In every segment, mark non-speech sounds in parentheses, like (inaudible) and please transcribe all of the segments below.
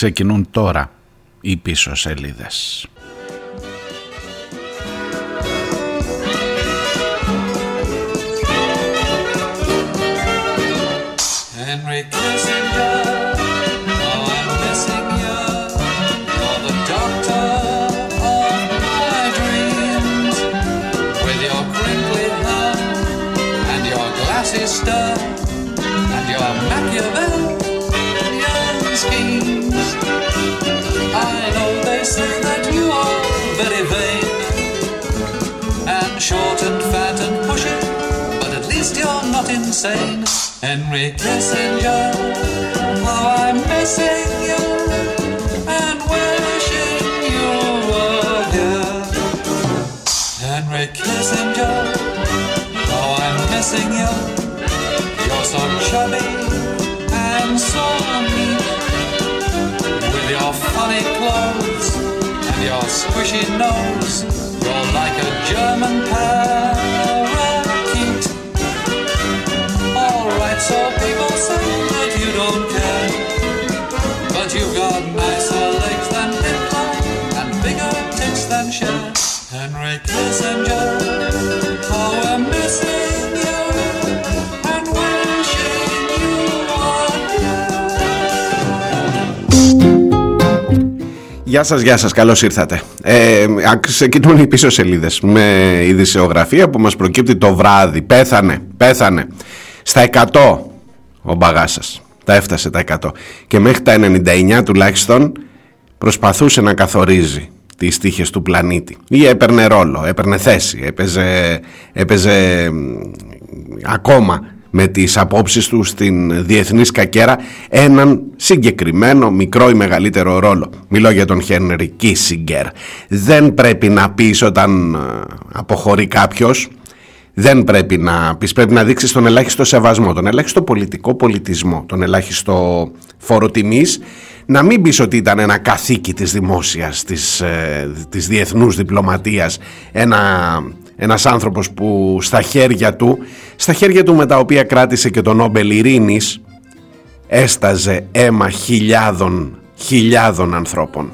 Ξεκινούν τώρα οι πίσω σελίδες. Henry Kissinger, insane. Henry Kissinger, how I'm missing you and wishing you were here. Henry Kissinger, how I'm missing you. You're so chubby and so neat with your funny clothes and your squishy nose. You're like a German parakeet. Tits than Cher. Henry Kissinger, how we're missing you and wishing you were Γεια σας, γεια σας, καλώς ήρθατε. Ε, ξεκινούν οι πίσω σελίδες με ειδησιογραφία που μας προκύπτει το βράδυ. Πέθανε, πέθανε. Στα 100 ο μπαγάς Τα έφτασε τα 100. Και μέχρι τα 99 τουλάχιστον προσπαθούσε να καθορίζει τις τύχες του πλανήτη. Ή έπαιρνε ρόλο, έπαιρνε θέση, έπαιζε, έπαιζε ακόμα με τις απόψεις του στην διεθνή σκακέρα έναν συγκεκριμένο μικρό ή μεγαλύτερο ρόλο. Μιλώ για τον Χένρι Κίσιγκερ. Δεν πρέπει να πεις όταν αποχωρεί κάποιος δεν πρέπει να πεις, πρέπει να δείξεις τον ελάχιστο σεβασμό, τον ελάχιστο πολιτικό πολιτισμό, τον ελάχιστο φόρο τιμής, να μην πεις ότι ήταν ένα καθήκη της δημόσιας, της, ε, της διεθνούς διπλωματίας, ένα, ένας άνθρωπος που στα χέρια του, στα χέρια του με τα οποία κράτησε και τον Νόμπελ Ειρήνης, έσταζε αίμα χιλιάδων, χιλιάδων ανθρώπων.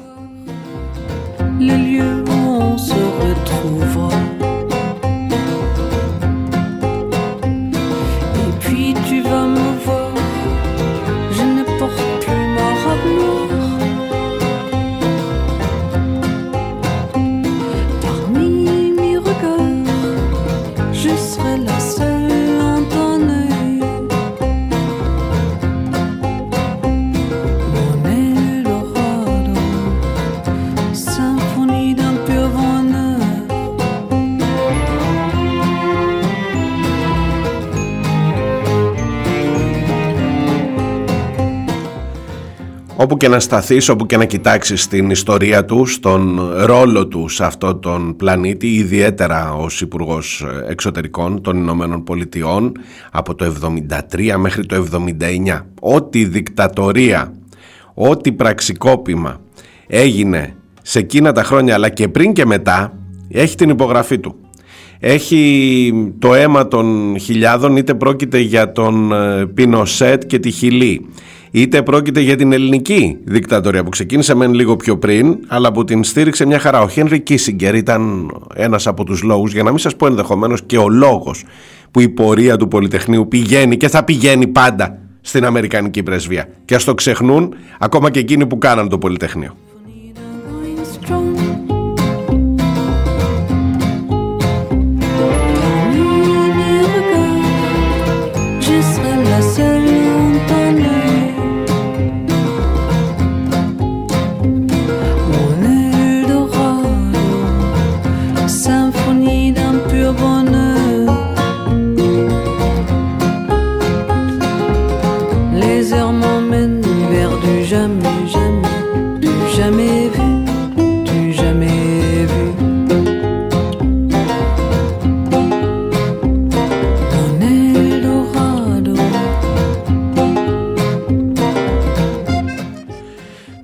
Όπου και να σταθείς, όπου και να κοιτάξεις την ιστορία του, στον ρόλο του σε αυτόν τον πλανήτη, ιδιαίτερα ως υπουργός Εξωτερικών των Ηνωμένων Πολιτειών από το 73 μέχρι το 79. Ό,τι δικτατορία, ό,τι πραξικόπημα έγινε σε εκείνα τα χρόνια αλλά και πριν και μετά, έχει την υπογραφή του. Έχει το αίμα των χιλιάδων είτε πρόκειται για τον ε, Πινοσέτ και τη Χιλή είτε πρόκειται για την ελληνική δικτατορία που ξεκίνησε μεν λίγο πιο πριν, αλλά που την στήριξε μια χαρά. Ο Χένρι Κίσιγκερ ήταν ένας από τους λόγους, για να μην σας πω ενδεχομένως και ο λόγος που η πορεία του Πολυτεχνείου πηγαίνει και θα πηγαίνει πάντα στην Αμερικανική πρεσβεία. Και ας το ξεχνούν ακόμα και εκείνοι που κάναν το Πολυτεχνείο.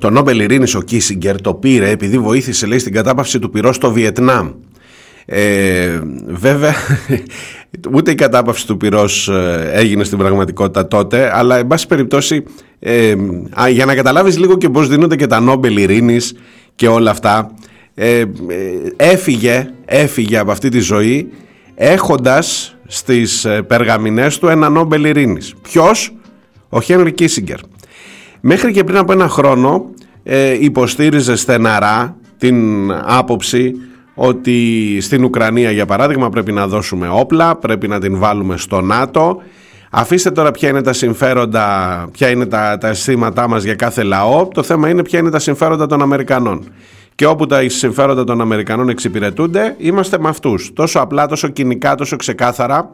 Το Νόμπελ Ειρήνης ο Κίσιγκερ το πήρε επειδή βοήθησε λέει στην κατάπαυση του πυρός στο Βιετνάμ. Ε, βέβαια (laughs) Ούτε η κατάπαυση του πυρός ε, έγινε στην πραγματικότητα τότε, αλλά εν πάση περιπτώσει ε, για να καταλάβεις λίγο και πώς δίνονται και τα Νόμπελ Ειρήνης και όλα αυτά, ε, έφυγε, έφυγε από αυτή τη ζωή έχοντας στις περγαμηνές του ένα Νόμπελ Ειρήνης. Ποιος; Ο Χένρι Κίσιγκερ. Μέχρι και πριν από ένα χρόνο υποστήριζε στεναρά την άποψη ότι στην Ουκρανία για παράδειγμα πρέπει να δώσουμε όπλα, πρέπει να την βάλουμε στο ΝΑΤΟ. Αφήστε τώρα ποια είναι τα συμφέροντα, ποια είναι τα, τα αισθήματά μας για κάθε λαό. Το θέμα είναι ποια είναι τα συμφέροντα των Αμερικανών. Και όπου τα συμφέροντα των Αμερικανών εξυπηρετούνται, είμαστε με αυτούς. Τόσο απλά, τόσο κοινικά, τόσο ξεκάθαρα.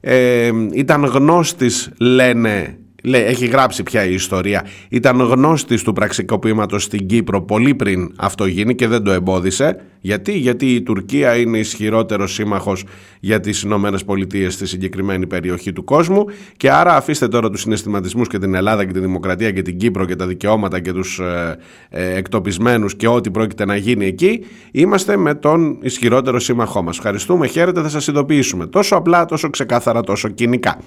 Ε, ήταν γνώστης, λένε λέει, έχει γράψει πια η ιστορία, ήταν γνώστης του πραξικοπήματος στην Κύπρο πολύ πριν αυτό γίνει και δεν το εμπόδισε. Γιατί, Γιατί η Τουρκία είναι ισχυρότερος σύμμαχος για τις Ηνωμένες Πολιτείες στη συγκεκριμένη περιοχή του κόσμου και άρα αφήστε τώρα τους συναισθηματισμούς και την Ελλάδα και τη Δημοκρατία και την Κύπρο και τα δικαιώματα και τους ε, ε, εκτοπισμένους και ό,τι πρόκειται να γίνει εκεί. Είμαστε με τον ισχυρότερο σύμμαχό μας. Ευχαριστούμε, χαίρετε, θα σας ειδοποιήσουμε. Τόσο απλά, τόσο ξεκάθαρα, τόσο κοινικά.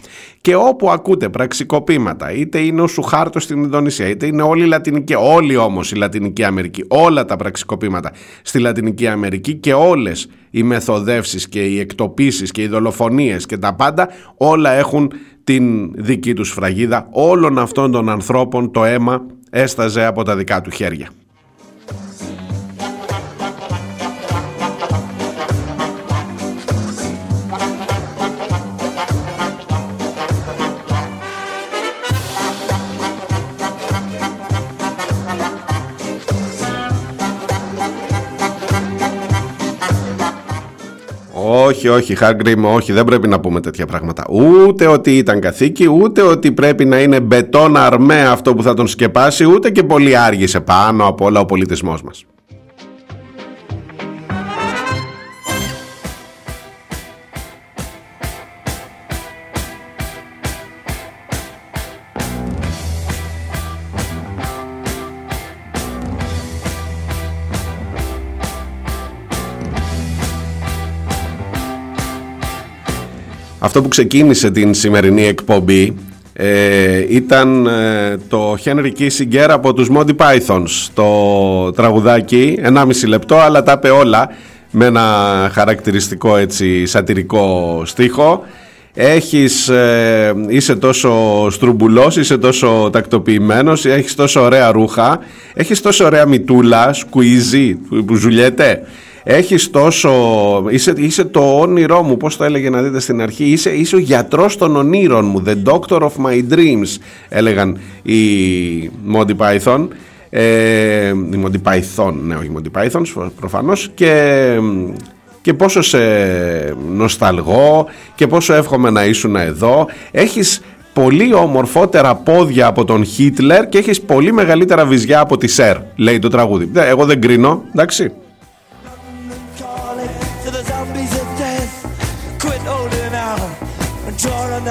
Και όπου ακούτε πραξικοπήματα, είτε είναι ο Σουχάρτο στην Ινδονησία, είτε είναι όλη η Λατινική, όλοι όμως η Λατινική Αμερική, όλα τα πραξικοπήματα στη Λατινική Αμερική και όλες οι μεθοδεύσεις και οι εκτοπίσεις και οι δολοφονίες και τα πάντα όλα έχουν την δική τους φραγίδα. Όλων αυτών των ανθρώπων το αίμα έσταζε από τα δικά του χέρια. Όχι, όχι, Χάγκριμ, όχι, δεν πρέπει να πούμε τέτοια πράγματα. Ούτε ότι ήταν καθήκη, ούτε ότι πρέπει να είναι μπετόν αρμέ αυτό που θα τον σκεπάσει, ούτε και πολύ άργησε πάνω από όλα ο πολιτισμός μας. Αυτό που ξεκίνησε την σημερινή εκπομπή ε, ήταν ε, το Henry Kissinger από τους Monty Pythons. Το τραγουδάκι, 1,5 λεπτό αλλά τα είπε όλα με ένα χαρακτηριστικό έτσι σατυρικό στίχο. Έχεις, ε, είσαι τόσο στρουμπουλός, είσαι τόσο τακτοποιημένος έχεις τόσο ωραία ρούχα έχεις τόσο ωραία μητούλα, σκουίζι που ζουλιέται Έχεις τόσο, είσαι, είσαι το όνειρό μου, πώς το έλεγε να δείτε στην αρχή, είσαι, είσαι ο γιατρός των ονείρων μου, the doctor of my dreams, έλεγαν οι Monty Python. Ε, οι Monty Python, ναι όχι Monty Python προφανώς και, και πόσο σε νοσταλγώ και πόσο εύχομαι να ήσουν εδώ. Έχεις πολύ ομορφότερα πόδια από τον Χίτλερ και έχεις πολύ μεγαλύτερα βυζιά από τη Σερ, λέει το τραγούδι. Εγώ δεν κρίνω, εντάξει.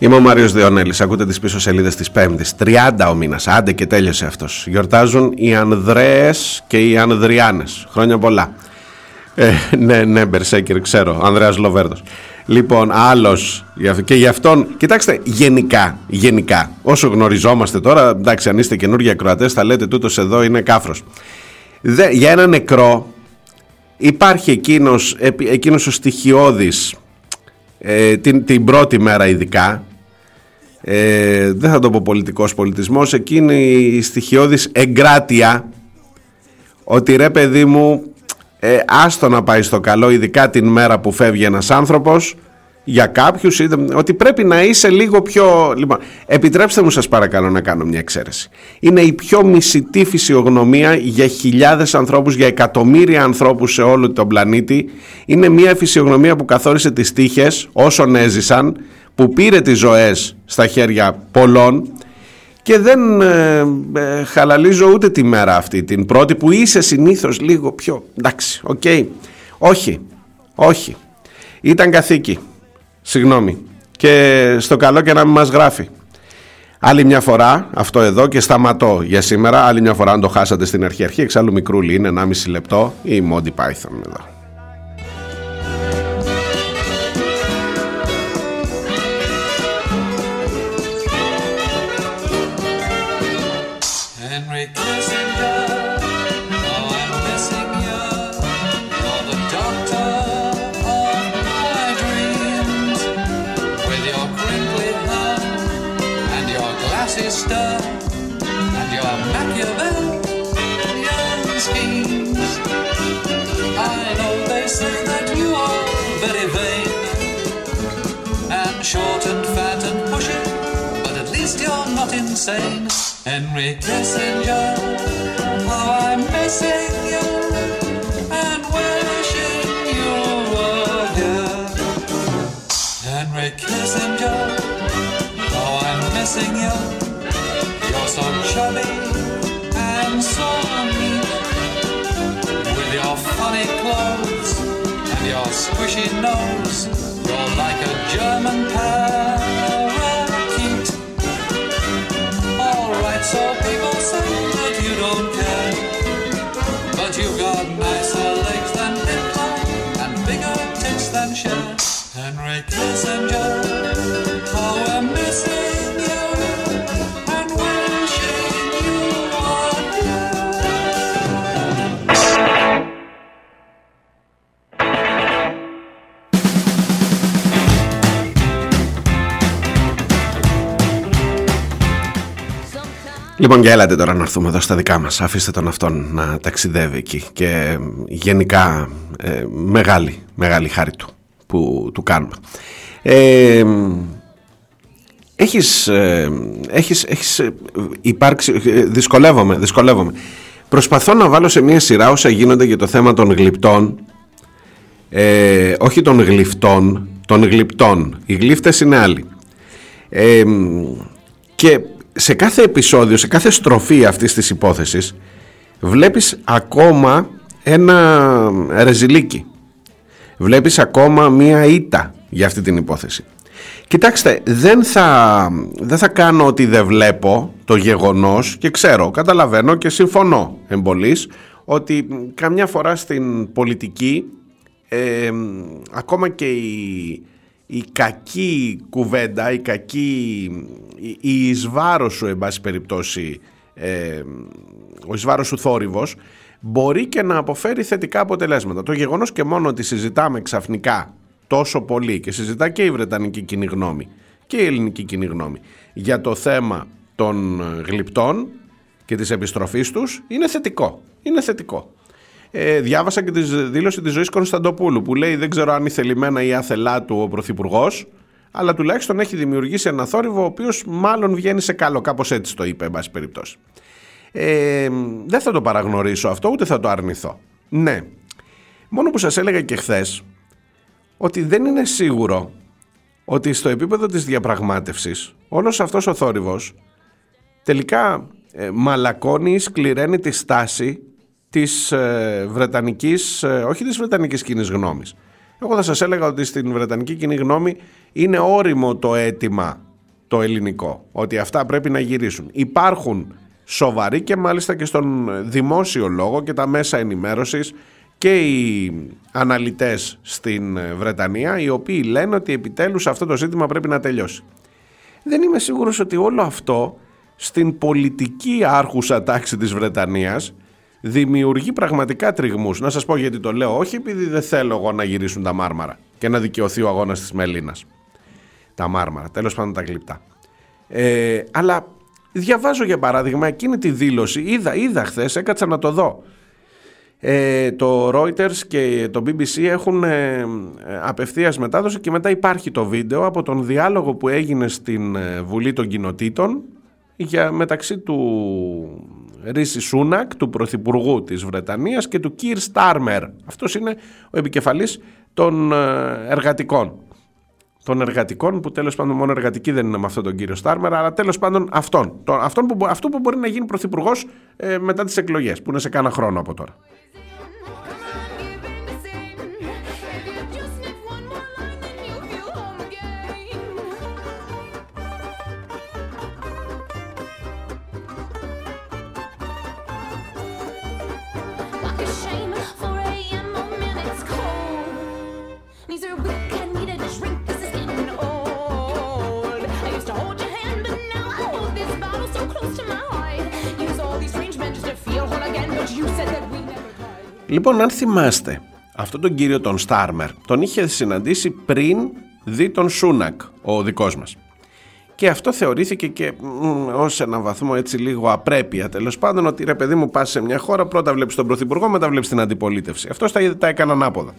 Είμαι ο Μάριος Διονέλης, ακούτε τις πίσω σελίδες της Πέμπτης. 30 ο μήνας, άντε και τέλειωσε αυτός. Γιορτάζουν οι Ανδρέες και οι Ανδριάνες. Χρόνια πολλά. Ε, ναι, ναι, Μπερσέκερ, ξέρω, Ανδρέας Λοβέρδος. Λοιπόν, άλλος, και γι' αυτόν, κοιτάξτε, γενικά, γενικά, όσο γνωριζόμαστε τώρα, εντάξει, αν είστε καινούργια ακροατές, θα λέτε τούτος εδώ είναι κάφρος. Δε, για ένα νεκρό υπάρχει εκείνος, εκείνος ο στοιχειώδης, ε, την, την πρώτη μέρα ειδικά ε, δεν θα το πω πολιτικός πολιτισμός εκείνη η στοιχειώδης εγκράτεια ότι ρε παιδί μου ε, άστο να πάει στο καλό ειδικά την μέρα που φεύγει ένας άνθρωπος για κάποιους ότι πρέπει να είσαι λίγο πιο... Λοιπόν, επιτρέψτε μου σας παρακαλώ να κάνω μια εξαίρεση. Είναι η πιο μισητή φυσιογνωμία για χιλιάδες ανθρώπους, για εκατομμύρια ανθρώπους σε όλο τον πλανήτη. Είναι μια φυσιογνωμία που καθόρισε τις τύχες όσων έζησαν που πήρε τις ζωές στα χέρια πολλών και δεν ε, ε, χαλαλίζω ούτε τη μέρα αυτή την πρώτη που είσαι συνήθως λίγο πιο εντάξει, οκ, όχι, όχι, ήταν καθίκι, συγγνώμη και στο καλό και να μην μας γράφει. Άλλη μια φορά, αυτό εδώ και σταματώ για σήμερα. Άλλη μια φορά, αν το χάσατε στην αρχή, αρχή εξάλλου μικρούλι είναι 1,5 λεπτό οι Monty Python εδώ. Henry Kissinger, how I'm missing you and wishing you were here. Henry Kissinger, how I'm missing you. You're so chubby and so neat with your funny clothes and your squishy nose. You're like a German parakeet. little Λοιπόν και έλατε τώρα να έρθουμε εδώ στα δικά μας. Αφήστε τον αυτόν να ταξιδεύει εκεί. Και ε, γενικά ε, μεγάλη, μεγάλη χάρη του Που του κάνουμε. Ε, Έχεις, ε, έχεις, έχεις ε, υπάρξει ε, Δυσκολεύομαι, δυσκολεύομαι. Προσπαθώ να βάλω σε μια σειρά όσα γίνονται για το θέμα των γλυπτών. Ε, Όχι των γλυφτών Των γλυπτών. Οι γλύφτες είναι άλλοι. Ε, Και σε κάθε επεισόδιο, σε κάθε στροφή αυτής της υπόθεσης βλέπεις ακόμα ένα ρεζιλίκι. Βλέπεις ακόμα μία ήττα για αυτή την υπόθεση. Κοιτάξτε, δεν θα, δεν θα κάνω ότι δεν βλέπω το γεγονός και ξέρω, καταλαβαίνω και συμφωνώ εμπολής ότι καμιά φορά στην πολιτική ε, ακόμα και η, η κακή κουβέντα, η κακή, η, η εις βάρος σου, εν πάση περιπτώσει, ε, ο εις βάρος σου θόρυβος, μπορεί και να αποφέρει θετικά αποτελέσματα. Το γεγονός και μόνο ότι συζητάμε ξαφνικά τόσο πολύ και συζητά και η Βρετανική κοινή γνώμη και η ελληνική κοινή γνώμη για το θέμα των γλυπτών και της επιστροφής τους είναι θετικό. Είναι θετικό ε, διάβασα και τη δήλωση της Ζωής Κωνσταντοπούλου που λέει δεν ξέρω αν είναι θελημένα ή άθελά του ο Πρωθυπουργός, αλλά τουλάχιστον έχει δημιουργήσει ένα θόρυβο ο οποίος μάλλον βγαίνει σε καλό, κάπως έτσι το είπε εν πάση περιπτώσει. Ε, δεν θα το παραγνωρίσω αυτό ούτε θα το αρνηθώ. Ναι, μόνο που σας έλεγα και χθες ότι δεν είναι σίγουρο ότι στο επίπεδο της διαπραγμάτευσης όλος αυτός ο θόρυβος τελικά ε, μαλακώνει ή σκληραίνει τη στάση της ε, Βρετανικής, ε, όχι της Βρετανικής κοινής γνώμης. Εγώ θα σας έλεγα ότι στην Βρετανική κοινή γνώμη είναι όριμο το αίτημα το ελληνικό, ότι αυτά πρέπει να γυρίσουν. Υπάρχουν σοβαροί και μάλιστα και στον δημόσιο λόγο και τα μέσα ενημέρωσης και οι αναλυτές στην Βρετανία οι οποίοι λένε ότι επιτέλους αυτό το ζήτημα πρέπει να τελειώσει. Δεν είμαι σίγουρος ότι όλο αυτό στην πολιτική άρχουσα τάξη της Βρετανίας δημιουργεί πραγματικά τριγμούς. Να σας πω γιατί το λέω, όχι επειδή δεν θέλω εγώ να γυρίσουν τα μάρμαρα και να δικαιωθεί ο αγώνας της Μελίνας. Τα μάρμαρα, τέλος πάντων τα γλυπτά. Ε, αλλά διαβάζω για παράδειγμα εκείνη τη δήλωση, είδα, είδα χθες, έκατσα να το δω. Ε, το Reuters και το BBC έχουν ε, απευθείας μετάδοση και μετά υπάρχει το βίντεο από τον διάλογο που έγινε στην ε, Βουλή των Κοινοτήτων για, μεταξύ του Ρίση Σούνακ, του Πρωθυπουργού της Βρετανίας και του Κίρ Στάρμερ. Αυτός είναι ο επικεφαλής των ε, εργατικών, των εργατικών, που τέλος πάντων μόνο εργατικοί δεν είναι με αυτόν τον κύριο Στάρμερ, αλλά τέλος πάντων αυτόν. Το, αυτόν που, μπο- αυτού που μπορεί να γίνει πρωθυπουργός ε, μετά τις εκλογές, που είναι σε κάνα χρόνο από τώρα. Λοιπόν, αν θυμάστε, αυτόν τον κύριο τον Στάρμερ τον είχε συναντήσει πριν δει τον Σούνακ, ο δικός μας. Και αυτό θεωρήθηκε και μ, ως ένα βαθμό έτσι λίγο απρέπεια τέλος πάντων ότι ρε παιδί μου πας σε μια χώρα πρώτα βλέπεις τον Πρωθυπουργό μετά βλέπεις την αντιπολίτευση. Αυτό τα, τα έκανε ανάποδα.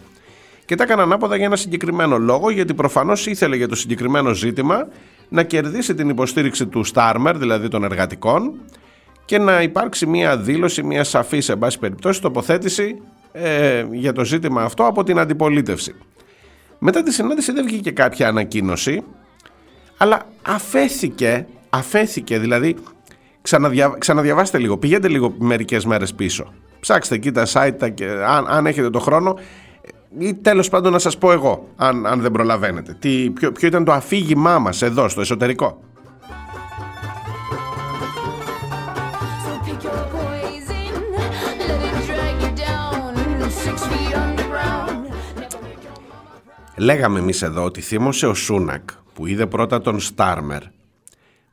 Και τα έκανε ανάποδα για ένα συγκεκριμένο λόγο γιατί προφανώς ήθελε για το συγκεκριμένο ζήτημα να κερδίσει την υποστήριξη του Στάρμερ, δηλαδή των εργατικών και να υπάρξει μια δήλωση, μια σαφή σε πάση περιπτώσει τοποθέτηση ε, για το ζήτημα αυτό από την αντιπολίτευση. Μετά τη συνάντηση δεν βγήκε κάποια ανακοίνωση αλλά αφέθηκε, αφέθηκε δηλαδή, ξαναδια, ξαναδιαβάστε λίγο, πηγαίνετε λίγο μερικές μέρες πίσω. Ψάξτε εκεί τα site, τα, και- αν, αν έχετε το χρόνο, ή τέλος πάντων να σας πω εγώ, αν, αν δεν προλαβαίνετε. Τι, ποιο, ποιο ήταν το αφήγημά μας εδώ, στο εσωτερικό. Λέγαμε εμείς εδώ ότι θύμωσε ο Σούνακ που είδε πρώτα τον Στάρμερ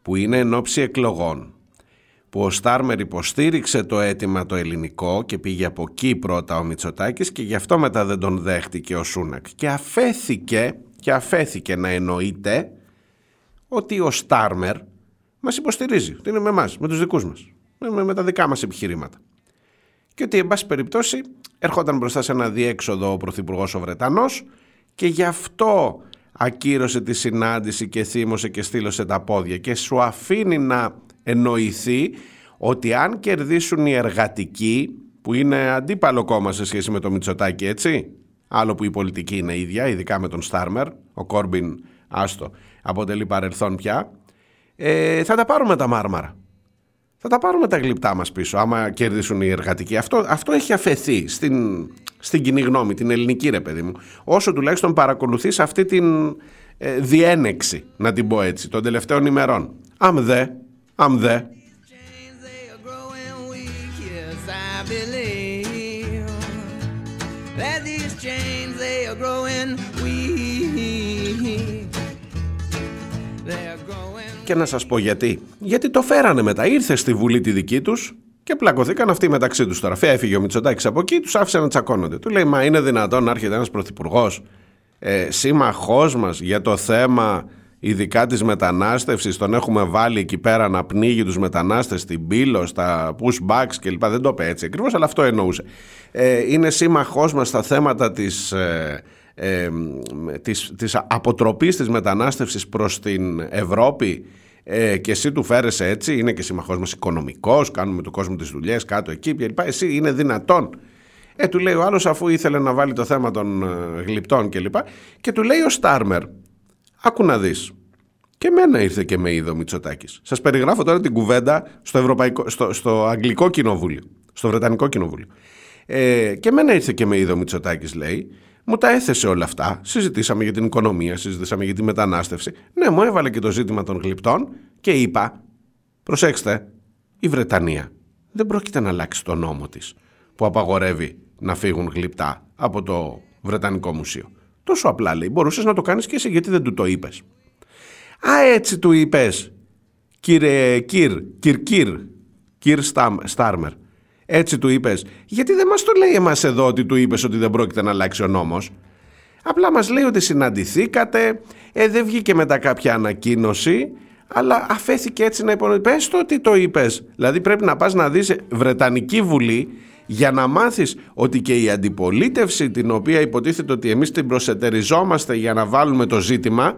που είναι εν ώψη εκλογών που ο Στάρμερ υποστήριξε το αίτημα το ελληνικό και πήγε από εκεί πρώτα ο Μητσοτάκης και γι' αυτό μετά δεν τον δέχτηκε ο Σούνακ. Και αφέθηκε, και αφέθηκε να εννοείται ότι ο Στάρμερ μας υποστηρίζει, ότι είναι με εμάς, με τους δικούς μας, με, με τα δικά μας επιχειρήματα. Και ότι εν πάση περιπτώσει ερχόταν μπροστά σε ένα διέξοδο ο Πρωθυπουργός ο Βρετανός και γι' αυτό ακύρωσε τη συνάντηση και θύμωσε και στήλωσε τα πόδια και σου αφήνει να εννοηθεί ότι αν κερδίσουν οι εργατικοί που είναι αντίπαλο κόμμα σε σχέση με το Μητσοτάκη έτσι άλλο που η πολιτική είναι ίδια ειδικά με τον Στάρμερ ο Κόρμπιν άστο αποτελεί παρελθόν πια ε, θα τα πάρουμε τα μάρμαρα θα τα πάρουμε τα γλυπτά μας πίσω άμα κερδίσουν οι εργατικοί. Αυτό, αυτό έχει αφαιθεί στην, στην κοινή γνώμη, την ελληνική ρε παιδί μου. Όσο τουλάχιστον παρακολουθείς αυτή την ε, διένεξη, να την πω έτσι, των τελευταίων ημερών. Αμ δε, αμ δε. chains they are growing weak. Yes, I believe that these chains they are growing weak. They are growing. Και να σας πω γιατί. Γιατί το φέρανε μετά. Ήρθε στη Βουλή τη δική τους και πλακωθήκαν αυτοί μεταξύ τους τώρα. Έφυγε ο Μητσοτάκης από εκεί, τους άφησε να τσακώνονται. Του λέει, μα είναι δυνατόν να έρχεται ένας πρωθυπουργός ε, σύμμαχός μας για το θέμα ειδικά της μετανάστευσης; Τον έχουμε βάλει εκεί πέρα να πνίγει τους μετανάστες στην πύλο, στα pushbacks κλπ. Δεν το είπε έτσι ακριβώς, αλλά αυτό εννοούσε. Ε, είναι σύμμαχός μας στα θέματα της... Ε, ε, της, της αποτροπής της μετανάστευσης προς την Ευρώπη; Ε, και εσύ του φέρεσαι έτσι, είναι και συμμαχός μας οικονομικός, κάνουμε του κόσμου τις δουλειές κάτω εκεί κλπ. Εσύ είναι δυνατόν. Ε, του λέει ο άλλος αφού ήθελε να βάλει το θέμα των ε, γλυπτών κλπ. Και, και του λέει ο Στάρμερ, άκου να δεις. Και εμένα ήρθε και με είδε ο Μητσοτάκης. Σας περιγράφω τώρα την κουβέντα στο, Ευρωπαϊκό, στο, στο Αγγλικό Κοινοβούλιο, στο Βρετανικό Κοινοβούλιο. Ε, και εμένα ήρθε και με είδε ο Μητσοτάκης λέει, μου τα έθεσε όλα αυτά. Συζητήσαμε για την οικονομία, συζητήσαμε για τη μετανάστευση. Ναι, μου έβαλε και το ζήτημα των γλυπτών και είπα, προσέξτε, η Βρετανία δεν πρόκειται να αλλάξει το νόμο της που απαγορεύει να φύγουν γλυπτά από το Βρετανικό Μουσείο. Τόσο απλά λέει, μπορούσες να το κάνεις και εσύ γιατί δεν του το είπες. Α, έτσι του είπες, κύριε Κυρ, Κυρ Κυρ, Κυρ Στάμ- Στάρμερ. Έτσι του είπες. Γιατί δεν μας το λέει εμάς εδώ ότι του είπες ότι δεν πρόκειται να αλλάξει ο νόμος; Απλά μας λέει ότι συναντηθήκατε, ε, δεν βγήκε μετά κάποια ανακοίνωση, αλλά αφέθηκε έτσι να υπονοεί. Πες το ότι το είπες. Δηλαδή πρέπει να πας να δεις Βρετανική Βουλή για να μάθεις ότι και η αντιπολίτευση την οποία υποτίθεται ότι εμείς την προσετεριζόμαστε για να βάλουμε το ζήτημα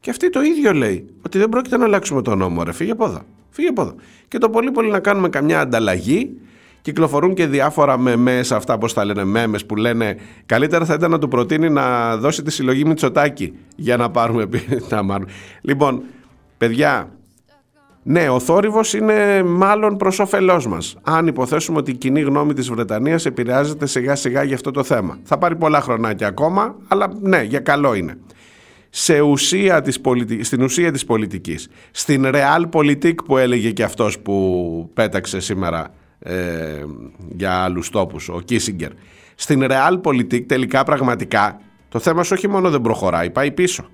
και αυτή το ίδιο λέει, ότι δεν πρόκειται να αλλάξουμε το νόμο ρε, φύγε από εδώ, φύγε από εδώ. Και το πολύ πολύ να κάνουμε καμιά ανταλλαγή Κυκλοφορούν και διάφορα μεμές, αυτά πώς τα λένε, μέμες που λένε καλύτερα θα ήταν να του προτείνει να δώσει τη συλλογή Μητσοτάκη για να πάρουμε (laughs) να μάρουμε. Λοιπόν, παιδιά, ναι, ο θόρυβος είναι μάλλον προς όφελός μας. Αν υποθέσουμε ότι η κοινή γνώμη της Βρετανίας επηρεάζεται σιγά σιγά για αυτό το θέμα. Θα πάρει πολλά χρονάκια ακόμα, αλλά ναι, για καλό είναι. Σε ουσία της πολιτι... Στην ουσία της πολιτικής, στην realpolitik που έλεγε και αυτός που πέταξε σήμερα ε, για άλλους τόπους, ο Κίσιγκερ. Στην realpolitik τελικά πραγματικά το θέμα σου όχι μόνο δεν προχωράει, πάει πίσω.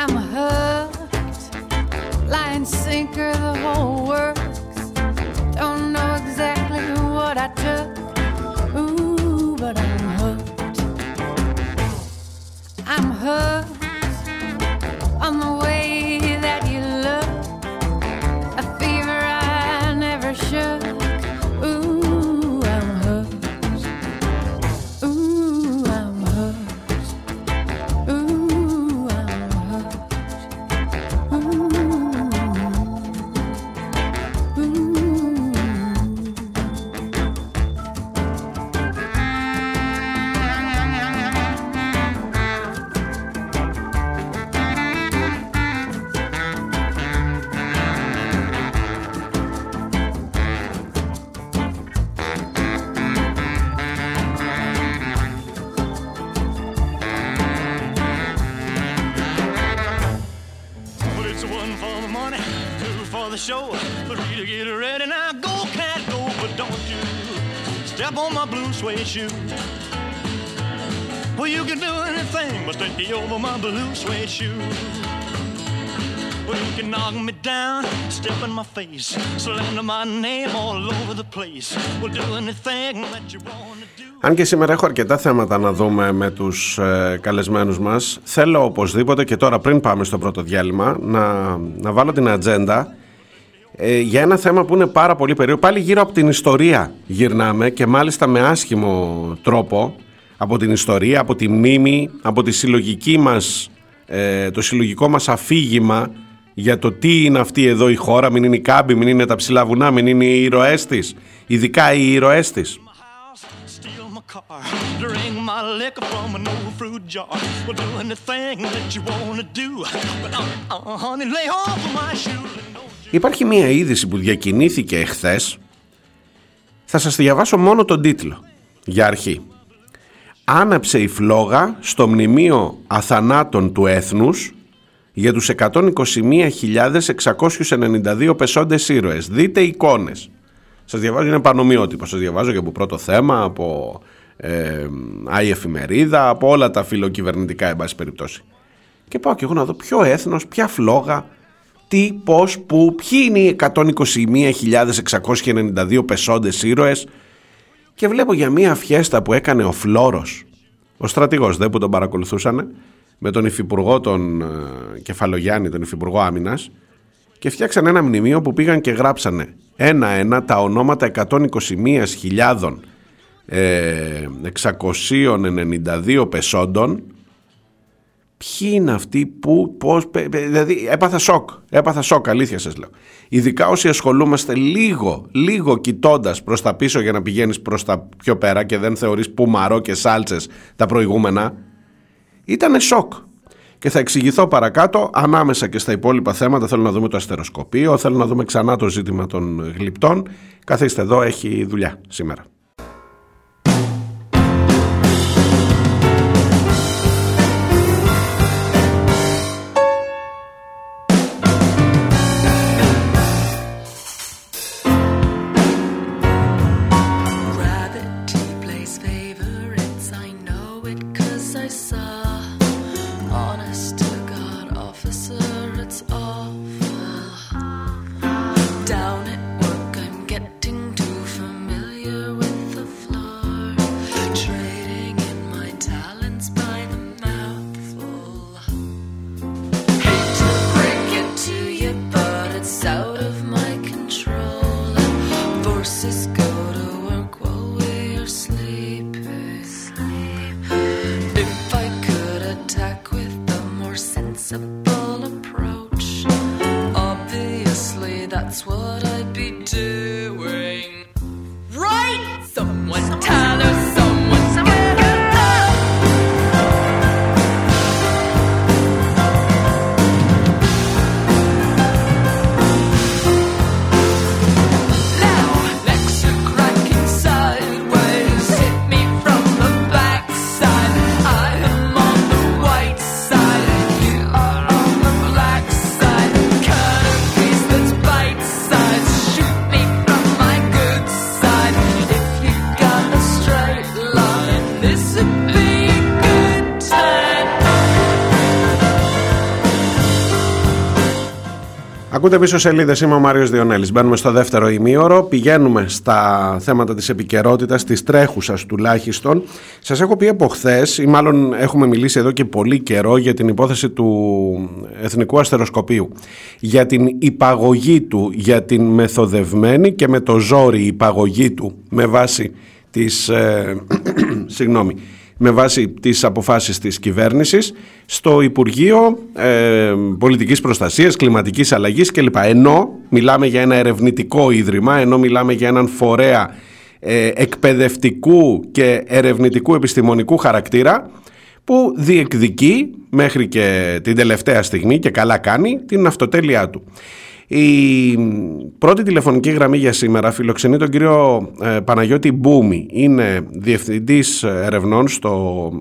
I'm hooked, line sinker, the whole works. Don't know exactly what I took, her. On the shoe. Well, you can do anything but stay over my blue suede shoe. Well, you can knock me down, step in my face, slander my name all over the place. Well, do anything that you want to do. Αν και σήμερα έχω αρκετά θέματα να δούμε με τους ε, καλεσμένους μας, θέλω οπωσδήποτε και τώρα πριν πάμε στο πρώτο διάλειμμα να, να βάλω την ατζέντα ε, για ένα θέμα που είναι πάρα πολύ περίεργο. Πάλι γύρω από την ιστορία γυρνάμε και μάλιστα με άσχημο τρόπο από την ιστορία, από τη μνήμη, από τη συλλογική μας, ε, το συλλογικό μας αφήγημα για το τι είναι αυτή εδώ η χώρα, μην είναι η κάμπη, μην είναι τα ψηλά βουνά, μην είναι οι ήρωές της, ειδικά οι ήρωές της. My house, steal my car, drink my liquor from an old fruit jar. Well, do anything that you wanna do. But uh, uh, honey, lay off of my shoes and don't you Υπάρχει μία είδηση που διακινήθηκε εχθές. Θα σας διαβάσω μόνο τον τίτλο, για αρχή. Άναψε η φλόγα στο μνημείο αθανάτων του έθνους για τους 121.692 πεσόντες ήρωες. Δείτε εικόνες. Σας διαβάζω, είναι πανομοιότυπο. Σας διαβάζω και από πρώτο θέμα, από ε, άλλη εφημερίδα, από όλα τα φιλοκυβερνητικά, εν πάση περιπτώσει. Και πάω και εγώ να δω ποιο έθνος, ποια φλόγα, τι, πώς, πού, ποιοι είναι οι 121.692 πεσόντες ήρωες και βλέπω για μία φιέστα που έκανε ο Φλόρος, ο στρατηγός δεν που τον παρακολουθούσαν, με τον υφυπουργό τον ε, Κεφαλογιάννη, τον υφυπουργό άμυνας και φτιάξαν ένα μνημείο που πήγαν και γράψανε ένα-ένα τα ονόματα 121.000 ε, 692 πεσόντων Ποιοι είναι αυτοί που, πώς, πε- πε- δηλαδή έπαθα σοκ, έπαθα σοκ, αλήθεια σας λέω. Ειδικά όσοι ασχολούμαστε λίγο, λίγο κοιτώντας προς τα πίσω για να πηγαίνεις προς τα πιο πέρα και δεν θεωρείς πουμαρό και σάλτσες τα προηγούμενα, ήταν σοκ. Και θα εξηγηθώ παρακάτω, ανάμεσα και στα υπόλοιπα θέματα θέλω να δούμε το αστεροσκοπείο, θέλω να δούμε ξανά το ζήτημα των γλυπτών. Καθίστε εδώ, έχει δουλειά σήμερα. Ακούτε πίσω σελίδες. Είμαι ο Μάριος Διονέλης. Μπαίνουμε στο δεύτερο ημίωρο. Πηγαίνουμε στα θέματα της επικαιρότητας, της τρέχουσας τουλάχιστον. Σας έχω πει από χθες, ή μάλλον έχουμε μιλήσει εδώ και πολύ καιρό, για την υπόθεση του Εθνικού Αστεροσκοπίου. Για την υπαγωγή του, για την μεθοδευμένη και με το ζόρι υπαγωγή του με βάση τις, ε, (clears throat) συγγνώμη, με βάση τις αποφάσεις της κυβέρνησης στο Υπουργείο ε, Πολιτικής Προστασίας, Κλιματικής Αλλαγής κλπ. Ενώ μιλάμε για ένα ερευνητικό ίδρυμα, ενώ μιλάμε για έναν φορέα ε, εκπαιδευτικού και ερευνητικού επιστημονικού χαρακτήρα που διεκδικεί μέχρι και την τελευταία στιγμή και καλά κάνει την αυτοτέλειά του. Η πρώτη τηλεφωνική γραμμή για σήμερα φιλοξενεί τον κύριο ε, Παναγιώτη Μπούμη. Είναι διευθυντής ερευνών στο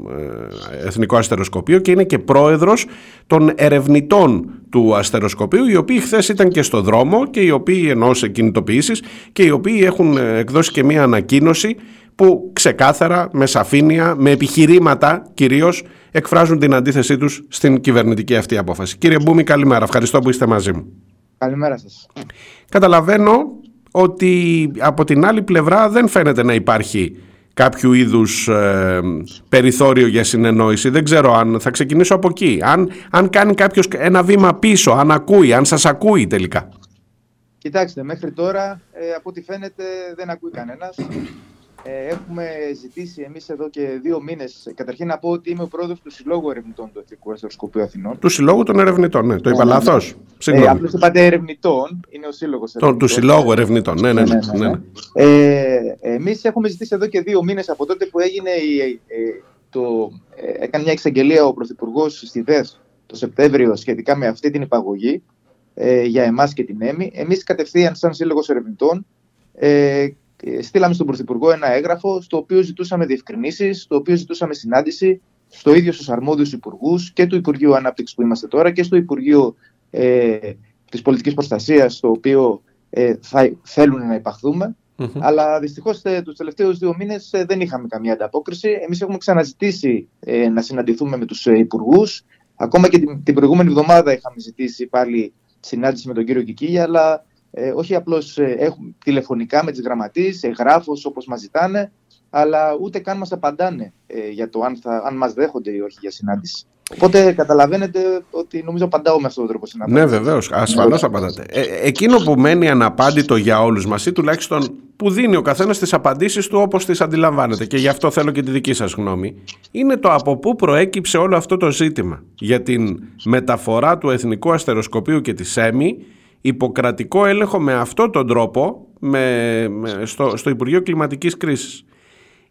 ε, Εθνικό Αστεροσκοπείο και είναι και πρόεδρος των ερευνητών του Αστεροσκοπείου, οι οποίοι χθες ήταν και στο δρόμο και οι οποίοι ενώ σε κινητοποιήσεις και οι οποίοι έχουν ε, εκδώσει και μία ανακοίνωση που ξεκάθαρα, με σαφήνεια, με επιχειρήματα κυρίως εκφράζουν την αντίθεσή τους στην κυβερνητική αυτή απόφαση. Κύριε Μπούμη, καλημέρα. Ευχαριστώ που είστε μαζί μου. Καλημέρα σας. Καταλαβαίνω ότι από την άλλη πλευρά δεν φαίνεται να υπάρχει κάποιο είδους ε, περιθώριο για συνεννόηση. Δεν ξέρω αν θα ξεκινήσω από εκεί. Αν, αν κάνει κάποιος ένα βήμα πίσω, αν ακούει, αν σας ακούει τελικά. Κοιτάξτε, μέχρι τώρα, ε, από ό,τι φαίνεται, δεν ακούει κανένας. Ε, έχουμε ζητήσει εμείς εδώ και δύο μήνες, καταρχήν να πω ότι είμαι ο πρόεδρος του Συλλόγου Ερευνητών του Εθνικού Αστεροσκοπείου Αθηνών. Του Συλλόγου των Ερευνητών, ναι, το είπα Ναι, ναι, λάθος. Ε, Συγγνώμη. απλώς είπατε ερευνητών, είναι ο Σύλλογος Το- Ερευνητών. του Συλλόγου Ερευνητών, ναι, ναι, ναι. ναι, ναι. Ε, εμείς έχουμε ζητήσει εδώ και δύο μήνες από τότε που έγινε η, ε, το, ε, έκανε μια εξαγγελία ο Πρωθυπουργός στη ΔΕΘ το Σεπτέμβριο σχετικά με αυτή την υπαγωγή ε, για εμάς και την ΕΜΗ. Εμείς κατευθείαν σαν Σύλλογος Ερευνητών ε, ε, στείλαμε στον Πρωθυπουργό ένα έγγραφο στο οποίο ζητούσαμε διευκρινήσεις, στο οποίο ζητούσαμε συνάντηση στο ίδιο στους αρμόδιους υπουργούς και του Υπουργείου Ανάπτυξης που είμαστε τώρα και στο Υπουργείο ε, της Πολιτικής Προστασίας στο οποίο ε, θα θέλουν να υπαχθούμε. Μμμ. Αλλά δυστυχώς τους τελευταίους δύο μήνες δεν είχαμε καμία ανταπόκριση. Εμείς έχουμε ξαναζητήσει ε, να συναντηθούμε με τους ε, υπουργούς. Ακόμα και την, την προηγούμενη εβδομάδα είχαμε ζητήσει πάλι συνάντηση με τον κύριο Κικίλια, αλλά ε, όχι απλώς έχουμε τηλεφωνικά με τις γραμματείς, εγγράφο όπως μας ζητάνε, αλλά ούτε καν μας απαντάνε ε, για το αν, θα, αν μας δέχονται ή όχι για συνάντηση. Οπότε καταλαβαίνετε ότι νομίζω απαντάω με αυτόν τον τρόπο στην Ναι, απάντηση. βεβαίως. Ασφαλώς απαντάτε. Ε, εκείνο που μένει αναπάντητο για όλους μας ή τουλάχιστον που δίνει ο καθένας τις απαντήσεις του όπως τις αντιλαμβάνεται και γι' αυτό θέλω και τη δική σας γνώμη, είναι το από πού προέκυψε όλο αυτό το ζήτημα για την μεταφορά του Εθνικού Αστεροσκοπείου και της ΕΜΗ υποκρατικό έλεγχο με αυτόν τον τρόπο με, με- στο, στο Υπουργείο Κλιματικής Κρίσης.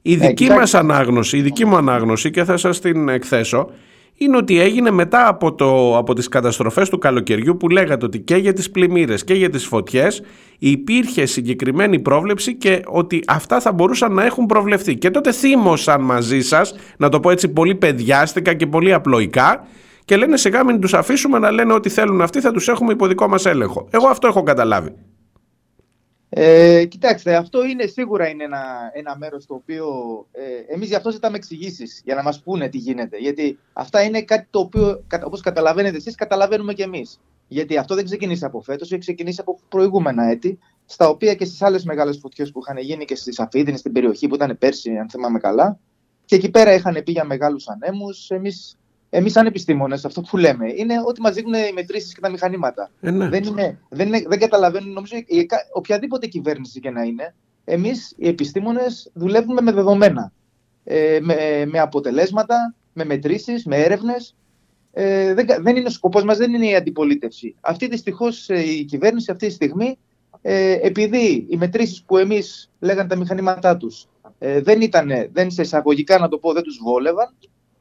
Η δική κοιτάξτε. μας ανάγνωση, η δική μου ανάγνωση και θα σας την εκθέσω είναι ότι έγινε μετά από, το, από τις καταστροφές του καλοκαιριού που λέγατε ότι και για τις πλημμύρες και για τις φωτιές υπήρχε συγκεκριμένη πρόβλεψη και ότι αυτά θα μπορούσαν να έχουν προβλεφθεί. Και τότε θύμωσαν μαζί σας, να το πω έτσι πολύ παιδιάστικα και πολύ απλοϊκά, και λένε σιγά μην τους αφήσουμε να λένε ό,τι θέλουν αυτοί, θα τους έχουμε υπό δικό μας έλεγχο. Εγώ αυτό έχω καταλάβει. Ε, κοιτάξτε, αυτό είναι σίγουρα είναι ένα, ένα μέρος το οποίο ε, εμείς γι' αυτό ζητάμε εξηγήσεις για να μας πούνε τι γίνεται. Γιατί αυτά είναι κάτι το οποίο, κα- όπως καταλαβαίνετε εσείς, καταλαβαίνουμε και εμείς. Γιατί αυτό δεν ξεκινήσει από φέτος, έχει ξεκινήσει από προηγούμενα έτη, στα οποία και στις άλλες μεγάλες φωτιές που είχαν γίνει και στη Σαφίδινη, στην περιοχή που ήταν πέρσι, αν θυμάμαι καλά, και εκεί πέρα είχαν πει για μεγάλους ανέμους. Εμείς, εμείς σαν επιστήμονες, αυτό που λέμε, είναι ότι μας δείχνουν οι μετρήσεις και τα μηχανήματα. Ε, ναι. Δεν, είναι, δεν, είναι, δεν καταλαβαίνουν, νομίζω, η- κα- οποιαδήποτε κυβέρνηση και να είναι, εμείς οι επιστήμονες δουλεύουμε με δεδομένα, ε, με, με αποτελέσματα, με μετρήσεις, με έρευνες. Ε, δεν, κα- δεν είναι ο σκοπός μας, δεν είναι η αντιπολίτευση. Αυτή δυστυχώς ε, η κυβέρνηση αυτή τη στιγμή, ε, επειδή οι μετρήσεις που εμείς λέγανε τα μηχανήματά τους ε, δεν ήταν, δεν σε εισαγωγικά να το πω, δεν τους βόλευαν,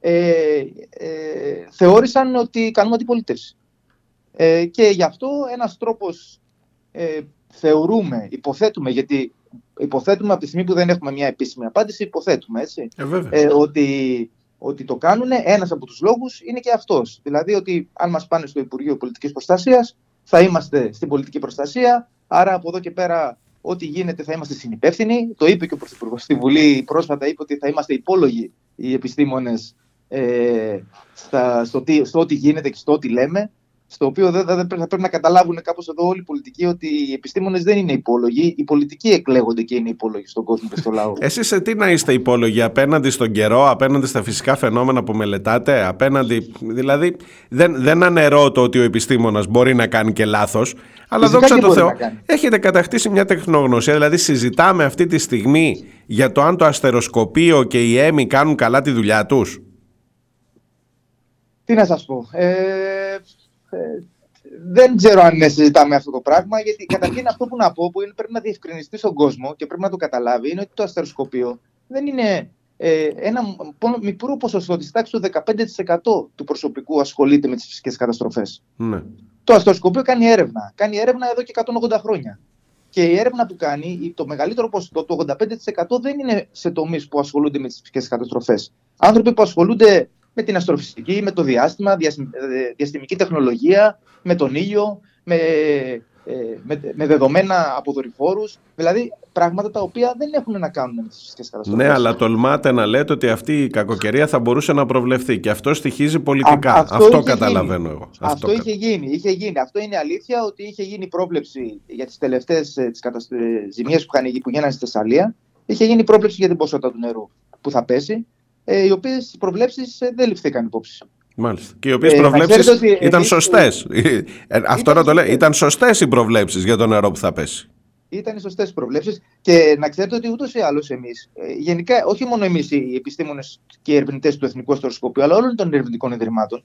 ε, ε, θεώρησαν ότι κάνουμε αντιπολίτευση. Ε, και γι' αυτό ένας τρόπος ε, θεωρούμε, υποθέτουμε, γιατί υποθέτουμε από τη στιγμή που δεν έχουμε μια επίσημη απάντηση, υποθέτουμε, έτσι, Ε, βέβαια. ε, ότι, ότι το κάνουν. Ένας από τους λόγους είναι και αυτός. Δηλαδή ότι αν μας πάνε στο Υπουργείο Πολιτικής Προστασίας, θα είμαστε στην πολιτική προστασία, άρα από εδώ και πέρα ό,τι γίνεται θα είμαστε συνυπεύθυνοι. Το είπε και ο Πρωθυπουργός στη Βουλή πρόσφατα, είπε ότι θα είμαστε υπόλογοι οι επιστήμονες ε, στα, στο, τι, στο ό,τι γίνεται και στο ό,τι λέμε. Στο οποίο δεν δεν θα πρέπει να καταλάβουν κάπως εδώ όλοι οι πολιτικοί ότι οι επιστήμονες δεν είναι υπόλογοι. Οι πολιτικοί εκλέγονται και είναι υπόλογοι στον κόσμο και στο λαό. (laughs) Εσείς σε τι να είστε υπόλογοι, απέναντι στον καιρό, απέναντι στα φυσικά φαινόμενα που μελετάτε, απέναντι. Δηλαδή, δεν, δεν αναιρώ το ότι ο επιστήμονας μπορεί να κάνει και λάθος, αλλά Φυσικά δόξα και τω μπορεί Θεώ, να κάνει. έχετε κατακτήσει μια τεχνογνωσία. Δηλαδή, συζητάμε αυτή τη στιγμή για το αν το αστεροσκοπείο και η έμι κάνουν καλά τη δουλειά τους. Τι να σας πω. Ε, ε, δεν ξέρω αν ναι, συζητάμε αυτό το πράγμα, γιατί καταρχήν αυτό που να πω που είναι, πρέπει να διευκρινιστεί στον κόσμο και πρέπει να το καταλάβει είναι ότι το αστεροσκοπείο δεν είναι ε, ένα πο- μικρό ποσοστό της τάξης του 15% του προσωπικού ασχολείται με τις φυσικές καταστροφές. Ναι. Το αστεροσκοπείο κάνει έρευνα. Κάνει έρευνα εδώ και 180 χρόνια. Και η έρευνα που κάνει, η- το μεγαλύτερο ποσοστό, το 85% δεν είναι σε τομείς που ασχολούνται με τις φυσικές καταστροφές. Άνθρωποι που ασχολούνται με την αστροφυσική, με το διάστημα, διασ- ε, διαστημική τεχνολογία, με τον ήλιο, με, ε, με, με δεδομένα από δορυφόρους, δηλαδή πράγματα τα οποία δεν έχουν να κάνουν με τις φυσικές καταστροφές. Ναι, αλλά τολμάτε να λέτε ότι αυτή η κακοκαιρία θα μπορούσε να προβλεφθεί και αυτό στοιχίζει πολιτικά. Α- αυτό είχε καταλαβαίνω γίνει. εγώ. Αυτό, κα- είχε γίνει, είχε γίνει. Αυτό είναι αλήθεια ότι είχε γίνει πρόβλεψη για τις τελευταίες ε, τις κατασ... ε, ζημιές που, είχαν, γι- που γίνανε στη Θεσσαλία. Είχε γίνει πρόβλεψη για την ποσότητα του νερού που θα πέσει, ε, οι οποίες οι προβλέψεις ε, δεν ληφθήκαν υπόψη. Μάλιστα. Και οι οποίες Ε, να προβλέψεις ξέρετε ότι ήταν εμείς- σωστές. Αυτό Ήταν να το λέω. σωστές. Ήταν σωστές οι προβλέψεις για το νερό που θα πέσει. Ήταν οι σωστές προβλέψεις και να ξέρετε ότι ούτως ή άλλως εμείς, ε, γενικά όχι μόνο εμείς οι επιστήμονες και οι ερευνητές του Εθνικού Αστροσκοπείου, αλλά όλων των ερευνητικών ιδρυμάτων,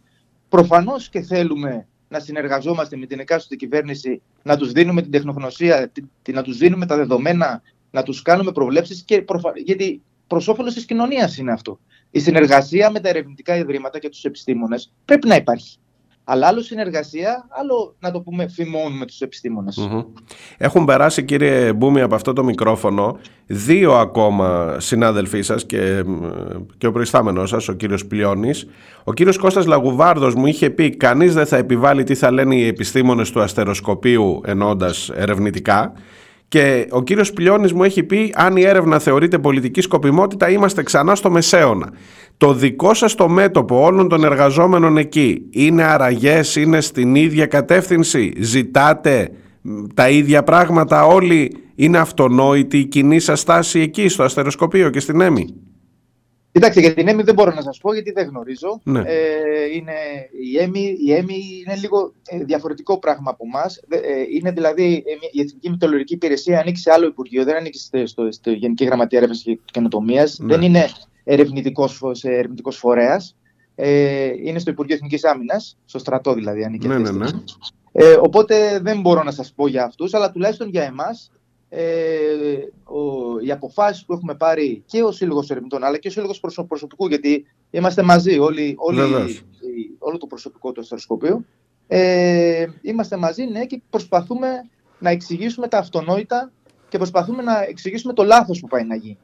προφανώς και θέλουμε να συνεργαζόμαστε με την εκάστοτε κυβέρνηση, να τους δίνουμε την τεχνογνωσία, τη- τη- να τους δίνουμε τα δεδομένα, να τους κάνουμε προβλέψεις, και προφα... γιατί προς όφελος της κοινωνίας είναι αυτό. Η συνεργασία με τα ερευνητικά ιδρύματα και τους επιστήμονες πρέπει να υπάρχει. Αλλά άλλο συνεργασία, άλλο να το πούμε φημώνουμε τους επιστήμονες. Μμμ. Έχουν περάσει κύριε Μπούμη από αυτό το μικρόφωνο δύο ακόμα συνάδελφοί σας και, μ, και ο προϊστάμενος σας, ο κύριος Πλιώνης. Ο κύριος Κώστας Λαγουβάρδος μου είχε πει κανείς δεν θα επιβάλλει τι θα λένε οι επιστήμονες του αστεροσκοπείου ενώντας ερευνητικά και ο κύριος Πλιώνης μου έχει πει αν η έρευνα θεωρείται πολιτική σκοπιμότητα είμαστε ξανά στο μεσαίωνα. Το δικό σας το μέτωπο όλων των εργαζόμενων εκεί είναι αραγές, είναι στην ίδια κατεύθυνση, ζητάτε μ, τα ίδια πράγματα όλοι, είναι αυτονόητη η κοινή σας στάση εκεί στο αστεροσκοπείο και στην ΕΜΗ; Κοιτάξτε, για την ΕΜΗ δεν μπορώ να σας πω γιατί δεν γνωρίζω. Ναι. Ε, είναι, η, ΕΜΗ, η ΕΜΗ είναι λίγο ε, διαφορετικό πράγμα από εμάς. είναι δηλαδή ε, μια- η Εθνική Μητρολογική Υπηρεσία ανήκει σε άλλο Υπουργείο, δεν ανήκει στο, στο, στο Γενική Γραμματεία Έρευνας και Καινοτομίας. Ναι. Δεν είναι ερευνητικός ερευνητικός φορέας. Ε, είναι στο Υπουργείο Εθνικής Άμυνας, στο στρατό δηλαδή ανήκει. Ναι, αυτή ναι, τη ναι. στιγμή. Ε, οπότε δεν μπορώ να σας πω για αυτούς, αλλά τουλάχιστον για εμάς ε, ο, οι αποφάσεις που έχουμε πάρει και ο Σύλλογος Ερευνητών αλλά και ο Σύλλογος προσω- Προσωπικού, γιατί είμαστε μαζί όλοι, όλοι Βεβαίως. οι- όλο το προσωπικό του αστεροσκοπείου, ε, είμαστε μαζί ναι, και προσπαθούμε να εξηγήσουμε τα αυτονόητα και προσπαθούμε να εξηγήσουμε το λάθος που πάει να γίνει.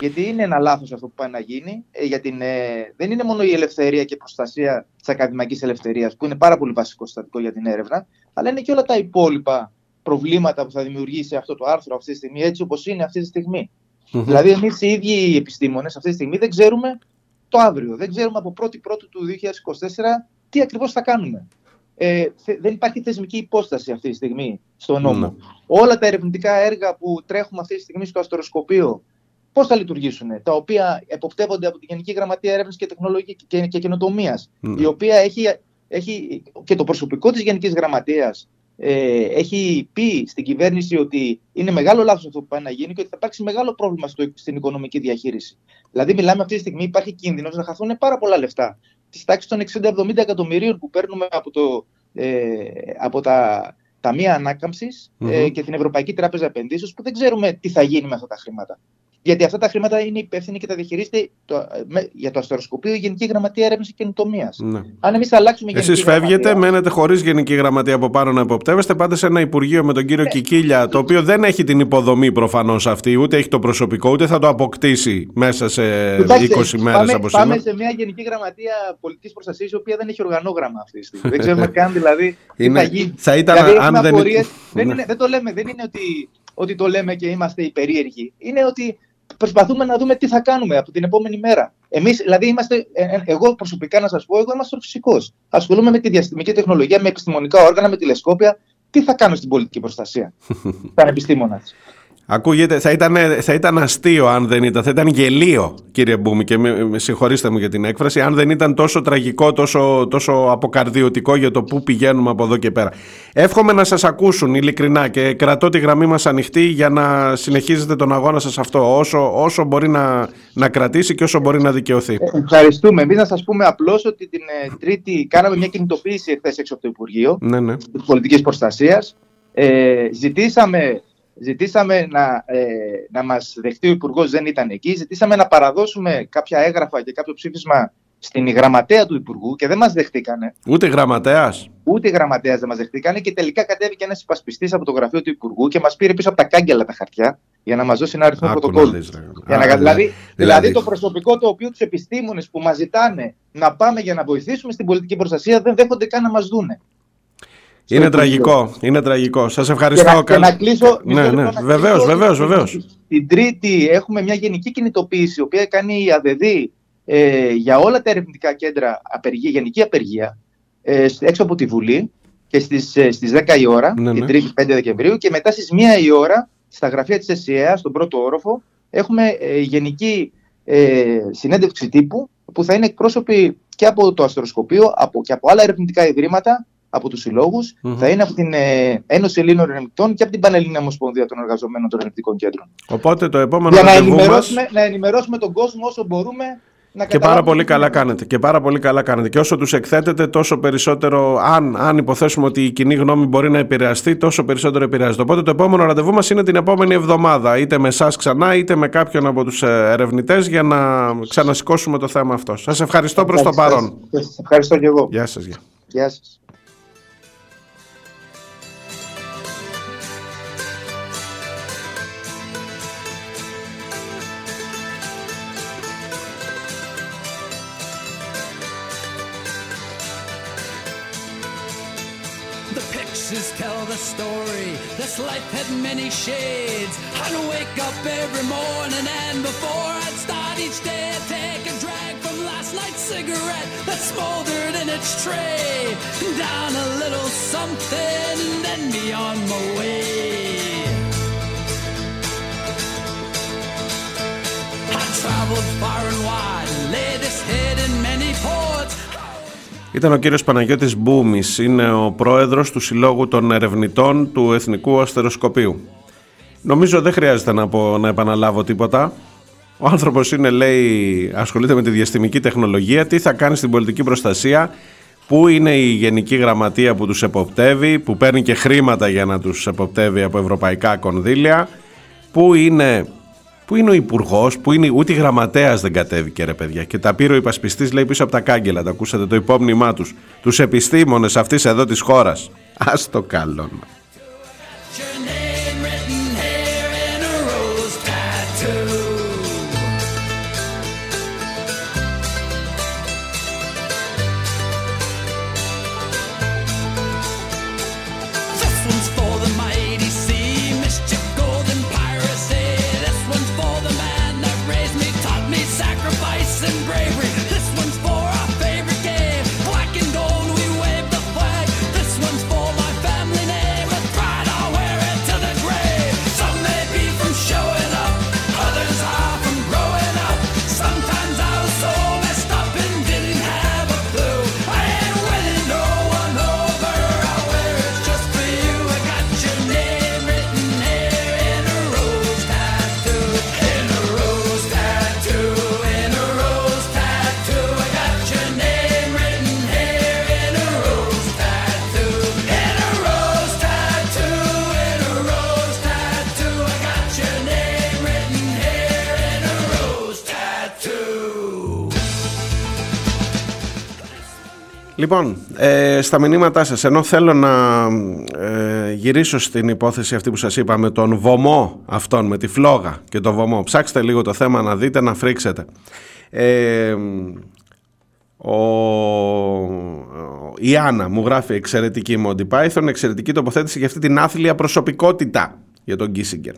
Γιατί είναι ένα λάθος αυτό που πάει να γίνει. Ε, για την, ε, δεν είναι μόνο η ελευθερία και η προστασία της ακαδημαϊκής ελευθερίας, που είναι πάρα πολύ βασικό συστατικό για την έρευνα, αλλά είναι και όλα τα υπόλοιπα προβλήματα που θα δημιουργήσει αυτό το άρθρο αυτή τη στιγμή, έτσι όπως είναι αυτή τη στιγμή. Μμμ. Δηλαδή, εμείς οι ίδιοι οι επιστήμονες αυτή τη στιγμή δεν ξέρουμε το αύριο. Δεν ξέρουμε από 1η Πρώτου του 2024 τι ακριβώς θα κάνουμε. Ε, θε- δεν υπάρχει θεσμική υπόσταση αυτή τη στιγμή στο νόμο. Ναι. Όλα τα ερευνητικά έργα που τρέχουμε αυτή τη στιγμή στο αστεροσκοπείο, πώς θα λειτουργήσουν, τα οποία εποπτεύονται από τη Γενική Γραμματεία Έρευνας και Τεχνολογία και, και Καινοτομίας, Ναι. η οποία έχει, έχει και το προσωπικό της Γενικής Γραμματείας ε, έχει πει στην κυβέρνηση ότι είναι μεγάλο λάθος αυτό που πάει να γίνει και ότι θα υπάρξει μεγάλο πρόβλημα στο, στην οικονομική διαχείριση. Δηλαδή, μιλάμε αυτή τη στιγμή, υπάρχει κίνδυνος να χαθούν πάρα πολλά λεφτά. Της τάξης των 60-70 εκατομμυρίων που παίρνουμε από, το, ε, από τα Ταμεία Ανάκαμψης, ε, Μμμ. και την Ευρωπαϊκή Τράπεζα Επενδύσεως, που δεν ξέρουμε τι θα γίνει με αυτά τα χρήματα. Γιατί αυτά τα χρήματα είναι υπεύθυνοι και τα διαχειρίζεται το, ε, με- για το αστεροσκοπείο η Γενική Γραμματεία Έρευνας και Καινοτομίας. Ναι. Αν εμείς αλλάξουμε Γενική Εσείς φεύγετε, Γραμματεία- μένετε χωρίς γενική γραμματεία από πάνω να υποπτεύεστε, πάτε σε ένα υπουργείο με τον Ναι. κύριο Κικίλια, το οποίο δεν έχει την υποδομή προφανώς αυτή, ούτε έχει το προσωπικό, ούτε θα το αποκτήσει μέσα σε Κοιτάξτε, 20 μέρες πάμε, από πάμε σήμερα. σε μια Γενική Γραμματεία Πολιτικής Προστασίας, η οποία δεν έχει οργανόγραμμα αυτή τη στιγμή. δεν ξέρουμε καν δηλαδή τι Είναι- θα γίνει. θα ήταν δηλαδή, αν έχουμε δεν- απορίες. δεν, Ναι. είναι, δεν το λέμε, δεν είναι ότι, ότι το λέμε και είμαστε υπερίεργοι. Είναι ότι προσπαθούμε να δούμε τι θα κάνουμε από την επόμενη μέρα. Εμείς, δηλαδή, είμαστε, ε, ε, εγώ προσωπικά να σας πω, εγώ είμαι αστροφυσικός. Ασχολούμαι με τη διαστημική τεχνολογία, με επιστημονικά όργανα, με τηλεσκόπια. Τι θα κάνω στην πολιτική προστασία, (laughs) σαν επιστήμονας. Ακούγεται, θα ήταν, θα ήταν αστείο αν δεν ήταν, θα ήταν γελίο κύριε Μπούμη και με, με συγχωρήστε μου για την έκφραση, αν δεν ήταν τόσο τραγικό, τόσο, τόσο αποκαρδιωτικό για το πού πηγαίνουμε από εδώ και πέρα. Εύχομαι να σας ακούσουν ειλικρινά και κρατώ τη γραμμή μας ανοιχτή για να συνεχίζετε τον αγώνα σας αυτό όσο, όσο μπορεί να, να κρατήσει και όσο μπορεί να δικαιωθεί. Ε, Ευχαριστούμε. Εμείς να σας πούμε απλώς ότι την ε, Τρίτη κάναμε μια κινητοποίηση εχθές έξω από το Υπουργείο Ναι, ναι. της πολιτικής προστασίας. Ε, ζητήσαμε ζητήσαμε να, ε, να μας δεχτεί ο Υπουργός, δεν ήταν εκεί. Ζητήσαμε να παραδώσουμε κάποια έγγραφα και κάποιο ψήφισμα στην γραμματέα του Υπουργού και δεν μας δεχτήκανε. Ούτε γραμματέας. Ούτε οι γραμματέας δεν μας δεχτήκανε και τελικά κατέβηκε ένας υπασπιστής από το γραφείο του Υπουργού και μας πήρε πίσω από τα κάγκελα τα χαρτιά για να μας δώσει ένα αριθμό Άκου να πρωτοκόλλου. δεις, ρε. Για να, Α, κα- δηλαδή, δηλαδή, δηλαδή- το προσωπικό το οποίο τους επιστήμονες που μας ζητάνε να πάμε για να βοηθήσουμε στην πολιτική προστασία δεν δέχονται καν να μας δούνε. Είναι στο Υπουργείο. τραγικό, είναι τραγικό. Σας Και ευχαριστώ. να, και καλ- να κλείσω. μισό Ναι, λεπτό ναι, να βεβαίως, κλείσω. βεβαίως, Την- βεβαίως. Την Τρίτη έχουμε μια γενική κινητοποίηση, η οποία κάνει η ΑΔΔ ε, για όλα τα ερευνητικά κέντρα απεργία, γενική απεργία ε, σ- έξω από τη Βουλή και στις, ε, στις 10 η ώρα, Ναι, την ναι. Τρίτη 5 Δεκεμβρίου και μετά στις 1 η ώρα στα γραφεία της ΕΣΥΑ, στον πρώτο όροφο, έχουμε ε, γενική ε, συνέντευξη τύπου που θα είναι εκπρόσωποι και από το αστροσκοπείο από, και από άλλα ερευνητικά ιδρύματα, από τους συλλόγους, Μμμ. θα είναι από την ε, Ένωση Ελλήνων Ερευνητών και από την Πανελλήνια Ομοσπονδία των Εργαζομένων των Ερευνητικών Κέντρων. Οπότε το επόμενο Για να ραντεβού μας... ενημερώσουμε, να ενημερώσουμε τον κόσμο όσο μπορούμε να Και πάρα καταλάβουμε πολύ τι καλά γίνεται. κάνετε. Και πάρα πολύ καλά κάνετε. Και όσο τους εκθέτετε, τόσο περισσότερο, αν, αν υποθέσουμε ότι η κοινή γνώμη μπορεί να επηρεαστεί, τόσο περισσότερο επηρεάζεται. Οπότε το επόμενο ραντεβού μας είναι την επόμενη εβδομάδα. Είτε με εσάς ξανά, είτε με κάποιον από τους ε, ερευνητές για να ξανασηκώσουμε το θέμα αυτό. Σας ευχαριστώ προς το παρόν. Σας Ευχαριστώ και εγώ. Γεια σας. Γεια. Γεια σας. The story. This life had many shades. I'd wake up every morning and before I'd start each day, I'd take a drag from last night's cigarette that smoldered in its tray. Down a little something, and then be on my way. I traveled far and wide, lay this head in many ports. Ήταν ο κύριος Παναγιώτης Μπούμης, είναι ο πρόεδρος του Συλλόγου των Ερευνητών του Εθνικού Αστεροσκοπείου. Νομίζω δεν χρειάζεται να, πω, να επαναλάβω τίποτα. Ο άνθρωπος είναι, λέει, ασχολείται με τη διαστημική τεχνολογία, τι θα κάνει στην πολιτική προστασία, πού είναι η γενική γραμματεία που τους εποπτεύει, που παίρνει και χρήματα για να τους εποπτεύει από ευρωπαϊκά κονδύλια, πού είναι, πού είναι ο υπουργός, πού είναι ούτε η γραμματέας δεν κατέβηκε ρε παιδιά. Και τα πήρε ο υπασπιστής, λέει πίσω από τα κάγκελα. Τα ακούσατε το υπόμνημά τους. Τους επιστήμονες αυτής εδώ της χώρας. Α το καλό. Your Λοιπόν, ε, στα μηνύματά σας, ενώ θέλω να ε, γυρίσω στην υπόθεση αυτή που σας είπα με τον βωμό αυτόν, με τη φλόγα και το βωμό. Ψάξτε λίγο το θέμα να δείτε, να φρίξετε. Ε, ο, η Άννα μου γράφει εξαιρετική Monty Python, εξαιρετική τοποθέτηση για αυτή την άθλια προσωπικότητα για τον Κίσιγκερ.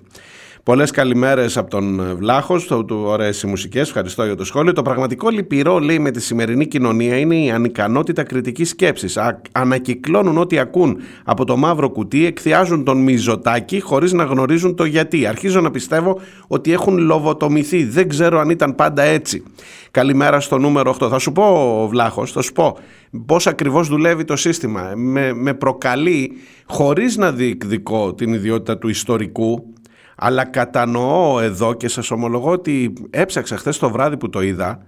Πολλές καλημέρες από τον ε, Βλάχος, του, του ωραίες οι μουσικές. Ευχαριστώ για το σχόλιο. Το πραγματικό λυπηρό, λέει, με τη σημερινή κοινωνία είναι η ανικανότητα κριτικής σκέψης. Ανακυκλώνουν ό,τι ακούν από το μαύρο κουτί, εκθιάζουν τον Μιζωτάκη χωρίς να γνωρίζουν το γιατί. Αρχίζω να πιστεύω ότι έχουν λοβοτομηθεί. Δεν ξέρω αν ήταν πάντα έτσι. Καλημέρα στο νούμερο 8. Θα σου πω, Βλάχος, θα σου πω πώς ακριβώς δουλεύει το σύστημα. Με, με προκαλεί, χωρίς να διεκδικώ την ιδιότητα του ιστορικού, αλλά κατανοώ εδώ και σας ομολογώ ότι έψαξα χθες το βράδυ που το είδα,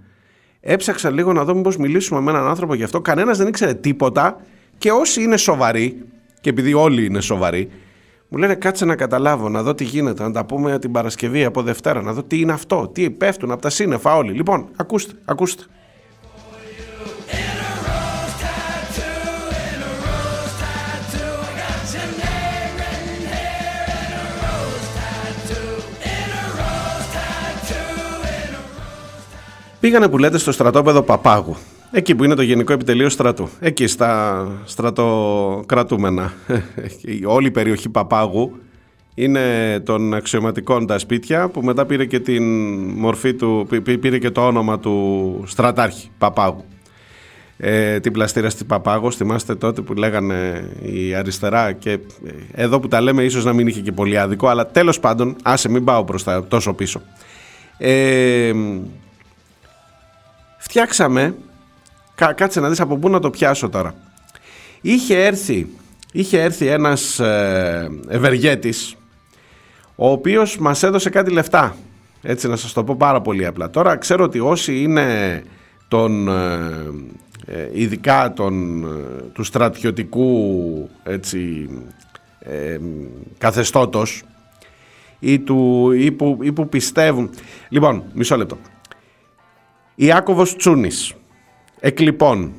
έψαξα λίγο να δω μήπως μιλήσουμε με έναν άνθρωπο γι' αυτό. Κανένας δεν ήξερε τίποτα και όσοι είναι σοβαροί, και επειδή όλοι είναι σοβαροί, μου λένε κάτσε να καταλάβω, να δω τι γίνεται, να τα πούμε την Παρασκευή από Δευτέρα, να δω τι είναι αυτό, τι πέφτουν από τα σύννεφα όλοι. Λοιπόν, ακούστε, ακούστε. Πήγανε που λέτε στο στρατόπεδο Παπάγου. Εκεί που είναι το Γενικό Επιτελείο Στρατού. Εκεί στα στρατοκρατούμενα. (laughs) Όλη η περιοχή Παπάγου είναι των αξιωματικών τα σπίτια που μετά πήρε και την μορφή του, πήρε και το όνομα του στρατάρχη Παπάγου. Ε, την πλαστήρα στη Παπάγο, θυμάστε τότε που λέγανε η αριστερά και ε, εδώ που τα λέμε ίσως να μην είχε και πολύ άδικο αλλά τέλος πάντων, άσε μην πάω προς τα τόσο πίσω. Ε, φτιάξαμε, κα, κάτσε να δεις από πού να το πιάσω τώρα. Είχε έρθει, είχε έρθει ένας ε, ευεργέτης, ο οποίος μας έδωσε κάτι λεφτά. Έτσι να σας το πω πάρα πολύ απλά. Τώρα ξέρω ότι όσοι είναι τον, ε, ε, ειδικά τον, ε, του στρατιωτικού έτσι, ε, καθεστώτος ή, του, ή, που, ή που πιστεύουν. Λοιπόν, μισό λεπτό. Ιάκωβος Τσούνης, εκλειπών,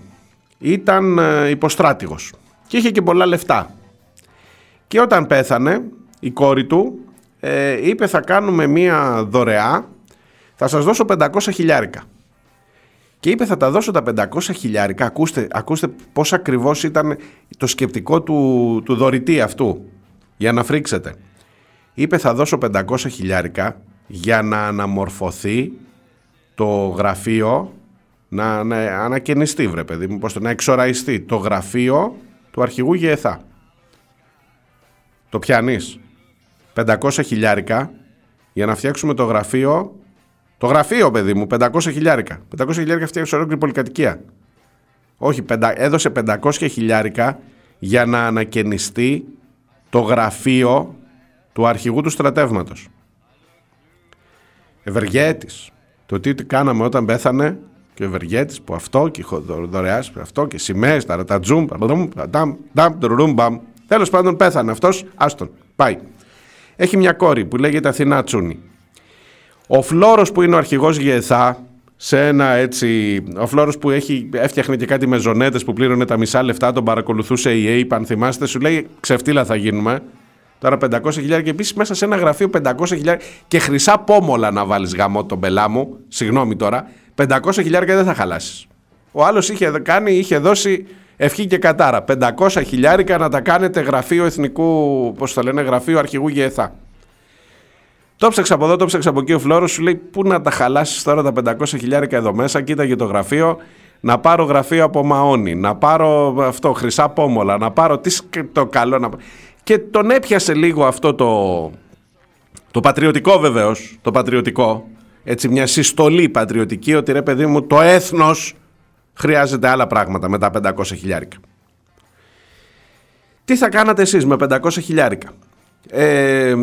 ήταν ε, υποστράτηγος και είχε και πολλά λεφτά. Και όταν πέθανε, η κόρη του ε, είπε θα κάνουμε μία δωρεά, θα σας δώσω 500 χιλιάρικα. Και είπε θα τα δώσω τα 500 χιλιάρικα, ακούστε, ακούστε πώς ακριβώς ήταν το σκεπτικό του, του δωρητή αυτού, για να φρίξετε. Είπε θα δώσω 500 χιλιάρικα για να αναμορφωθεί το γραφείο να, να ανακαινιστεί βρε παιδί μου, πώς το, να εξοραϊστεί το γραφείο του αρχηγού ΓΕΘΑ. Το πιάνεις. 500 χιλιάρικα για να φτιάξουμε το γραφείο το γραφείο παιδί μου 500 χιλιάρικα 500 χιλιάρικα φτιάξει ολόκληρη πολυκατοικία όχι έδωσε 500 χιλιάρικα για να ανακαινιστεί το γραφείο του αρχηγού του στρατεύματος Ευεργέτης το τι κάναμε όταν πέθανε και ο Ευεργέτης που αυτό και δωρεάς αυτό και σημαίες, τα ρατατζούμ, τέλος πάντων πέθανε αυτός, άστον, πάει. Έχει μια κόρη που λέγεται Αθηνά Τσούνη. Ο Φλόρος που είναι ο αρχηγός Γεθά, σε ένα έτσι. Ο Φλόρος που έχει, έφτιαχνε και κάτι με ζωνέτες που πλήρωνε τα μισά λεφτά, τον παρακολουθούσε η ΑΕΠ. Αν θυμάστε, σου λέει ξεφτύλα θα γίνουμε. Τώρα 500 χιλιάρια και επίσης μέσα σε ένα γραφείο 500 χιλιάρια και χρυσά πόμολα να βάλεις γαμό τον πελά μου. Συγγνώμη τώρα. 500 χιλιάρια δεν θα χαλάσεις. Ο άλλος είχε κάνει, είχε δώσει ευχή και κατάρα. 500 χιλιάρικα να τα κάνετε γραφείο εθνικού, πώς το λένε, γραφείο αρχηγού ΓΕΘΑ. Το ψάξα από εδώ, το ψάξα από εκεί ο Φλόρος, σου λέει πού να τα χαλάσεις τώρα τα 500 χιλιάρικα εδώ μέσα. Κοίταγε το γραφείο, να πάρω γραφείο από Μαόνι, να πάρω αυτό, χρυσά πόμολα, να πάρω τι το καλό να και τον έπιασε λίγο αυτό το, το πατριωτικό βεβαίως, το πατριωτικό, έτσι μια συστολή πατριωτική ότι ρε παιδί μου το έθνος χρειάζεται άλλα πράγματα με τα 500 χιλιάρικα. Τι θα κάνατε εσείς με 500 χιλιάρικα; Ε,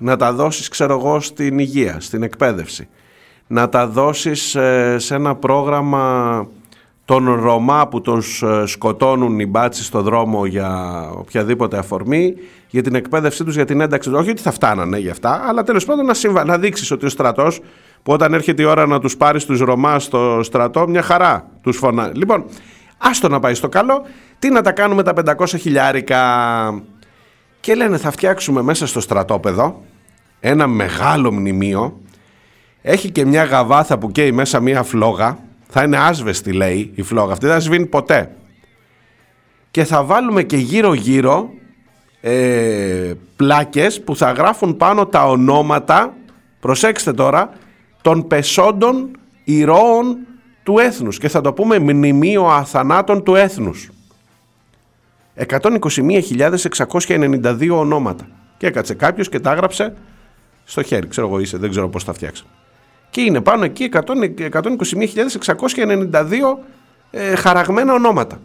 να τα δώσεις ξέρω εγώ στην υγεία, στην εκπαίδευση. Να τα δώσεις ε, σε ένα πρόγραμμα τον Ρωμά που τον ε, σκοτώνουν οι μπάτσι στο δρόμο για οποιαδήποτε αφορμή, για την εκπαίδευσή τους, για την ένταξη Όχι ότι θα φτάνανε για αυτά, αλλά τέλος πάντων να, συμβα... να δείξεις ότι ο στρατός που όταν έρχεται η ώρα να τους πάρεις τους Ρωμά στο στρατό, μια χαρά τους φωνά. Λοιπόν, άστο να πάει στο καλό, τι να τα κάνουμε τα 500 χιλιάρικα; Και λένε θα φτιάξουμε μέσα στο στρατόπεδο ένα μεγάλο μνημείο, έχει και μια γαβάθα που καίει μέσα μια φλόγα, θα είναι άσβεστη λέει η φλόγα αυτή, δεν θα σβήνει ποτέ. Και θα βάλουμε και γύρω γύρω ε, πλάκες που θα γράφουν πάνω τα ονόματα, προσέξτε τώρα, των πεσόντων ηρώων του έθνους και θα το πούμε μνημείο αθανάτων του έθνους. 121.692 ονόματα. Και έκατσε κάποιος και τα έγραψε στο χέρι. Ξέρω εγώ είσαι, δεν ξέρω πώς τα φτιάξα. Και είναι πάνω εκεί 100 121.692 ε, χαραγμένα ονόματα.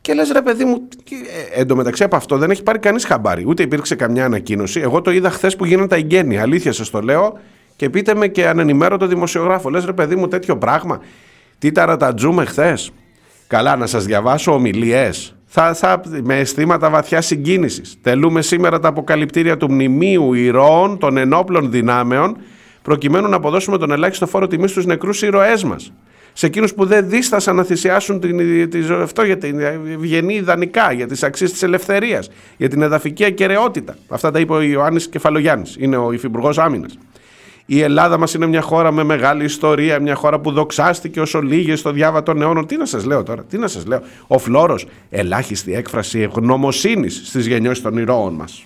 Και λες ρε παιδί μου, και, ε, εντωμεταξύ από αυτό δεν έχει πάρει κανείς χαμπάρι. Ούτε υπήρξε καμιά ανακοίνωση. Εγώ το είδα χθες που γίνανε τα εγγένεια. Αλήθεια σας το λέω. Και πείτε με και ανενημέρωτο δημοσιογράφο. Λες ρε παιδί μου τέτοιο πράγμα. Τι ταρατατζούμε χθες. Καλά να σας διαβάσω ομιλίες. Θα, θα, με αισθήματα βαθιά συγκίνησης. Τελούμε σήμερα τα αποκαλυπτήρια του μνημείου ηρώων των ενόπλων δυνάμεων, προκειμένου να αποδώσουμε τον ελάχιστο φόρο τιμής στους νεκρούς ήρωές μας. Σε εκείνους που δεν δίστασαν να θυσιάσουν την, τη, αυτό για την ευγενή ιδανικά, για τις αξίες της ελευθερίας, για την εδαφική ακαιρεότητα. Αυτά τα είπε ο Ιωάννης Κεφαλογιάννης, είναι ο υφυπουργός άμυνας. Η Ελλάδα μας είναι μια χώρα με μεγάλη ιστορία, μια χώρα που δοξάστηκε όσο λίγες στο διάβα των αιώνων. Τι να σας λέω τώρα, τι να σας λέω. Ο Φλόρος, ελάχιστη έκφραση ευγνωμοσύνης στις γενιώσει των ηρώων μας.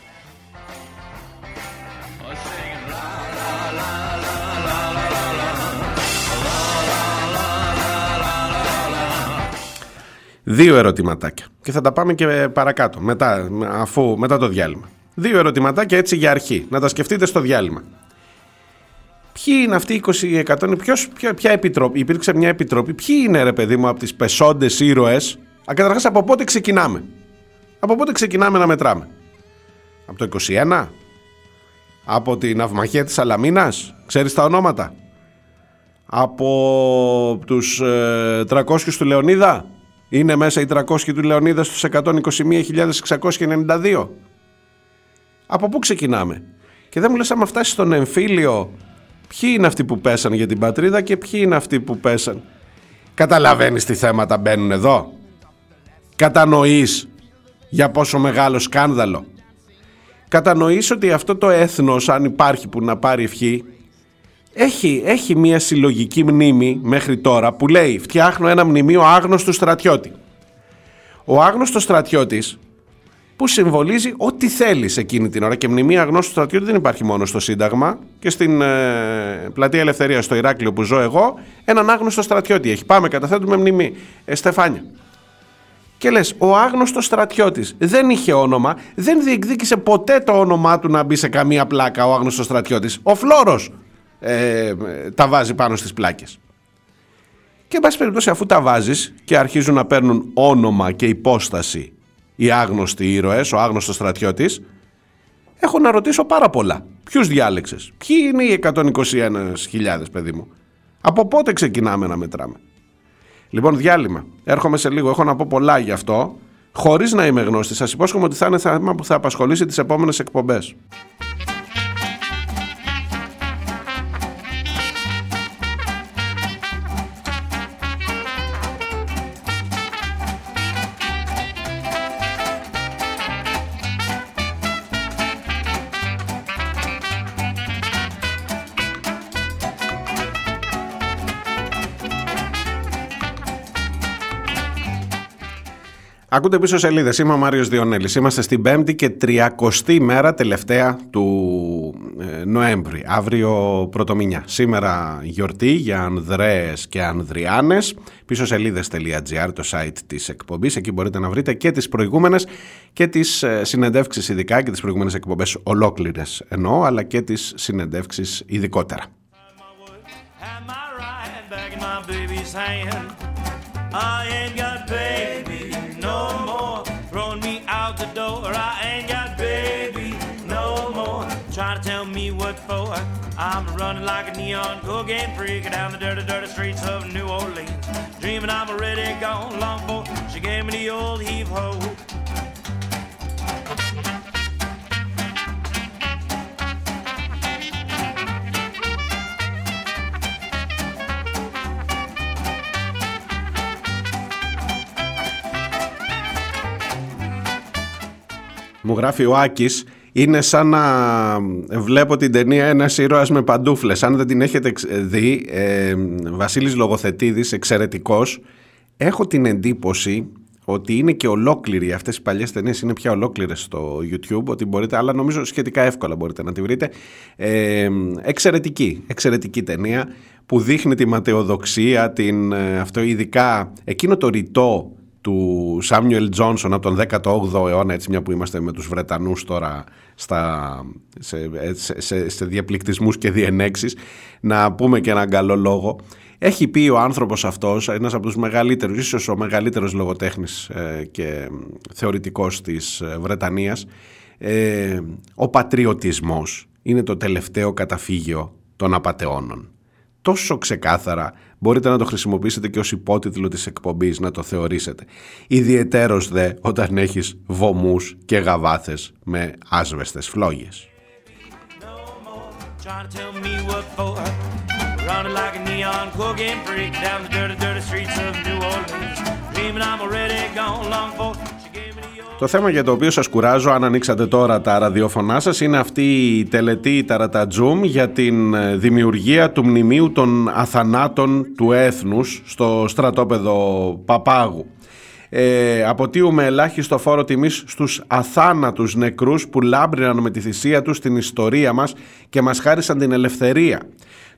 Δύο ερωτηματάκια. Και θα τα πάμε και παρακάτω, μετά, αφού, μετά το διάλειμμα. Δύο ερωτηματάκια έτσι για αρχή. Να τα σκεφτείτε στο διάλειμμα. Ποιοι είναι αυτοί οι 20 100, ποιος, ποια, ποια επιτροπή, υπήρξε μια επιτροπή, ποιοι είναι ρε παιδί μου από τις πεσόντες ήρωες, καταρχάς από πότε ξεκινάμε, από πότε ξεκινάμε να μετράμε, από το 21, από την αυμαχία της Αλαμίνας, ξέρεις τα ονόματα, από τους ε, 300 του Λεωνίδα, είναι μέσα οι 300 του Λεωνίδας στους 121.692. Από πού ξεκινάμε; Και δεν μου λες άμα φτάσεις στον εμφύλιο ποιοι είναι αυτοί που πέσαν για την πατρίδα και ποιοι είναι αυτοί που πέσαν; Καταλαβαίνεις τι θέματα μπαίνουν εδώ; Κατανοείς για πόσο μεγάλο σκάνδαλο; Κατανοείς ότι αυτό το έθνος, αν υπάρχει που να πάρει ευχή, έχει, έχει μια συλλογική μνήμη μέχρι τώρα που λέει φτιάχνω ένα μνημείο άγνωστου στρατιώτη. Ο άγνωστος στρατιώτης που συμβολίζει ό,τι θέλει εκείνη την ώρα. Και μνημεία γνώστου στρατιώτη δεν υπάρχει μόνο στο Σύνταγμα και στην ε, Πλατεία Ελευθερίας στο Ηράκλειο που ζω εγώ, έναν άγνωστο στρατιώτη έχει. Πάμε, καταθέτουμε μνημή. Ε, Στεφάνια. Και λες, ο άγνωστος στρατιώτης δεν είχε όνομα, δεν διεκδίκησε ποτέ το όνομά του να μπει σε καμία πλάκα ο άγνωστος στρατιώτης. Ο Φλόρος ε, τα βάζει πάνω στις πλάκες. Και εν πάση περιπτώσει, αφού τα βάζεις και αρχίζουν να παίρνουν όνομα και υπόσταση οι άγνωστοι ήρωες, ο άγνωστος στρατιώτης, έχω να ρωτήσω πάρα πολλά. Ποιους διάλεξες, ποιοι είναι οι 121.000 παιδί μου, από πότε ξεκινάμε να μετράμε; Λοιπόν, διάλειμμα. Έρχομαι σε λίγο. Έχω να πω πολλά γι' αυτό. Χωρίς να είμαι γνώστης, σας υπόσχομαι ότι θα είναι θέμα που θα απασχολήσει τις επόμενες εκπομπές. Ακούτε πίσω σελίδες, είμαι ο Μάριος Διονέλης. Είμαστε στην 5η και 30η μέρα τελευταία του ε, Νοέμβρη, αύριο πρωτομηνιά. Σήμερα γιορτή για Ανδρέες και Ανδριάνες, πίσω σελίδες.gr το site της εκπομπής. Εκεί μπορείτε να βρείτε και τις προηγούμενες και τις ε, συνεντεύξεις ειδικά και τις προηγούμενες εκπομπές ολόκληρες εννοώ, αλλά και τις συνεντεύξεις ειδικότερα. Had my ride back in my baby's hand. I ain't got baby I'm running like a neon cocaine freak down the dirty, dirty streets of New Orleans. Dreaming I'm already gone long before she gave me the old heave ho. Μου γράφει ο Άκης είναι σαν να βλέπω την ταινία ένας ήρωας με παντούφλες. Αν δεν την έχετε εξ- δει, ε, Βασίλης Λογοθετίδης, εξαιρετικός, έχω την εντύπωση ότι είναι και ολόκληρη, αυτές οι παλιές ταινίες είναι πια ολόκληρες στο YouTube, ότι μπορείτε, αλλά νομίζω σχετικά εύκολα μπορείτε να τη βρείτε. Ε, εξαιρετική, εξαιρετική ταινία που δείχνει τη ματαιοδοξία, την, ε, αυτό ειδικά εκείνο το ρητό του Σάμιουελ Τζόνσον από τον 18ο αιώνα, έτσι μια που είμαστε με τους Βρετανούς τώρα στα, σε, σε, σε, σε διαπληκτισμούς και διενέξεις, να πούμε και έναν καλό λόγο. Έχει πει ο άνθρωπος αυτός, ένας από τους μεγαλύτερους, ίσως ο μεγαλύτερος λογοτέχνης ε, και θεωρητικός της ε, Βρετανίας, ε, ο πατριωτισμός είναι το τελευταίο καταφύγιο των απατεώνων. Τόσο ξεκάθαρα μπορείτε να το χρησιμοποιήσετε και ως υπότιτλο της εκπομπής, να το θεωρήσετε. Ιδιαιτέρως δε όταν έχεις βωμούς και γαβάθες με άσβεστες φλόγες. Το θέμα για το οποίο σας κουράζω, αν ανοίξατε τώρα τα ραδιόφωνά σας, είναι αυτή η τελετή η Ταρατατζούμ για την ε, δημιουργία του μνημείου των αθανάτων του έθνους στο στρατόπεδο Παπάγου. Ε, αποτείουμε ελάχιστο φόρο τιμής στους αθάνατους νεκρούς που λάμπριναν με τη θυσία τους την ιστορία μας και μας χάρισαν την ελευθερία.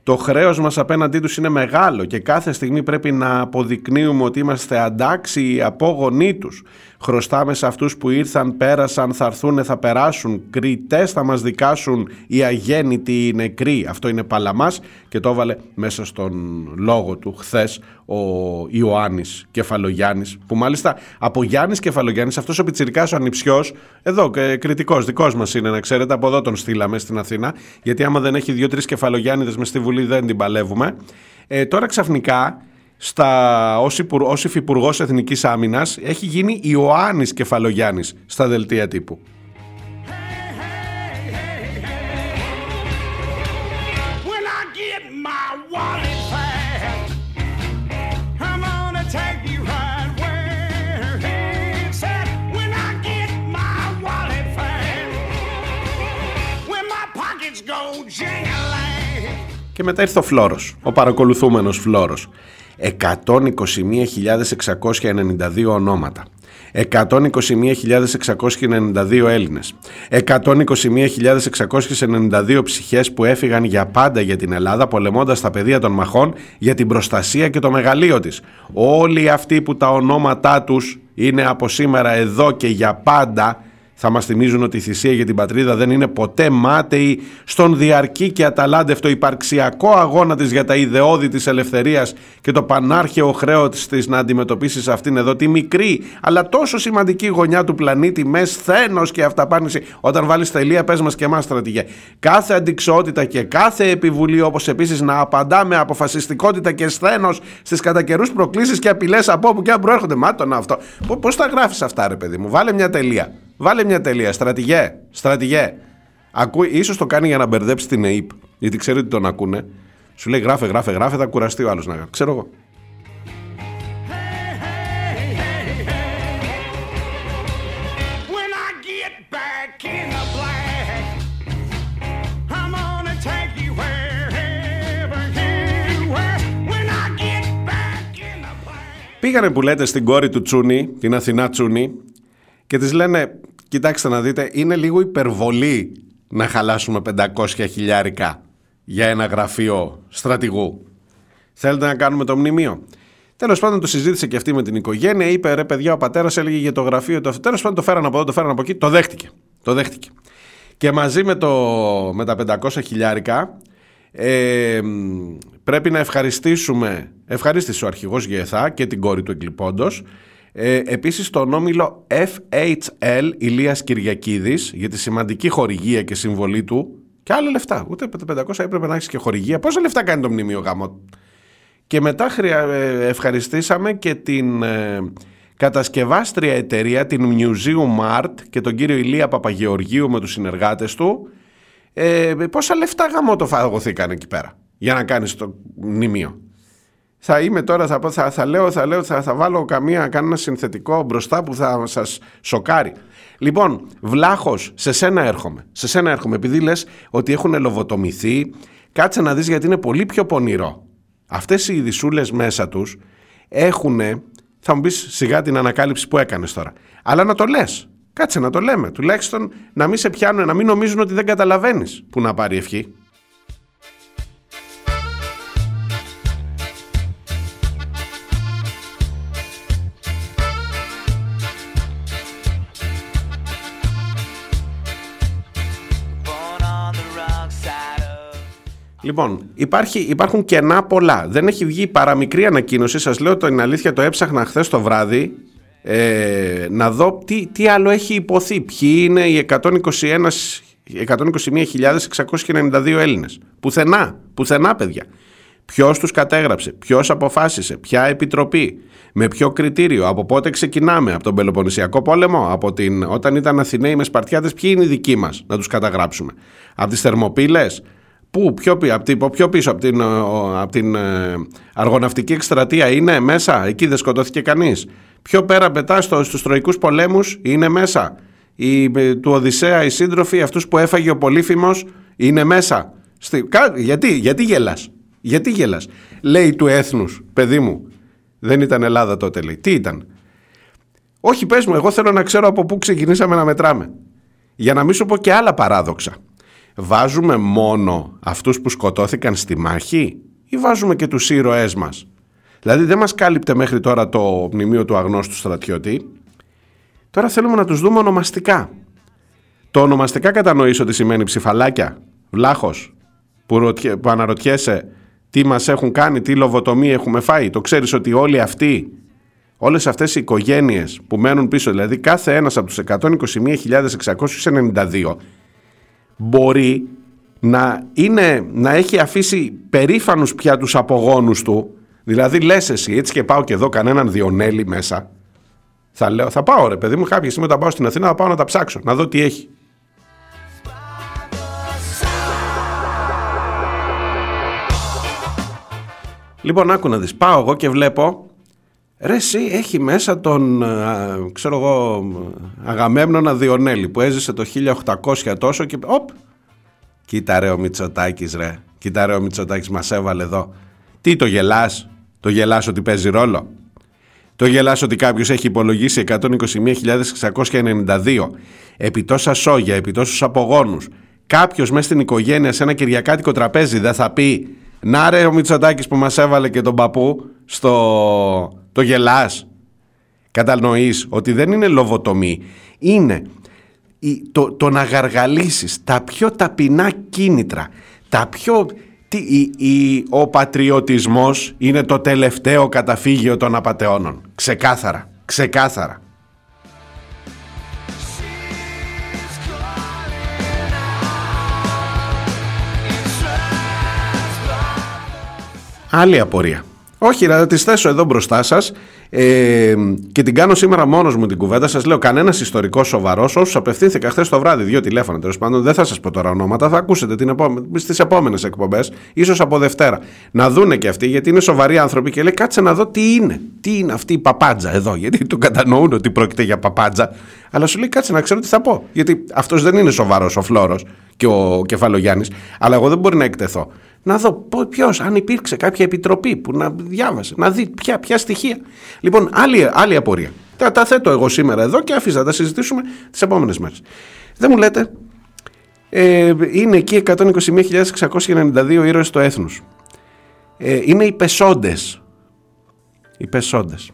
Το χρέος μας απέναντί τους είναι μεγάλο και κάθε στιγμή πρέπει να αποδεικνύουμε ότι είμαστε αντάξιοι απόγονοί τους. Χρωστάμε σε αυτούς που ήρθαν, πέρασαν, θα έρθουν, θα περάσουν. Κριτές θα μας δικάσουν οι αγέννητοι οι νεκροί. Αυτό είναι παλαμάς και το έβαλε μέσα στον λόγο του χθες ο Ιωάννης Κεφαλογιάννης που μάλιστα από Γιάννης Κεφαλογιάννης αυτός ο πιτσιρικάς ο ανιψιός εδώ και κριτικός δικός μας είναι να ξέρετε από εδώ τον στείλαμε στην Αθήνα γιατί άμα δεν έχει δύο-τρεις Κεφαλογιάννηδες μες στη Βουλή δεν την παλεύουμε ε, τώρα ξαφνικά στα, ως, υπουργ, ως υφυπουργός Εθνικής Άμυνας έχει γίνει Ιωάννης Κεφαλογιάννης στα δελτία τύπου. When I get my wallet back, I'm gonna take you right where it's at. When I get my wallet back, when my pockets go jingling. Και μετά ήρθε ο Φλόρος, ο παρακολουθούμενος Φλόρος. 121.692 ονόματα. 121.692 Έλληνες. 121.692 ψυχές που έφυγαν για πάντα για την Ελλάδα πολεμώντας τα πεδία των μαχών για την προστασία και το μεγαλείο της. Όλοι αυτοί που τα ονόματά τους είναι από σήμερα εδώ και για πάντα θα μας θυμίζουν ότι η θυσία για την πατρίδα δεν είναι ποτέ μάταιη στον διαρκή και αταλάντευτο υπαρξιακό αγώνα της για τα ιδεώδη της ελευθερίας και το πανάρχαιο χρέος της να αντιμετωπίσεις αυτήν εδώ τη μικρή αλλά τόσο σημαντική γωνιά του πλανήτη με σθένος και αυταπάνηση. Όταν βάλεις τελεία πες μας και εμάς στρατηγέ. Κάθε αντικσότητα και κάθε επιβουλή όπως επίσης να απαντά με αποφασιστικότητα και σθένος στις κατά καιρούς προκλήσεις και απειλές από όπου και αν προέρχονται. Μάτωνα αυτό. Πο- πώς τα γράφεις αυτά ρε παιδί μου; Βάλε μια τελεία Βάλε μια τελεία. Στρατηγέ. Στρατηγέ. Ακούει, ίσως το κάνει για να μπερδέψει την ΕΕΠ. Γιατί ξέρει ότι τον ακούνε. Σου λέει γράφε, γράφε, γράφε, θα κουραστεί ο άλλος να γράφει. Ξέρω εγώ. When I get back in the black, I'm gonna take you wherever you were. When I get back in the black. Πήγανε που λέτε στην κόρη του Τσούνη, την Αθηνά Τσούνη, και της λένε, κοιτάξτε να δείτε, είναι λίγο υπερβολή να χαλάσουμε 500 χιλιάρικα για ένα γραφείο στρατηγού. Θέλετε να κάνουμε το μνημείο; Τέλος πάντων, το συζήτησε και αυτή με την οικογένεια. Είπε ρε, παιδιά, ο πατέρας έλεγε για το γραφείο. Το... Τέλος πάντων, το φέραν από εδώ, το φέραν από εκεί. Το δέχτηκε. Το δέχτηκε. Και μαζί με, το, με τα 500 χιλιάρικα ε, μ, πρέπει να ευχαριστήσουμε, ευχαρίστησε ο αρχηγός Γεθά και την κόρη του εγκλειπώντος, ε, επίσης τον όμιλο FHL Ηλίας Κυριακίδης για τη σημαντική χορηγία και συμβολή του και άλλα λεφτά. Ούτε 500 έπρεπε να έχεις και χορηγία. Πόσα λεφτά κάνει το μνημείο γάμο; Και μετά χρεια- ε, ευχαριστήσαμε και την ε, κατασκευάστρια εταιρεία, την Museum Art και τον κύριο Ηλία Παπαγεωργίου με τους συνεργάτες του. Ε, πόσα λεφτά γαμό το φαγωθήκαν εκεί πέρα για να κάνεις το μνημείο; Θα είμαι τώρα, θα, πω- θα, θα λέω, θα, λέω θα, θα βάλω καμία, κανένα συνθετικό μπροστά που θα σας σοκάρει. Λοιπόν, Βλάχος, σε σένα έρχομαι. Σε σένα έρχομαι, επειδή λες ότι έχουν ελοβοτομηθεί, κάτσε να δεις γιατί είναι πολύ πιο πονηρό. Αυτές οι ειδισούλες μέσα τους έχουν Θα μου πεις σιγά την ανακάλυψη που έκανες τώρα. Αλλά να το λες. Κάτσε να το λέμε. Τουλάχιστον να μην σε πιάνουν, να μην νομίζουν ότι δεν καταλαβαίνεις που να πάρει ευχή. Λοιπόν, υπάρχει, υπάρχουν κενά πολλά. Δεν έχει βγει παραμικρή ανακοίνωση. Σας λέω την αλήθεια, το έψαχνα χθες το βράδυ ε, να δω τι, τι άλλο έχει υποθεί. Ποιοι είναι οι 121 121.692 Έλληνες. Πουθενά, πουθενά παιδιά. Ποιος τους κατέγραψε, ποιος αποφάσισε, ποια επιτροπή, με ποιο κριτήριο, από πότε ξεκινάμε, από τον Πελοποννησιακό πόλεμο, από την, όταν ήταν Αθηναίοι με Σπαρτιάτες, ποιοι είναι οι δικοί μας να τους καταγράψουμε. Από τις Θερμοπύλες, πού, πιο, πι- από την, πιο πίσω, από την, ο- από την ε, αργοναυτική εκστρατεία είναι μέσα, εκεί δεν σκοτώθηκε κανείς. Πιο πέρα πετά στο, στους Τροϊκούς πολέμους είναι μέσα. Οι, ε, του Οδυσσέα οι σύντροφοι, αυτούς που έφαγε ο Πολύφημος, είναι μέσα. Στη, κα- γιατί, γιατί γελάς, γιατί γελάς; Λέει του έθνους, παιδί μου, δεν ήταν Ελλάδα τότε λέει. Τι ήταν; Όχι πες μου, εγώ θέλω να ξέρω από πού ξεκινήσαμε να μετράμε. Για να μην σου πω και άλλα παράδοξα. Βάζουμε μόνο αυτούς που σκοτώθηκαν στη μάχη ή βάζουμε και τους ήρωές μας; Δηλαδή δεν μας κάλυπτε μέχρι τώρα το μνημείο του αγνώστου στρατιώτη. Τώρα θέλουμε να τους δούμε ονομαστικά. Το ονομαστικά κατανοείς ότι σημαίνει ψηφαλάκια, βλάχος, που, ρωτιέ- που αναρωτιέσαι τι μας έχουν κάνει, τι λοβοτομή έχουμε φάει. Το ξέρεις ότι όλοι αυτοί, όλες αυτές οι οικογένειες που μένουν πίσω, δηλαδή κάθε ένας από τους 121.692 μπορεί να, είναι, να έχει αφήσει περήφανους πια τους απογόνους του. Δηλαδή λες εσύ έτσι και πάω και εδώ κανέναν Διονέλη μέσα. Θα λέω, θα πάω ρε παιδί μου κάποια στιγμή όταν πάω στην Αθήνα θα πάω να τα ψάξω, να δω τι έχει. Λοιπόν, άκου να δεις. Πάω εγώ και βλέπω Ρε εσύ έχει μέσα τον, α, ξέρω εγώ, Αγαμέμνονα Διονέλη που έζησε το 1800 τόσο και οπ, κοίτα ρε ο Μητσοτάκης ρε, κοίτα ρε ο Μητσοτάκης μας έβαλε εδώ. Τι το γελάς, το γελάς ότι παίζει ρόλο; Το γελάς ότι κάποιος έχει υπολογίσει 121.692 επί τόσα σόγια, επί τόσους απογόνους. Κάποιος μέσα στην οικογένεια σε ένα κυριακάτικο τραπέζι δεν θα πει «Να ρε ο Μητσοτάκης που μας έβαλε και τον παππού στο... το γελάς». Κατανοείς ότι δεν είναι λοβοτομή, είναι η- το, το να γαργαλίσεις τα πιο ταπεινά κίνητρα, τα πιο... Τι, η- η- ο πατριωτισμός είναι το τελευταίο καταφύγιο των απατεώνων. Ξεκάθαρα, ξεκάθαρα. Άλλη απορία. Όχι, να τη θέσω εδώ μπροστά σας ε, και την κάνω σήμερα μόνος μου την κουβέντα. Σας λέω, κανένας ιστορικός σοβαρός, όσους απευθύνθηκα χθες το βράδυ, δύο τηλέφωνα τέλος πάντων, δεν θα σας πω τώρα ονόματα, θα ακούσετε την επόμε- στις επόμενες εκπομπές, ίσως από Δευτέρα. Να δούνε και αυτοί, γιατί είναι σοβαροί άνθρωποι και λέει, κάτσε να δω τι είναι. Τι είναι αυτή η παπάντζα εδώ, γιατί το κατανοούν ότι πρόκειται για παπάντζα. Αλλά σου λέει, κάτσε να ξέρω τι θα πω. Γιατί αυτός δεν είναι σοβαρός ο Φλόρος και ο Κεφαλογιάννης, αλλά εγώ δεν μπορεί να εκτεθώ να δω ποιος, αν υπήρξε κάποια επιτροπή που να διάβασε, να δει ποια, ποια στοιχεία. Λοιπόν, άλλη, άλλη απορία. Τα, τα θέτω εγώ σήμερα εδώ και αφήσα να τα συζητήσουμε τις επόμενες μέρες. Δεν μου λέτε, ε, είναι εκεί 121.692 ήρωες του έθνους. Ε, είναι οι πεσόντες. Οι πεσόντες.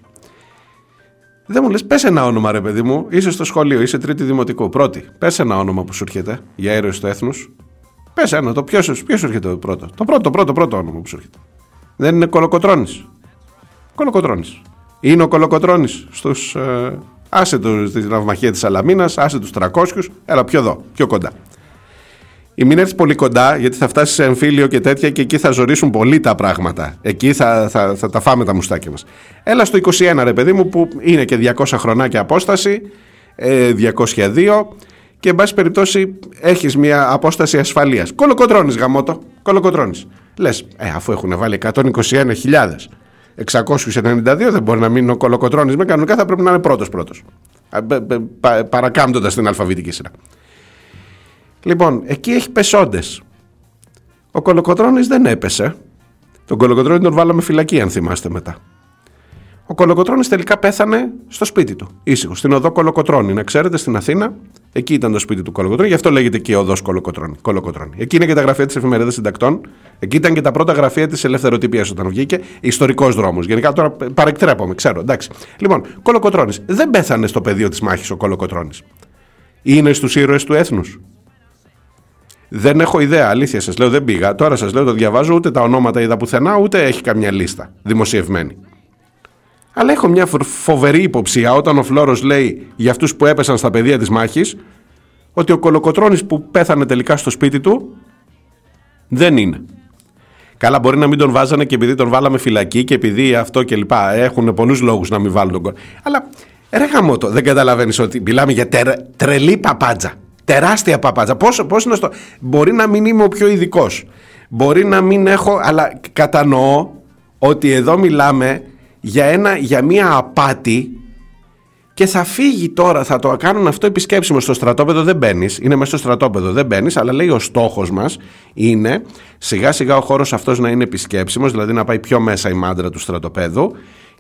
Δεν μου λες, πες ένα όνομα ρε παιδί μου, είσαι στο σχολείο, είσαι τρίτη δημοτικού, πρώτη. Πες ένα όνομα που σου έρχεται για ήρωες του έθνους. Πες ένα, το ποιος σου ποιος σου έρχεται το πρώτο. Το πρώτο, πρώτο, πρώτο όνομα που σου έρχεται. Δεν είναι Κολοκοτρόνη. Κολοκοτρόνη. Είναι ο Κολοκοτρόνη στους. Ε, άσε τους στη ναυμαχία της Αλαμίνας, άσε τους 300, έλα πιο εδώ, πιο κοντά. Ή μην έρθει πολύ κοντά, γιατί θα φτάσει σε εμφύλιο και τέτοια και εκεί θα ζορίσουν πολύ τα πράγματα. Εκεί θα, θα, θα τα φάμε τα μουστάκια μας. Έλα στο 21, ρε παιδί μου, που είναι και 200 χρονάκια απόσταση, ε, 202 και εν πάση περιπτώσει έχεις μια απόσταση ασφαλείας. Κολοκοτρώνεις γαμότο. Κολοκοτρώνεις. Λες, ε, αφού έχουν βάλει 121.692 δεν μπορεί να μείνει ο κολοκοτρώνη με κανονικά θα πρέπει να είναι πρώτος πρώτος. Παρακάμπτοντας την αλφαβητική σειρά. Λοιπόν, εκεί έχει πεσόντες. Ο κολοκοτρώνης δεν έπεσε. Τον κολοκοτρώνη τον βάλαμε φυλακή, αν θυμάστε μετά. Ο Κολοκοτρώνης τελικά πέθανε στο σπίτι του. Ήσυχος, στην οδό Κολοκοτρώνη. Να ξέρετε, στην Αθήνα, εκεί ήταν το σπίτι του Κολοκοτρώνη. Γι' αυτό λέγεται και η οδός Κολοκοτρώνη. Κολοκοτρώνη. Εκεί είναι και τα γραφεία της εφημερίδας συντακτών. Εκεί ήταν και τα πρώτα γραφεία της ελευθεροτυπίας όταν βγήκε. Ιστορικός δρόμος. Γενικά τώρα παρεκτρέπομαι, ξέρω. Εντάξει. Λοιπόν, Κολοκοτρώνης. Δεν πέθανε στο πεδίο της μάχης ο Κολοκοτρώνης. Είναι στους ήρωες του έθνους. Δεν έχω ιδέα, αλήθεια σας λέω, δεν πήγα. Τώρα σας λέω, το διαβάζω, ούτε τα ονόματα είδα πουθενά, ούτε έχει καμιά λίστα δημοσιευμένη. Αλλά έχω μια φο- φοβερή υποψία όταν ο Φλόρος λέει για αυτούς που έπεσαν στα πεδία της μάχης ότι ο Κολοκοτρώνης που πέθανε τελικά στο σπίτι του δεν είναι. Καλά, μπορεί να μην τον βάζανε και επειδή τον βάλαμε φυλακή και επειδή αυτό και λοιπά. Έχουν πολλούς λόγους να μην βάλουν τον κο- Αλλά ρε γαμώτο, δεν καταλαβαίνεις ότι μιλάμε για τερ- τρελή παπάντζα. Τεράστια παπάντζα. Πώς, πώς είναι στο... Μπορεί να μην είμαι ο πιο ειδικός. Μπορεί να μην έχω. Αλλά κατανοώ ότι εδώ μιλάμε για, ένα, για μια απάτη και θα φύγει τώρα, θα το κάνουν αυτό επισκέψιμο στο στρατόπεδο. Δεν μπαίνεις, είναι μέσα στο στρατόπεδο, δεν μπαίνεις, αλλά λέει ο στόχος μας είναι σιγά σιγά ο χώρος αυτός να είναι επισκέψιμος, δηλαδή να πάει πιο μέσα η μάντρα του στρατοπέδου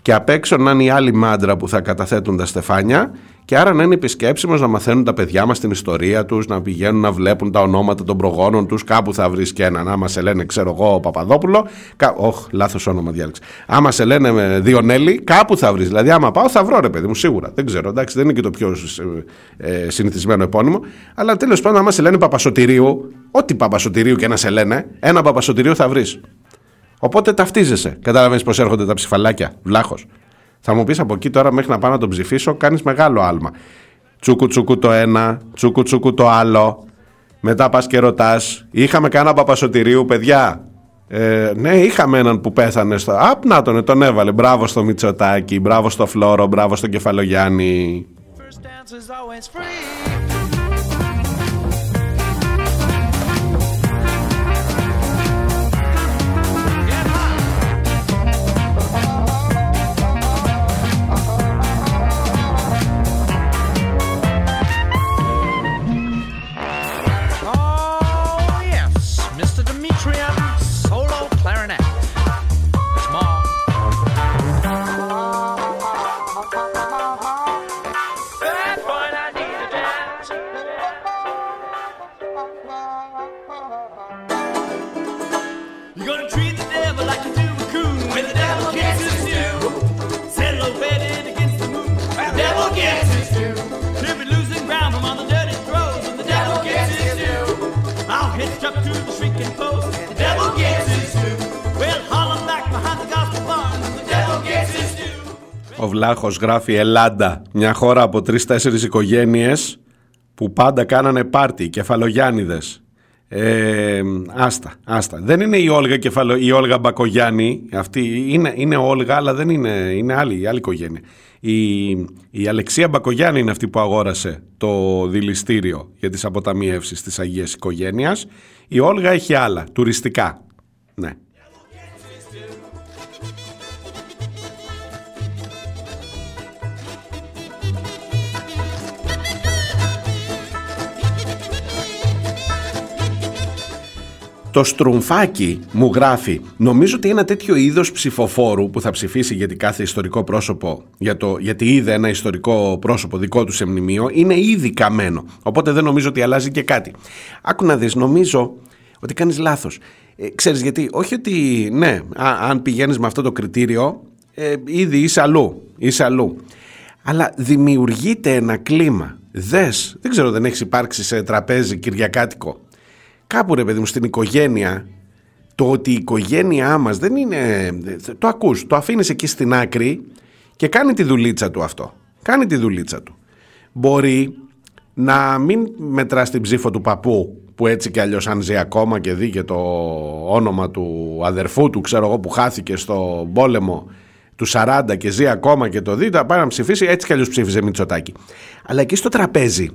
και απ' έξω να είναι η άλλη μάντρα που θα καταθέτουν τα στεφάνια και άρα να είναι επισκέψιμος να μαθαίνουν τα παιδιά μας την ιστορία τους, να πηγαίνουν να βλέπουν τα ονόματα των προγόνων τους. Κάπου θα βρεις και έναν. Άμα σε λένε, ξέρω εγώ, Παπαδόπουλο. Κα... Όχ, λάθος όνομα διάλεξα. Άμα σε λένε με Διονέλη, κάπου θα βρεις. Δηλαδή, άμα πάω, θα βρω ρε παιδί μου, σίγουρα. Δεν ξέρω, εντάξει, δεν είναι και το πιο ε, ε, συνηθισμένο επώνυμο. Αλλά τέλος πάντων, άμα σε λένε Παπασωτηρίου, ό,τι Παπασωτηρίου και να σε λένε, ένα Παπασωτηρίου θα βρεις. Οπότε ταυτίζεσαι. Καταλαβαίνεις πώ έρχονται τα ψηφαλάκια. Βλάχος. Θα μου πεις από εκεί τώρα μέχρι να πάω να τον ψηφίσω, κάνεις μεγάλο άλμα. Τσούκου τσούκου το ένα, τσούκου τσούκου το άλλο. Μετά πας και ρωτάς, είχαμε κάνα παπασωτηρίου, παιδιά; Ε, ναι, είχαμε έναν που πέθανε στο. Απ, να τον, τον έβαλε. Μπράβο στο Μητσοτάκι, μπράβο στο Φλόρο, μπράβο στον Κεφαλογιάννη. First Ο Βλάχος γράφει Ελλάδα, μια χώρα από τρεις-τέσσερις οικογένειες που πάντα κάνανε πάρτι, κεφαλογιάννηδες. Ε, άστα, άστα. Δεν είναι η Όλγα, κεφαλο, η Όλγα Μπακογιάννη, αυτή είναι, είναι Όλγα, αλλά δεν είναι, είναι άλλη, άλλη οικογένεια. Η, η Αλεξία Μπακογιάννη είναι αυτή που αγόρασε το δηληστήριο για τις αποταμιεύσεις της Αγίας Οικογένειας. Η Όλγα έχει άλλα, τουριστικά. Ναι. Το στρουμφάκι μου γράφει νομίζω ότι ένα τέτοιο είδος ψηφοφόρου που θα ψηφίσει γιατί κάθε ιστορικό πρόσωπο για το, γιατί είδε ένα ιστορικό πρόσωπο δικό του σε μνημείο είναι ήδη καμένο. Οπότε δεν νομίζω ότι αλλάζει και κάτι. Άκου να δεις νομίζω ότι κάνεις λάθος. Ε, ξέρεις γιατί όχι ότι ναι α, αν πηγαίνεις με αυτό το κριτήριο ε, ήδη είσαι αλλού, είσαι αλλού. Αλλά δημιουργείται ένα κλίμα. Δες, δεν ξέρω δεν έχεις υπάρξει σε τραπέζι κυριακάτικο κάπου ρε παιδί μου στην οικογένεια το ότι η οικογένειά μας δεν είναι το ακούς, το αφήνεις εκεί στην άκρη και κάνει τη δουλίτσα του αυτό κάνει τη δουλίτσα του μπορεί να μην μετράς την ψήφο του παππού που έτσι κι αλλιώς αν ζει ακόμα και δει και το όνομα του αδερφού του ξέρω εγώ που χάθηκε στο πόλεμο του 40 και ζει ακόμα και το δει, θα πάει να ψηφίσει, έτσι κι αλλιώς ψήφιζε Μητσοτάκη. Αλλά εκεί στο τραπέζι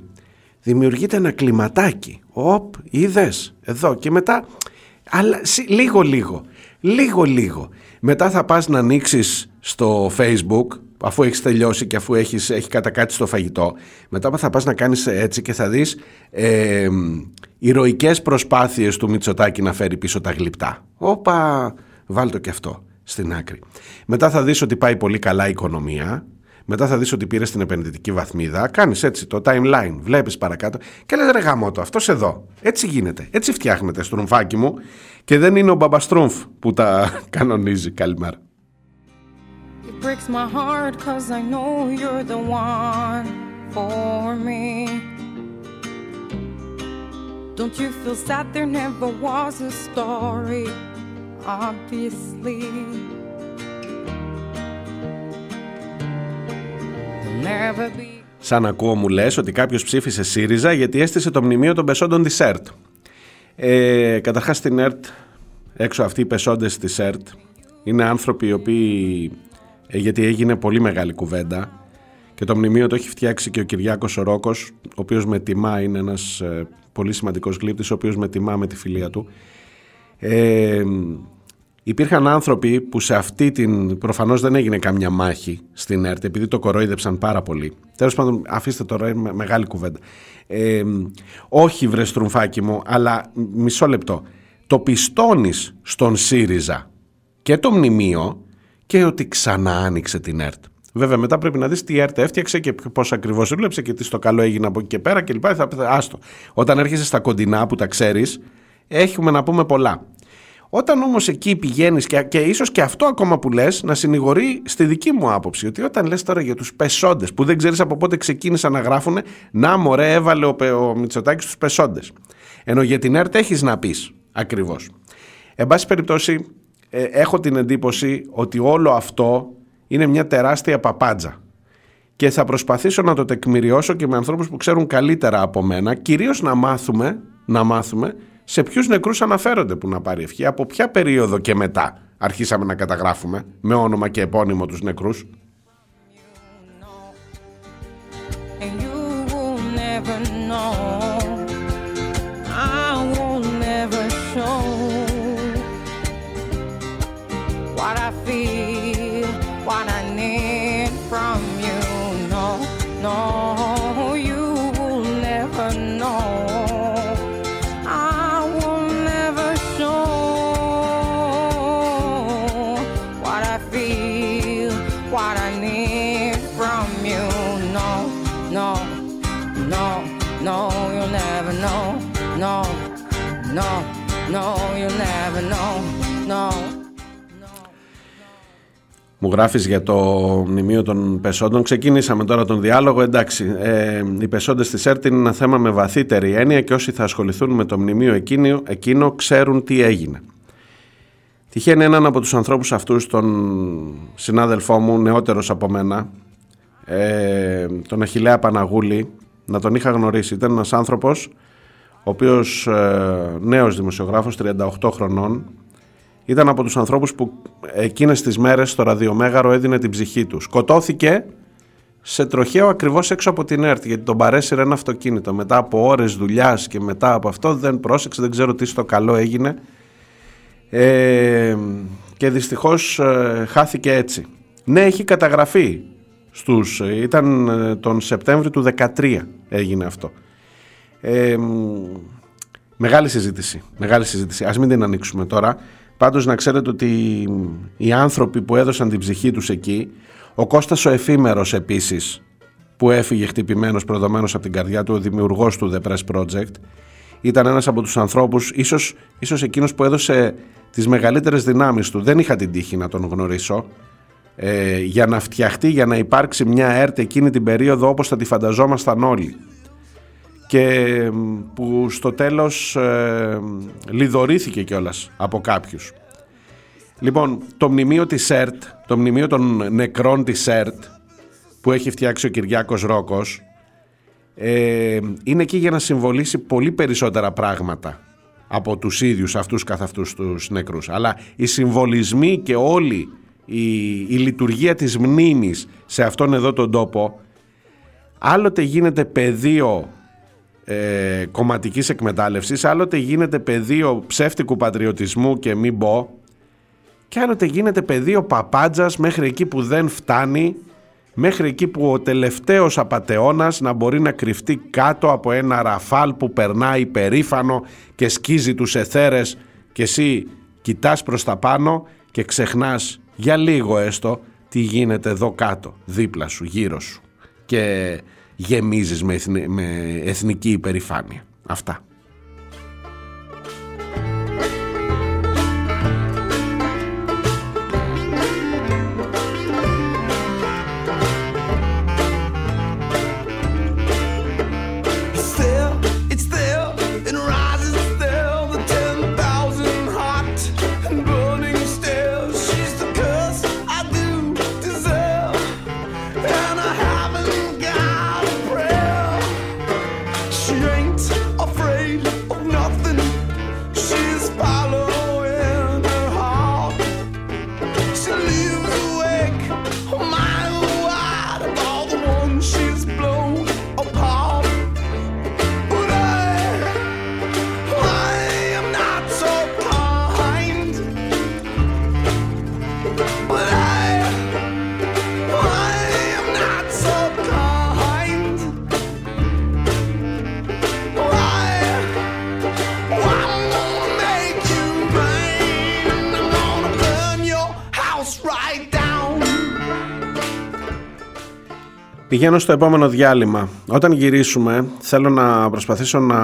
δημιουργείται ένα κλιματάκι. Οπ, είδες εδώ και μετά. Αλλά σι- λίγο λίγο, λίγο λίγο. Μετά θα πας να ανοίξεις στο facebook αφού έχεις τελειώσει και αφού έχεις, έχει κατακάτσει το φαγητό μετά θα πας να κάνεις έτσι και θα δεις ε, ηρωικές προσπάθειες του Μητσοτάκη να φέρει πίσω τα γλυπτά. Όπα, βάλ το και αυτό. στην άκρη. Μετά θα δεις ότι πάει πολύ καλά η οικονομία, μετά θα δεις ότι πήρες την επενδυτική βαθμίδα, κάνεις έτσι το timeline, βλέπεις παρακάτω και λες ρε γαμώτο, αυτός εδώ, έτσι γίνεται, έτσι φτιάχνεται στρουμφάκι μου και δεν είναι ο μπαμπαστρούμφ που τα (laughs) κανονίζει. Καλημέρα. It breaks my heart cause I know you're the one for me. Don't you feel sad; There never was a story? Obviously, Σαν ακούω μου λες ότι κάποιος ψήφισε ΣΥΡΙΖΑ γιατί έστησε το μνημείο των πεσόντων της ΕΡΤ. Ε, καταρχάς στην ΕΡΤ, έξω αυτοί οι πεσόντες της ΕΡΤ, είναι άνθρωποι οι οποίοι, ε, γιατί έγινε πολύ μεγάλη κουβέντα και το μνημείο το έχει φτιάξει και ο Κυριάκος ο Ρόκος, ο οποίος με τιμά είναι ένας ε, πολύ σημαντικός γλύπτης, ο οποίος με τιμά με τη φιλία του. Ε, υπήρχαν άνθρωποι που σε αυτή την. Προφανώς δεν έγινε καμιά μάχη στην ΕΡΤ, επειδή το κορόιδεψαν πάρα πολύ. Τέλος πάντων, αφήστε τώρα, είναι με- μεγάλη κουβέντα. Ε, όχι, βρε στρουμφάκι μου, αλλά μισό λεπτό. Το πιστώνεις στον ΣΥΡΙΖΑ και το μνημείο και ότι ξανά άνοιξε την ΕΡΤ. Βέβαια, μετά πρέπει να δεις τι η ΕΡΤ έφτιαξε και πώς ακριβώς δούλεψε και τι στο καλό έγινε από εκεί και πέρα κλπ. Θα, θα, άστο. Όταν έρχεσαι στα κοντινά που τα ξέρεις, έχουμε να πούμε πολλά. Όταν όμως εκεί πηγαίνεις και, και ίσως και αυτό ακόμα που λες να συνηγορεί στη δική μου άποψη ότι όταν λες τώρα για τους πεσόντες που δεν ξέρεις από πότε ξεκίνησαν να γράφουν να μωρέ έβαλε ο, Πε- ο Μητσοτάκης τους πεσόντες ενώ για την ΕΡΤ έχεις να πεις ακριβώς. Εν πάση περιπτώσει ε, έχω την εντύπωση ότι όλο αυτό είναι μια τεράστια παπάντζα. Και θα προσπαθήσω να το τεκμηριώσω και με ανθρώπους που ξέρουν καλύτερα από μένα κυρίως να μάθουμε, να μάθουμε σε ποιους νεκρούς αναφέρονται που να πάρει ευχή από ποια περίοδο και μετά αρχίσαμε να καταγράφουμε με όνομα και επώνυμο τους νεκρούς; Μου γράφεις για το μνημείο των πεσόντων. Ξεκινήσαμε τώρα τον διάλογο. Εντάξει, ε, οι πεσόντες της ΕΡΤ είναι ένα θέμα με βαθύτερη έννοια και όσοι θα ασχοληθούν με το μνημείο εκείνο, εκείνο ξέρουν τι έγινε. Τυχαίνει έναν από τους ανθρώπους αυτούς, τον συνάδελφό μου, νεότερος από μένα, ε, τον Αχιλέα Παναγούλη, να τον είχα γνωρίσει. Ήταν ένας άνθρωπος, ο οποίος ε, νέος δημοσιογράφος, 38 χρονών, ήταν από τους ανθρώπους που εκείνες τις μέρες στο ραδιομέγαρο έδινε την ψυχή του. Σκοτώθηκε σε τροχαίο ακριβώς έξω από την ΕΡΤ γιατί τον παρέσυρε ένα αυτοκίνητο. Μετά από ώρες δουλειάς και μετά από αυτό δεν πρόσεξε, δεν ξέρω τι στο καλό έγινε. Ε, και δυστυχώς ε, χάθηκε έτσι. Ναι, έχει καταγραφεί στους, ε, ήταν ε, τον Σεπτέμβριο του 2013 έγινε αυτό. Ε, μ, Μεγάλη συζήτηση. Μεγάλη συζήτηση. Ας μην την ανοίξουμε τώρα. Πάντως να ξέρετε ότι οι άνθρωποι που έδωσαν την ψυχή τους εκεί, ο Κώστας ο Εφήμερος επίσης, που έφυγε χτυπημένος, προδομένος από την καρδιά του, ο δημιουργός του The Press Project, ήταν ένας από τους ανθρώπους, ίσως, ίσως εκείνος που έδωσε τις μεγαλύτερες δυνάμεις του. Δεν είχα την τύχη να τον γνωρίσω. Ε, για να φτιαχτεί, για να υπάρξει μια ΕΡΤ εκείνη την περίοδο όπως θα τη φανταζόμασταν όλοι και μ, που στο τέλος ε, λιδωρήθηκε κιόλας από κάποιους. Λοιπόν, το μνημείο της ΕΡΤ, το μνημείο των νεκρών της ΕΡΤ που έχει φτιάξει ο Κυριάκος Ρόκος ε, είναι εκεί για να συμβολήσει πολύ περισσότερα πράγματα από τους ίδιους αυτούς καθ' αυτούς τους νεκρούς. Αλλά οι συμβολισμοί και όλη η, η λειτουργία της μνήμης σε αυτόν εδώ τον τόπο άλλοτε γίνεται πεδίο ε, κομματικής εκμετάλλευσης, άλλοτε γίνεται πεδίο ψεύτικου πατριωτισμού και μην πω και άλλοτε γίνεται πεδίο παπάντζας μέχρι εκεί που δεν φτάνει μέχρι εκεί που ο τελευταίος απατεώνας να μπορεί να κρυφτεί κάτω από ένα ραφάλ που περνάει περήφανο και σκίζει τους εθέρες και εσύ κοιτάς προς τα πάνω και ξεχνάς για λίγο έστω τι γίνεται εδώ κάτω, δίπλα σου, γύρω σου. Και γεμίζεις με, εθνι- με εθνική υπερηφάνεια. Αυτά. Πηγαίνω στο επόμενο διάλειμμα. Όταν γυρίσουμε θέλω να προσπαθήσω να...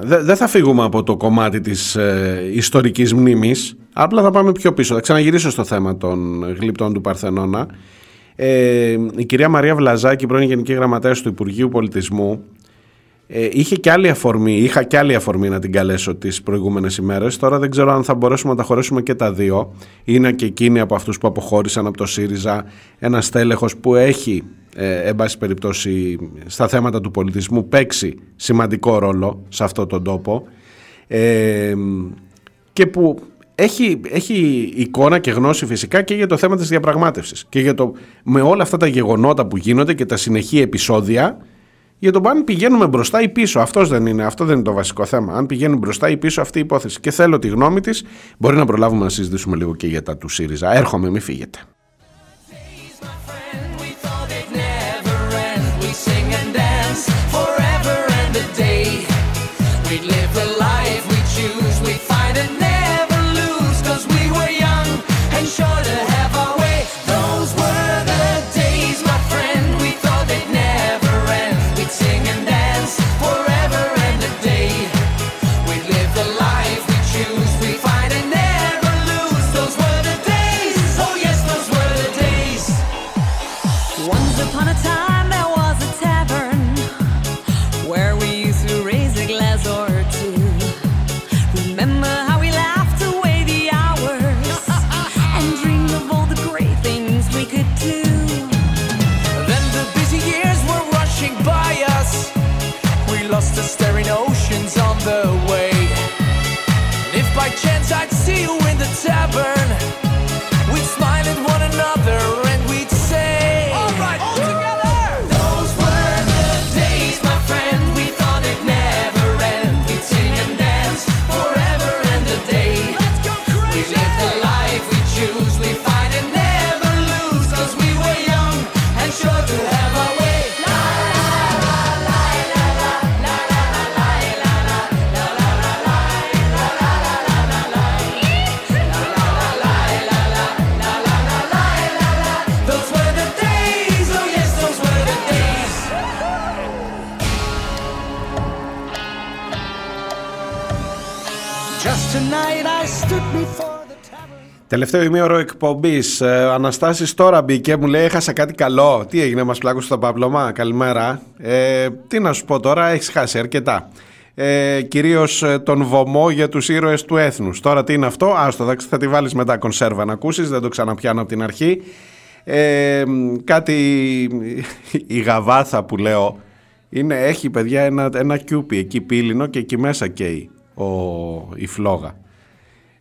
Δεν δεν θα φύγουμε από το κομμάτι της ε, ιστορικής μνήμης, απλά θα πάμε πιο πίσω. Θα ξαναγυρίσω στο θέμα των γλυπτών του Παρθενώνα. Ε, η κυρία Μαρία Βλαζάκη, πρώην Γενική Γραμματέας του Υπουργείου Πολιτισμού, ε, είχε και άλλη αφορμή, είχα και άλλη αφορμή να την καλέσω τις προηγούμενες ημέρες. Τώρα δεν ξέρω αν θα μπορέσουμε να τα χωρέσουμε και τα δύο. Είναι και εκείνη από αυτούς που αποχώρησαν από το ΣΥΡΙΖΑ, ένας στέλεχος που έχει, ε, εν πάση περιπτώσει, στα θέματα του πολιτισμού παίξει σημαντικό ρόλο σε αυτόν τον τόπο ε, και που έχει, έχει εικόνα και γνώση φυσικά και για το θέμα της διαπραγμάτευσης και για το, με όλα αυτά τα γεγονότα που γίνονται και τα συνεχή επεισόδια για το αν πηγαίνουμε μπροστά ή πίσω. Αυτός δεν είναι, αυτό δεν είναι το βασικό θέμα. Αν πηγαίνουν μπροστά ή πίσω αυτή η υπόθεση. Και θέλω τη γνώμη της. Μπορεί να προλάβουμε να συζητήσουμε λίγο και για τα του ΣΥΡΙΖΑ. Έρχομαι, μην φύγετε. Τελευταίο ημίωρο εκπομπής. Ε, Αναστάσης τώρα μπήκε, μου λέει: Έχασα κάτι καλό. Τι έγινε, μας πλάκωσε στο παπλωμά. Καλημέρα. Ε, τι να σου πω τώρα, έχεις χάσει αρκετά. Ε, Κυρίως τον βωμό για τους ήρωες του έθνους. Τώρα τι είναι αυτό, άστο, εντάξει, θα τη βάλεις μετά κονσέρβα να ακούσεις, δεν το ξαναπιάνω από την αρχή. Ε, κάτι η γαβάθα που λέω είναι, έχει παιδιά ένα, ένα κιούπι εκεί πύληνο και εκεί μέσα καίει ο, η φλόγα.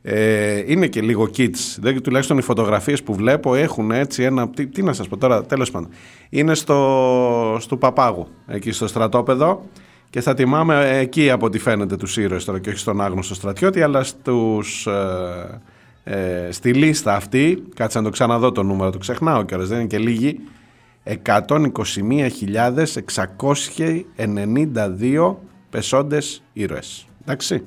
Ε, είναι και λίγο kids. Δεν, τουλάχιστον οι φωτογραφίες που βλέπω έχουν έτσι ένα. Τι, τι να σας πω τώρα, τέλος πάντων. Είναι στο, στο Παπάγου, εκεί στο στρατόπεδο. Και θα τιμάμε εκεί από ό,τι φαίνεται τους ήρωες τώρα και όχι στον άγνωστο στρατιώτη, αλλά στους, ε, ε, στη λίστα αυτή, κάτσε να το ξαναδώ το νούμερο, το ξεχνάω κιόλας, δεν είναι και λίγοι, 121.692 πεσόντες ήρωες. Εντάξει.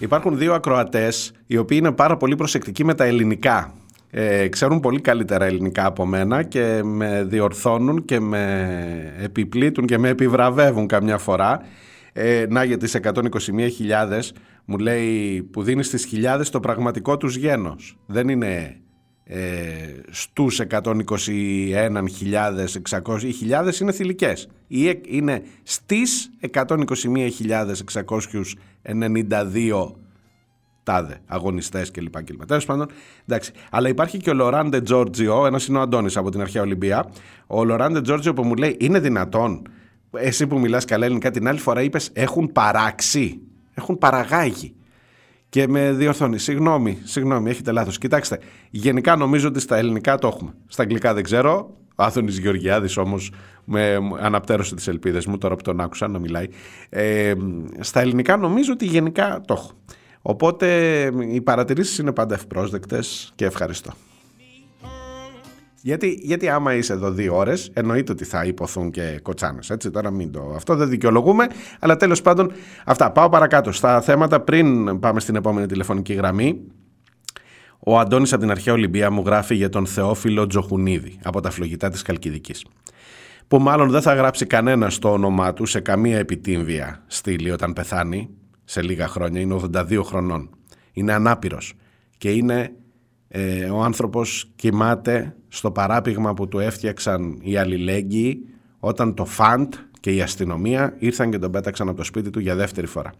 Υπάρχουν δύο ακροατές οι οποίοι είναι πάρα πολύ προσεκτικοί με τα ελληνικά. Ε, ξέρουν πολύ καλύτερα ελληνικά από μένα και με διορθώνουν και με επιπλήττουν και με επιβραβεύουν καμιά φορά. Ε, να για τις 121.000 μου λέει που δίνεις στις χιλιάδες το πραγματικό τους γένος. Δεν είναι ε, στους 121.600 οι χιλιάδες είναι θηλυκές ή ε- είναι στις 121.692 τάδε αγωνιστές κλπ. κλπ. Τέλος πάντων, εντάξει. Αλλά υπάρχει και ο Λοράντε Τζόρτζιο, ένας είναι ο Αντώνης από την αρχαία Ολυμπία. Ο Λοράντε Τζόρτζιο που μου λέει είναι δυνατόν εσύ που μιλάς καλά ελληνικά την άλλη φορά είπες έχουν παράξει, έχουν παραγάγει και με διορθώνει. Συγγνώμη, συγγνώμη, έχετε λάθος. Κοιτάξτε, γενικά νομίζω ότι στα ελληνικά το έχουμε. Στα αγγλικά δεν ξέρω. Ο Άθωνης Γεωργιάδης όμως με αναπτέρωσε τις ελπίδες μου τώρα που τον άκουσα να μιλάει. Ε, στα ελληνικά νομίζω ότι γενικά το έχω. Οπότε οι παρατηρήσεις είναι πάντα ευπρόσδεκτες και ευχαριστώ. Γιατί, γιατί άμα είσαι εδώ δύο ώρες, εννοείται ότι θα υποθούν και κοτσάνες. Έτσι, τώρα μην το. Αυτό δεν δικαιολογούμε, αλλά τέλος πάντων αυτά. Πάω παρακάτω στα θέματα πριν πάμε στην επόμενη τηλεφωνική γραμμή. Ο Αντώνης από την αρχαία Ολυμπία μου γράφει για τον Θεόφιλο Τζοχουνίδη από τα φλογητά της Καλκιδικής. Που μάλλον δεν θα γράψει κανένας το όνομά του σε καμία επιτύμβια στήλη όταν πεθάνει σε λίγα χρόνια. Είναι 82 χρονών. Είναι ανάπηρος και είναι ε, ο άνθρωπος κοιμάται στο παράπηγμα που του έφτιαξαν οι αλληλέγγυοι όταν το ΦΑΝΤ και η αστυνομία ήρθαν και τον πέταξαν από το σπίτι του για δεύτερη φορά.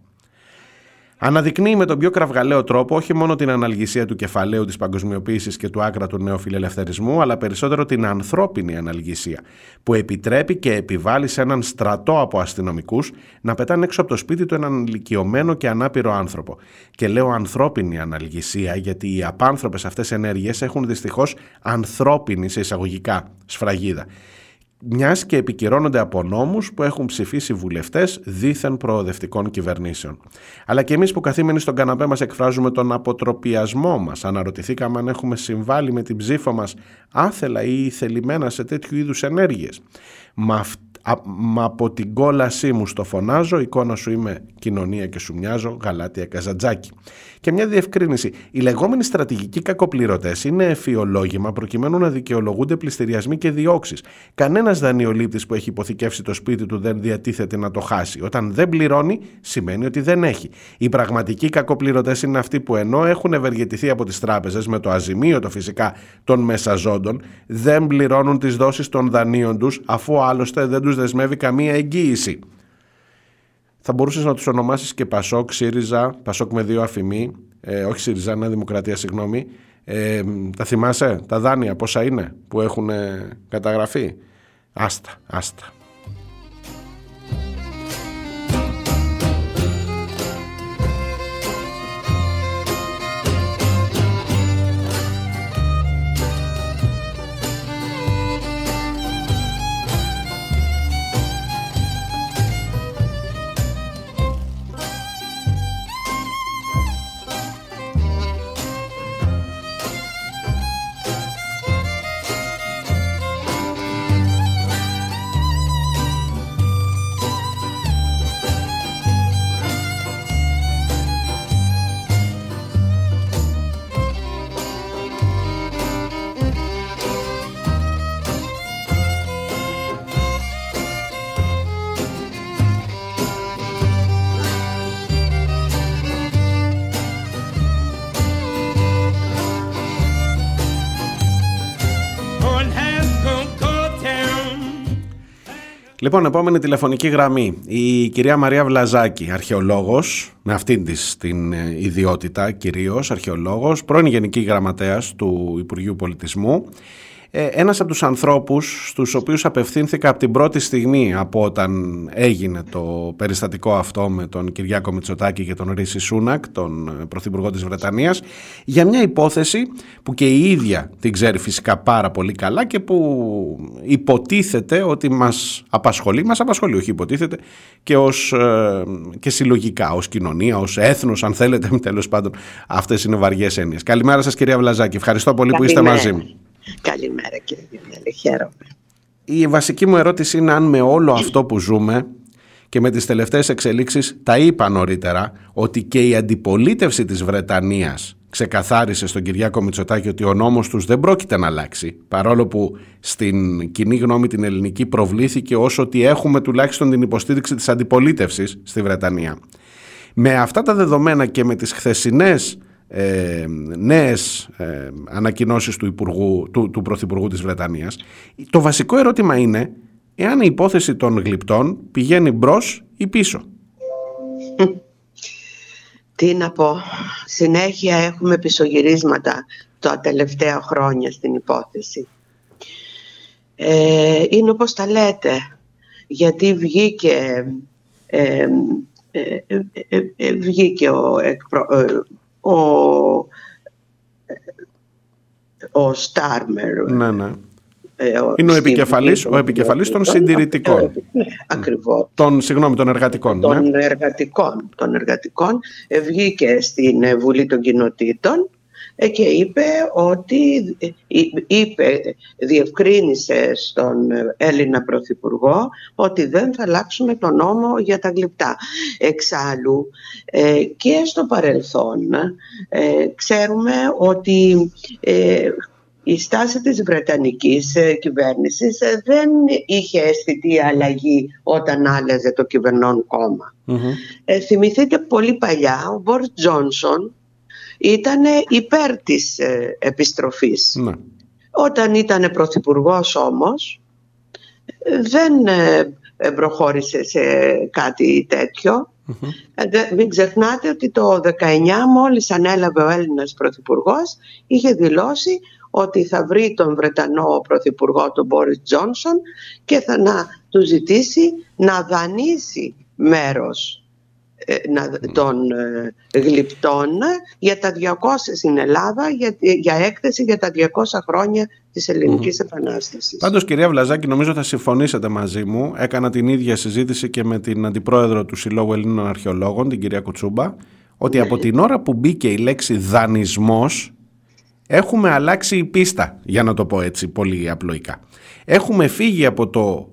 Αναδεικνύει με τον πιο κραυγαλαίο τρόπο όχι μόνο την αναλγησία του κεφαλαίου της παγκοσμιοποίησης και του άκρα του νεοφιλελευθερισμού, αλλά περισσότερο την ανθρώπινη αναλγησία, που επιτρέπει και επιβάλλει σε έναν στρατό από αστυνομικούς να πετάνε έξω από το σπίτι του έναν ηλικιωμένο και ανάπηρο άνθρωπο. Και λέω ανθρώπινη αναλγησία, γιατί οι απάνθρωπες αυτές ενέργειες έχουν δυστυχώς ανθρώπινη σε εισαγωγικά σφραγίδα μιας και επικυρώνονται από νόμους που έχουν ψηφίσει βουλευτές δίθεν προοδευτικών κυβερνήσεων. Αλλά και εμείς που καθήμενοι στον καναπέ μας εκφράζουμε τον αποτροπιασμό μας, αναρωτηθήκαμε αν έχουμε συμβάλει με την ψήφο μας άθελα ή θελημένα σε τέτοιου είδους ενέργειες. Μα, αυ- α- μα από την κόλασή μου στο φωνάζω, εικόνα σου είμαι κοινωνία και σου μοιάζω, γαλάτια καζαντζάκι. Και μια διευκρίνηση. Οι λεγόμενοι στρατηγικοί κακοπληρωτές είναι εφιολόγημα προκειμένου να δικαιολογούνται πληστηριασμοί και διώξεις. Κανένας δανειολήπτης που έχει υποθηκεύσει το σπίτι του δεν διατίθεται να το χάσει. Όταν δεν πληρώνει, σημαίνει ότι δεν έχει. Οι πραγματικοί κακοπληρωτές είναι αυτοί που ενώ έχουν ευεργετηθεί από τις τράπεζες με το αζημίωτο φυσικά των μεσαζόντων, δεν πληρώνουν τις δόσεις των δανείων τους, αφού άλλωστε δεν τους δεσμεύει καμία εγγύηση. Θα μπορούσες να τους ονομάσεις και Πασόκ, ΣΥΡΙΖΑ, Πασόκ με δύο αφημί, ε, όχι ΣΥΡΙΖΑ, Νέα Δημοκρατία, συγγνώμη. Ε, τα θυμάσαι, τα δάνεια πόσα είναι που έχουν ε, καταγραφεί; Άστα, άστα. Λοιπόν, επόμενη τηλεφωνική γραμμή. Η κυρία Μαρία Βλαζάκη, αρχαιολόγος, με αυτήν της την ε, ιδιότητα κυρίως, αρχαιολόγος, πρώην Γενική Γραμματέας του Υπουργείου Πολιτισμού. Ε, ένας από τους ανθρώπους στους οποίους απευθύνθηκα από την πρώτη στιγμή από όταν έγινε το περιστατικό αυτό με τον Κυριάκο Μητσοτάκη και τον Ρίση Σούνακ, τον ε, Πρωθυπουργό της Βρετανίας, για μια υπόθεση που και η ίδια την ξέρει φυσικά πάρα πολύ καλά και που υποτίθεται ότι μας απασχολεί, μας απασχολεί όχι υποτίθεται και, ως, ε, και συλλογικά, ως κοινωνία, ως έθνος αν θέλετε, τέλος πάντων αυτές είναι βαριές έννοιες. Καλημέρα σας κυρία Βλαζάκη, ευχαριστώ πολύ που είστε Καλημέρα. μαζί μου. Καλημέρα κύριε Διονέλη, χαίρομαι. Η βασική μου ερώτηση είναι αν με όλο αυτό που ζούμε και με τις τελευταίες εξελίξεις τα είπα νωρίτερα ότι και η αντιπολίτευση της Βρετανίας ξεκαθάρισε στον Κυριάκο Μητσοτάκη ότι ο νόμος τους δεν πρόκειται να αλλάξει παρόλο που στην κοινή γνώμη την ελληνική προβλήθηκε όσο ότι έχουμε τουλάχιστον την υποστήριξη της αντιπολίτευσης στη Βρετανία. Με αυτά τα δεδομένα και με τις χθεσινές ε, νέες ε, ανακοινώσεις του, Υπουργού, του, του Πρωθυπουργού της Βρετανίας το βασικό ερώτημα είναι εάν η υπόθεση των γλυπτών πηγαίνει μπρος ή πίσω. (laughs) Τι να πω, συνέχεια έχουμε πισωγυρίσματα τα τελευταία χρόνια στην υπόθεση. Ε, είναι όπως τα λέτε, γιατί βγήκε, ε, ε, ε, ε, ε, βγήκε ο, εκπρο- ε, ο, ο Στάρμερ, Ναι, ναι. ε, Είναι ο στην επικεφαλής, Βουλή ο επικεφαλής των ε, συντηρητικών. Ναι, ακριβώς. Των, συγγνώμη, των εργατικών. ναι. των εργατικών, των εργατικών ε, βγήκε στην ε, Βουλή των Κοινοτήτων ε, και είπε ότι ε, εί- είπε, διευκρίνησε στον ε, Έλληνα Πρωθυπουργό ότι δεν θα αλλάξουμε τον νόμο για τα γλυπτά. Εξάλλου ε, και στο παρελθόν ε, ξέρουμε ότι ε, η στάση της Βρετανικής ε, κυβέρνησης ε, δεν είχε αισθητή αλλαγή όταν άλλαζε το κυβερνών κόμμα. Μμμ. Ε, θυμηθείτε πολύ παλιά, ο Μπόρις Τζόνσον ήταν υπέρ της ε, επιστροφής. Ναι. Όταν ήταν πρωθυπουργός όμως ε, δεν ε, ε, προχώρησε σε κάτι τέτοιο. Ε, δε- Μην ξεχνάτε ότι το 19 μόλις ανέλαβε ο Έλληνας πρωθυπουργός είχε δηλώσει ότι θα βρει τον Βρετανό πρωθυπουργό τον Μπόρις Τζόνσον και θα να του ζητήσει να δανείσει μέρος ε, να, των ε, γλυπτών για τα 200 στην Ελλάδα για, για έκθεση για τα 200 χρόνια της ελληνικής επανάστασης. Πάντως κυρία Βλαζάκη νομίζω θα συμφωνήσετε μαζί μου. Έκανα την ίδια συζήτηση και με την αντιπρόεδρο του Συλλόγου Ελλήνων Αρχαιολόγων την κυρία Κουτσούμπα ότι από την ώρα που μπήκε η λέξη δανεισμός έχουμε αλλάξει η πίστα για να το πω έτσι πολύ απλοϊκά. Έχουμε φύγει από το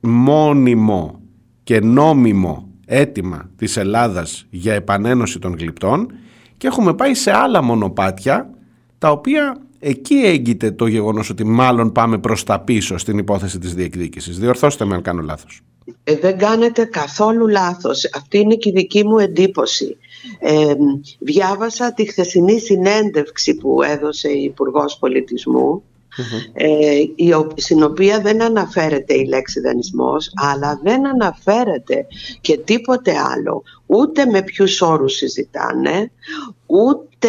μόνιμο και νόμιμο αίτημα της Ελλάδας για επανένωση των γλυπτών και έχουμε πάει σε άλλα μονοπάτια τα οποία εκεί έγκυται το γεγονός ότι μάλλον πάμε προς τα πίσω στην υπόθεση της διεκδίκησης. Διορθώστε με αν κάνω λάθος. Ε, δεν κάνετε καθόλου λάθος. Αυτή είναι και η δική μου εντύπωση. Ε, διάβασα τη χθεσινή συνέντευξη που έδωσε η Υπουργός Πολιτισμού ε, η ο- στην οποία δεν αναφέρεται η λέξη δανεισμός αλλά δεν αναφέρεται και τίποτε άλλο. Ούτε με ποιους όρους συζητάνε ούτε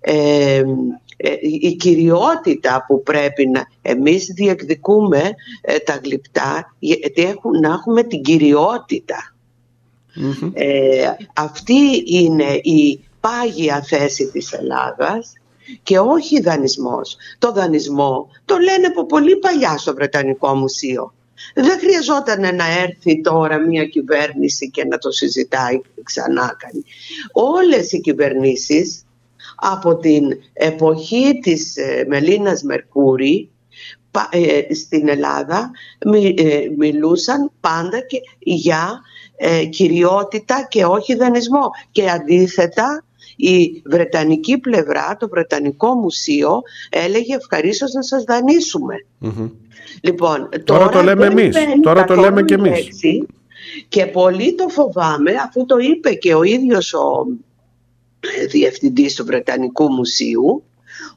ε, ε, η κυριότητα που πρέπει να εμείς διεκδικούμε ε, τα γλυπτά γιατί έχουν, να έχουμε την κυριότητα. Ε, αυτή είναι η πάγια θέση της Ελλάδας και όχι δανεισμός. Το δανεισμό το λένε από πολύ παλιά στο Βρετανικό Μουσείο. Δεν χρειαζόταν να έρθει τώρα μια κυβέρνηση και να το συζητάει ξανά. κάνει. Όλες οι κυβερνήσεις από την εποχή της ε, Μελίνας Μερκούρη πα- ε, στην Ελλάδα μι- ε, μιλούσαν πάντα και για ε, κυριότητα και όχι δανεισμό. Και αντίθετα η Βρετανική πλευρά, το Βρετανικό Μουσείο έλεγε ευχαρίστως να σας δανείσουμε. Λοιπόν, Τώρα το λέμε δεν εμείς. μπαίνει Τώρα το καθόλου λέμε και η εμείς. λέξη Και πολύ το φοβάμαι, αφού το είπε και ο ίδιος ο ε, διευθυντής του Βρετανικού Μουσείου,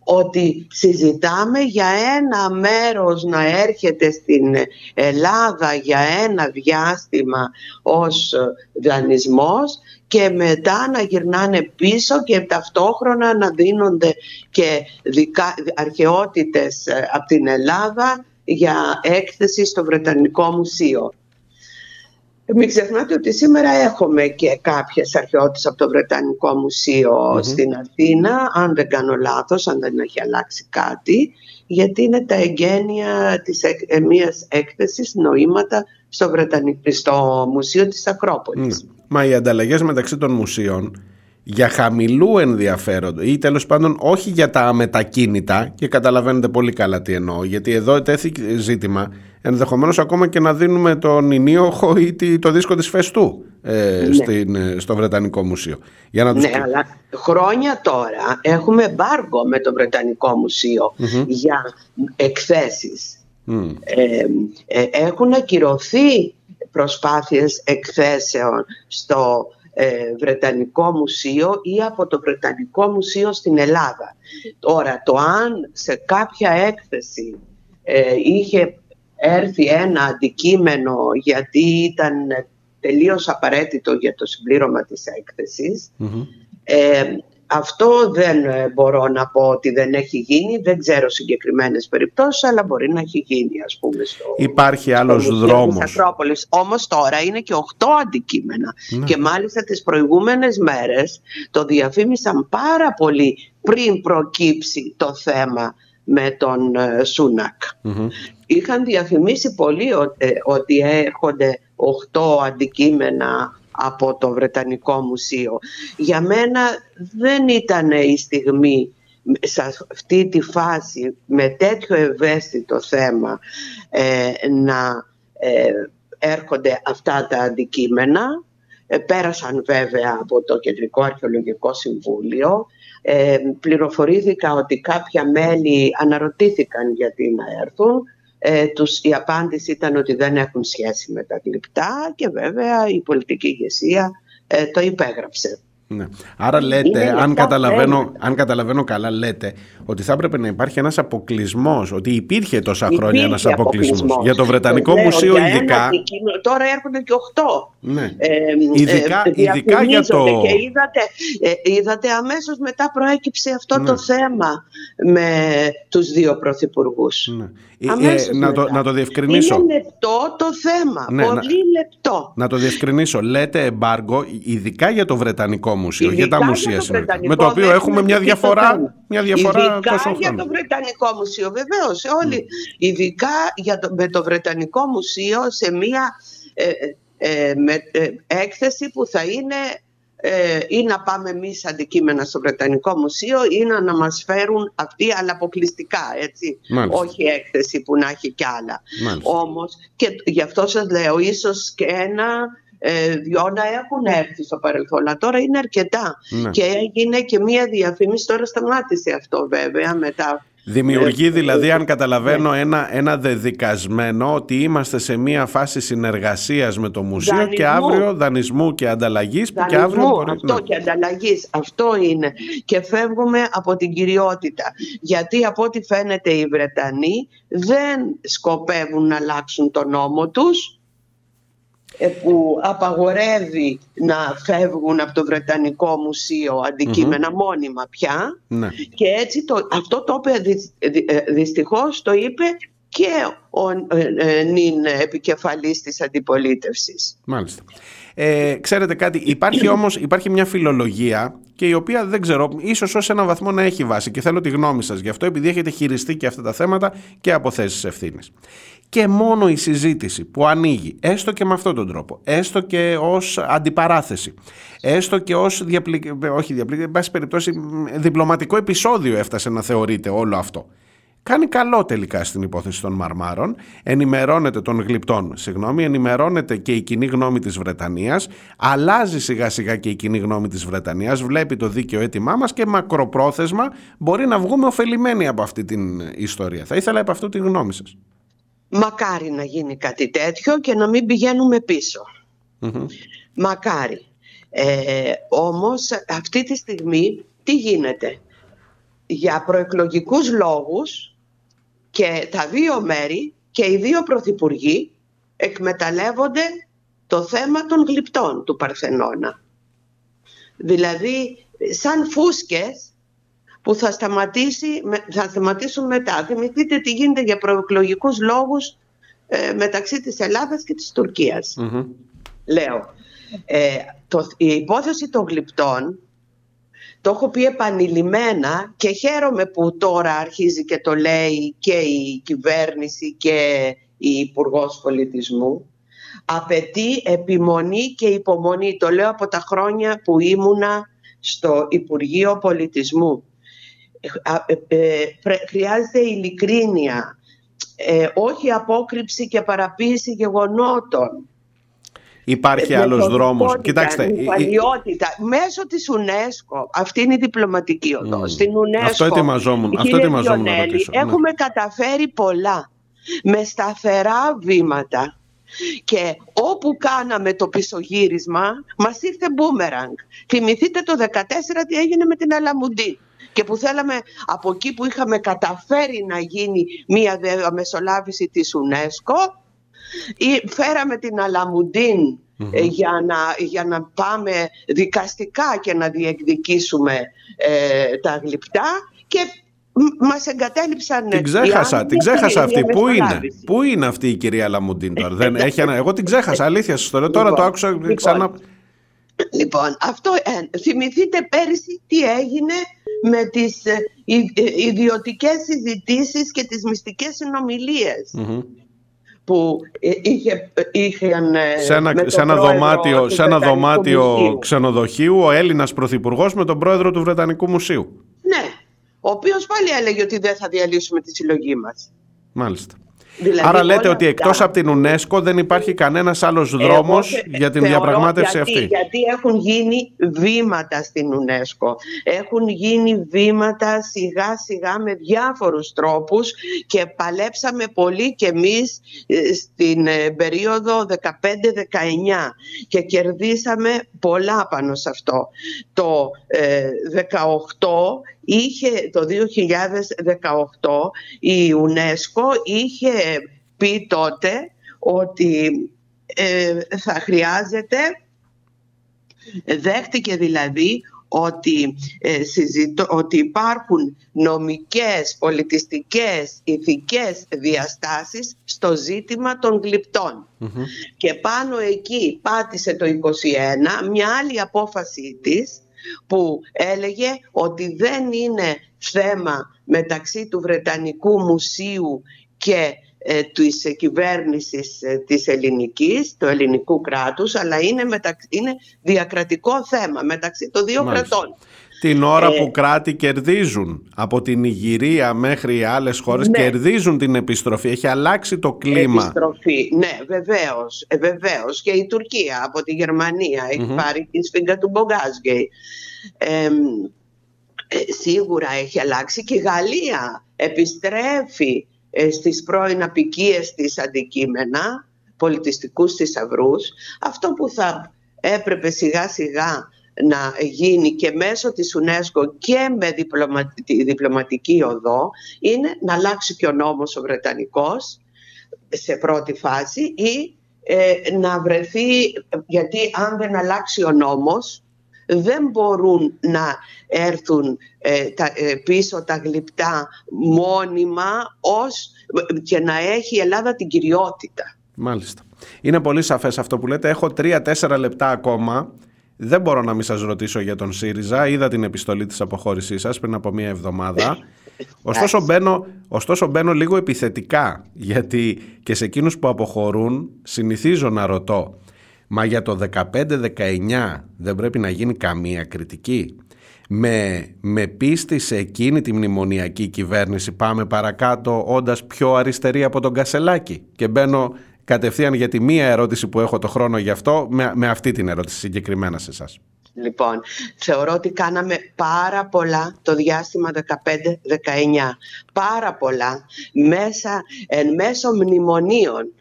ότι συζητάμε για ένα μέρος να έρχεται στην Ελλάδα για ένα διάστημα ως δανεισμός και μετά να γυρνάνε πίσω και ταυτόχρονα να δίνονται και δικα, αρχαιότητες ε, από την Ελλάδα για έκθεση στο Βρετανικό Μουσείο. Μην ξεχνάτε ότι σήμερα έχουμε και κάποιες αρχαιότητες από το Βρετανικό Μουσείο στην Αθήνα, αν δεν κάνω λάθος, αν δεν έχει αλλάξει κάτι, γιατί είναι τα εγγένεια της εκ- ε, μιας έκθεσης νοήματα στο, Βρετανικό, στο Μουσείο της Ακρόπολης. Μα οι ανταλλαγές μεταξύ των μουσείων για χαμηλού ενδιαφέροντο ή τέλος πάντων όχι για τα αμετακίνητα και καταλαβαίνετε πολύ καλά τι εννοώ γιατί εδώ τέθηκε ζήτημα ενδεχομένως ακόμα και να δίνουμε τον Ινίοχο ή τη- το δίσκο της Φεστού ε, Ναι. στην, ε, στο Βρετανικό Μουσείο. Για να τους... Ναι, αλλά χρόνια τώρα έχουμε μπάργκο με το Βρετανικό Μουσείο Μμμ. για εκθέσεις. Μμ. Ε, ε, έχουν ακυρωθεί προσπάθειες εκθέσεων στο ε, Βρετανικό Μουσείο ή από το Βρετανικό Μουσείο στην Ελλάδα. Τώρα, το αν σε κάποια έκθεση ε, είχε έρθει ένα αντικείμενο γιατί ήταν τελείως απαραίτητο για το συμπλήρωμα της έκθεσης, Μμμ. ε, αυτό δεν ε, μπορώ να πω ότι δεν έχει γίνει, δεν ξέρω συγκεκριμένες περιπτώσεις, αλλά μπορεί να έχει γίνει ας πούμε στο, Υπάρχει άλλος στο Μουσείο δρόμος. της Ακρόπολης. Όμως τώρα είναι και 8 αντικείμενα Ναι. και μάλιστα τις προηγούμενες μέρες το διαφήμισαν πάρα πολύ πριν προκύψει το θέμα με τον ε, Σούνακ. Μμμ. Είχαν διαφημίσει πολύ ο- ε, ότι έρχονται 8 αντικείμενα από το Βρετανικό Μουσείο. Για μένα δεν ήταν η στιγμή σε αυτή τη φάση με τέτοιο ευαίσθητο θέμα ε, να ε, έρχονται αυτά τα αντικείμενα. Ε, πέρασαν βέβαια από το Κεντρικό Αρχαιολογικό Συμβούλιο. Ε, πληροφορήθηκα ότι κάποια μέλη αναρωτήθηκαν γιατί να έρθουν. Ε, τους, η απάντηση ήταν ότι δεν έχουν σχέση με τα γλυπτά και βέβαια η πολιτική ηγεσία ε, το υπέγραψε. Ναι. Άρα λέτε, Είναι αν λεπτά καταλαβαίνω, θέματα. αν καταλαβαίνω καλά, λέτε ότι θα έπρεπε να υπάρχει ένας αποκλεισμός, ότι υπήρχε τόσα χρόνια ένας Υπήρχε αποκλεισμός. αποκλεισμός. Για το Βρετανικό Λέω, Μουσείο για ένα ειδικά, αντικείμενο- τώρα έρχονται και 8. ναι. Ε, Ειδικά- ε, ειδικά για το- διαφημίζονται Και είδατε, ε, είδατε αμέσως μετά προέκυψε αυτό Ναι. το θέμα με τους δύο πρωθυπουργούς. Ναι. Ε, Αμέσως ε, να, το, μετά. να το διευκρινίσω. Είναι λεπτό το θέμα, Ναι, πολύ να- λεπτό. Να το διευκρινίσω. Λέτε εμπάργκο, ειδικά για το Βρετανικό Μουσείο, για Ειδικά τα για μουσεία το συνολικά. Βρετανικό, Με το οποίο δεν έχουμε έχουμε μια πει το διαφορά, θέμα. μια διαφορά ειδικά τόσων για χρόνων. το Βρετανικό Μουσείο, βεβαίως. Όλοι. Ειδικά για το, με το Βρετανικό Μουσείο σε μια ε, ε, με, ε, έκθεση που θα είναι ε, ή να πάμε εμείς αντικείμενα στο Βρετανικό Μουσείο ή να, να μας φέρουν αυτοί αλλά αποκλειστικά έτσι Μάλιστα. όχι έκθεση που να έχει κι άλλα Μάλιστα. όμως και γι' αυτό σας λέω ίσως και ένα ε, δυο να έχουν έρθει στο παρελθόν αλλά τώρα είναι αρκετά Ναι. και έγινε και μία διαφήμιση τώρα σταμάτησε αυτό βέβαια μετά Δημιουργεί Ε, δηλαδή, αν ε, καταλαβαίνω, ένα, ένα δεδικασμένο ότι είμαστε σε μια φάση συνεργασίας με το μουσείο και Δανεισμού. αύριο δανεισμού και ανταλλαγής που και αύριο Δανεισμού, μπορεί αυτό να... και ανταλλαγής. Αυτό είναι. Και φεύγουμε από την κυριότητα. Γιατί από ό,τι φαίνεται οι Βρετανοί δεν σκοπεύουν να αλλάξουν τον νόμο τους ε, που απαγορεύει να φεύγουν από το Βρετανικό Μουσείο αντικείμενα μόνιμα πια Ναι. και έτσι το, αυτό το είπε δυ- δυ- ε, δυστυχώς το είπε και ο ε, ε, νυν επικεφαλής της αντιπολίτευσης. Μάλιστα. Ε, ξέρετε κάτι, υπάρχει όμως υπάρχει μια φιλολογία και η οποία δεν ξέρω, ίσως ως ένα βαθμό να έχει βάση και θέλω τη γνώμη σας γι' αυτό επειδή έχετε χειριστεί και αυτά τα θέματα και από θέσεις ευθύνης. Και μόνο η συζήτηση που ανοίγει, έστω και με αυτόν τον τρόπο, έστω και ως αντιπαράθεση, έστω και ως διαπλη... όχι διαπλη... εν πάση περιπτώσει, μ, διπλωματικό επεισόδιο έφτασε να θεωρείται όλο αυτό. Κάνει καλό τελικά στην υπόθεση των Μαρμάρων, ενημερώνεται των γλυπτών, συγγνώμη, ενημερώνεται και η κοινή γνώμη της Βρετανίας, αλλάζει σιγά σιγά και η κοινή γνώμη της Βρετανίας, βλέπει το δίκαιο αίτημά μας και μακροπρόθεσμα μπορεί να βγούμε ωφελημένοι από αυτή την ιστορία. Θα ήθελα από αυτού τη γνώμη σας. Μακάρι να γίνει κάτι τέτοιο και να μην πηγαίνουμε πίσω. Μμμ. Μακάρι. Ε, όμως αυτή τη στιγμή τι γίνεται; Για προεκλογικούς λόγους και τα δύο μέρη και οι δύο πρωθυπουργοί εκμεταλλεύονται το θέμα των γλυπτών του Παρθενώνα. Δηλαδή σαν φούσκες που θα, σταματήσει, με- θα σταματήσουν μετά. Θυμηθείτε τι γίνεται για προεκλογικούς λόγους ε, μεταξύ της Ελλάδας και της Τουρκίας. Μμμ. Λέω, ε, το, η υπόθεση των γλυπτών το έχω πει επανειλημμένα και χαίρομαι που τώρα αρχίζει και το λέει και η κυβέρνηση και η υπουργός Πολιτισμού. Απαιτεί επιμονή και υπομονή. Το λέω από τα χρόνια που ήμουνα στο Υπουργείο Πολιτισμού. Ε, α, ε, ε, πρέ- χρειάζεται ειλικρίνεια, ε, όχι απόκρυψη και παραποίηση γεγονότων. Υπάρχει Ε, άλλος μεθοδικότητα, δρόμος. Κοιτάξτε, η- η- νυφαλιότητα. Μέσω της UNESCO, αυτή είναι η διπλωματική οδό. Στην UNESCO, Αυτό ετοιμαζόμουν- αυτό κύριε ετοιμαζόμουν να Διονέλη, ρωτήσω, ναι. Έχουμε καταφέρει πολλά με σταθερά βήματα και όπου κάναμε το πισωγύρισμα μας ήρθε μπούμεραγκ. Θυμηθείτε το 14 τι έγινε με την Αλαμουντή και που θέλαμε από εκεί που είχαμε καταφέρει να γίνει μία μεσολάβηση της UNESCO ή φέραμε την Αλαμουντίν ε, για, να, για να πάμε δικαστικά και να διεκδικήσουμε ε, τα γλυπτά και μ- μας εγκατέλειψαν Την οι ξέχασα, άνθρωποι την ξέχασα για αυτή. Πού είναι, διαμεσολάβηση. πού είναι αυτή η κυρία Λαμουντίν τώρα; Δεν έχει ένα... Εγώ την ξέχασα, αλήθεια σας το λέω. Τώρα Λοιπόν, το άκουσα λοιπόν. ξανά. Λοιπόν, αυτό ε, θυμηθείτε πέρυσι τι έγινε; Με τις ε, ι- ε, ιδιωτικές συζητήσεις και τις μυστικές συνομιλίες Μμμ. που ε, είχε, ε, είχαν ε, Σε ένα, με τον σε ένα πρόεδρο δωμάτιο, του σε ένα Βρετανικού δωμάτιο Μουσείου. ξενοδοχείου ο Έλληνας Πρωθυπουργός με τον πρόεδρο του Βρετανικού Μουσείου. Ναι, ο οποίος πάλι έλεγε ότι δεν θα διαλύσουμε τη συλλογή μας. Μάλιστα. Δηλαδή, Άρα λέτε όλα ότι αυτά- εκτός από την UNESCO δεν υπάρχει κανένας άλλος Εγώ δρόμος θε- για την θεωρώ διαπραγμάτευση γιατί, αυτή; Γιατί έχουν γίνει βήματα στην UNESCO. Έχουν γίνει βήματα σιγά σιγά με διάφορους τρόπους και παλέψαμε πολύ και εμείς ε, στην ε, περίοδο 15-19 και κερδίσαμε πολλά πάνω σε αυτό. Το ε, 18 είχε, το 2018 η UNESCO είχε πει τότε ότι ε, θα χρειάζεται δέχτηκε δηλαδή ότι, ε, συζητώ, ότι υπάρχουν νομικές, πολιτιστικές, ηθικές διαστάσεις στο ζήτημα των γλυπτών. Και πάνω εκεί πάτησε το 21 μια άλλη απόφαση της που έλεγε ότι δεν είναι θέμα μεταξύ του Βρετανικού Μουσείου και ε, της ε, κυβέρνησης ε, της ελληνικής, του ελληνικού κράτους, αλλά είναι, μεταξύ, είναι διακρατικό θέμα μεταξύ των δύο Μάλιστα. κρατών. Την ώρα Ε, που κράτη κερδίζουν από την Ιγυρία μέχρι οι άλλες χώρες Ναι. κερδίζουν την επιστροφή. Έχει αλλάξει το κλίμα. Επιστροφή. Ναι, βεβαίως, ε, βεβαίως. Και η Τουρκία από τη Γερμανία έχει Μμμ. πάρει τη σφίγγα του Μπογκάζγκεϊ. Ε, ε, σίγουρα έχει αλλάξει και η Γαλλία επιστρέφει ε, στις πρώην απικίες της αντικείμενα, πολιτιστικούς θησαυρούς. Αυτό που θα έπρεπε σιγά σιγά να γίνει και μέσω της UNESCO και με διπλωματική, διπλωματική οδό είναι να αλλάξει και ο νόμος ο Βρετανικός σε πρώτη φάση ή ε, να βρεθεί, γιατί αν δεν αλλάξει ο νόμος δεν μπορούν να έρθουν ε, τα, ε, πίσω τα γλυπτά μόνιμα ως, και να έχει η Ελλάδα την κυριότητα. Μάλιστα. Είναι πολύ σαφές αυτό που λέτε. Έχω τρία-τέσσερα λεπτά ακόμα. Δεν μπορώ να μην σας ρωτήσω για τον ΣΥΡΙΖΑ. Είδα την επιστολή της αποχώρησής σας πριν από μία εβδομάδα. (laughs) Ωστόσο μπαίνω, ωστόσο μπαίνω λίγο επιθετικά, γιατί και σε εκείνους που αποχωρούν συνηθίζω να ρωτώ Μα για το 15-19 δεν πρέπει να γίνει καμία κριτική; Με, με πίστη σε εκείνη τη μνημονιακή κυβέρνηση πάμε παρακάτω όντας πιο αριστερή από τον Κασελάκη. Και μπαίνω κατευθείαν για τη μία ερώτηση που έχω το χρόνο γι' αυτό με, με αυτή την ερώτηση συγκεκριμένα σε εσάς. Λοιπόν, θεωρώ ότι κάναμε πάρα πολλά το διάστημα 15-19. Πάρα πολλά μέσα, εν μέσω μνημονίων.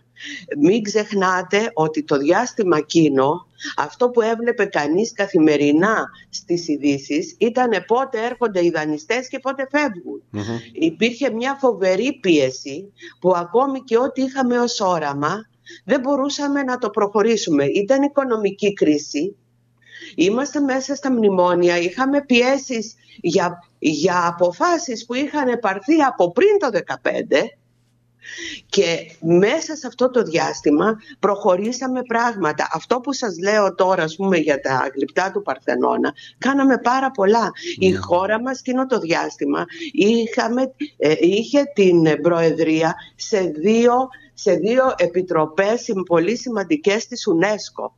Μην ξεχνάτε ότι το διάστημα εκείνο, αυτό που έβλεπε κανείς καθημερινά στις ειδήσει ήταν πότε έρχονται οι δανειστές και πότε φεύγουν. Υπήρχε μια φοβερή πίεση που ακόμη και ό,τι είχαμε ως όραμα δεν μπορούσαμε να το προχωρήσουμε. Ήταν οικονομική κρίση, Είμαστε μέσα στα μνημόνια, είχαμε πιέσεις για, για αποφάσεις που είχαν πάρθει από πριν το 2015 και μέσα σε αυτό το διάστημα προχωρήσαμε πράγματα. Αυτό που σας λέω τώρα ας πούμε για τα γλυπτά του Παρθενώνα κάναμε πάρα πολλά. Η χώρα μας εκείνο το διάστημα είχαμε, ε, είχε την προεδρία σε δύο, σε δύο επιτροπές πολύ σημαντικές της UNESCO.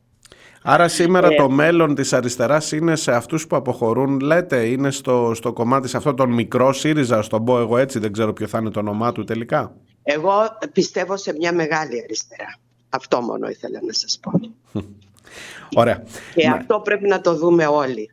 Άρα σήμερα Ε, το μέλλον της αριστεράς είναι σε αυτούς που αποχωρούν, λέτε, είναι στο, στο κομμάτι σε αυτό τον μικρό ΣΥΡΙΖΑ, στον πω εγώ έτσι, δεν ξέρω ποιο θα είναι το όνομά του τελικά. Εγώ πιστεύω σε μια μεγάλη αριστερά. Αυτό μόνο ήθελα να σας πω. (laughs) Ωραία. Και Να- αυτό πρέπει να το δούμε όλοι.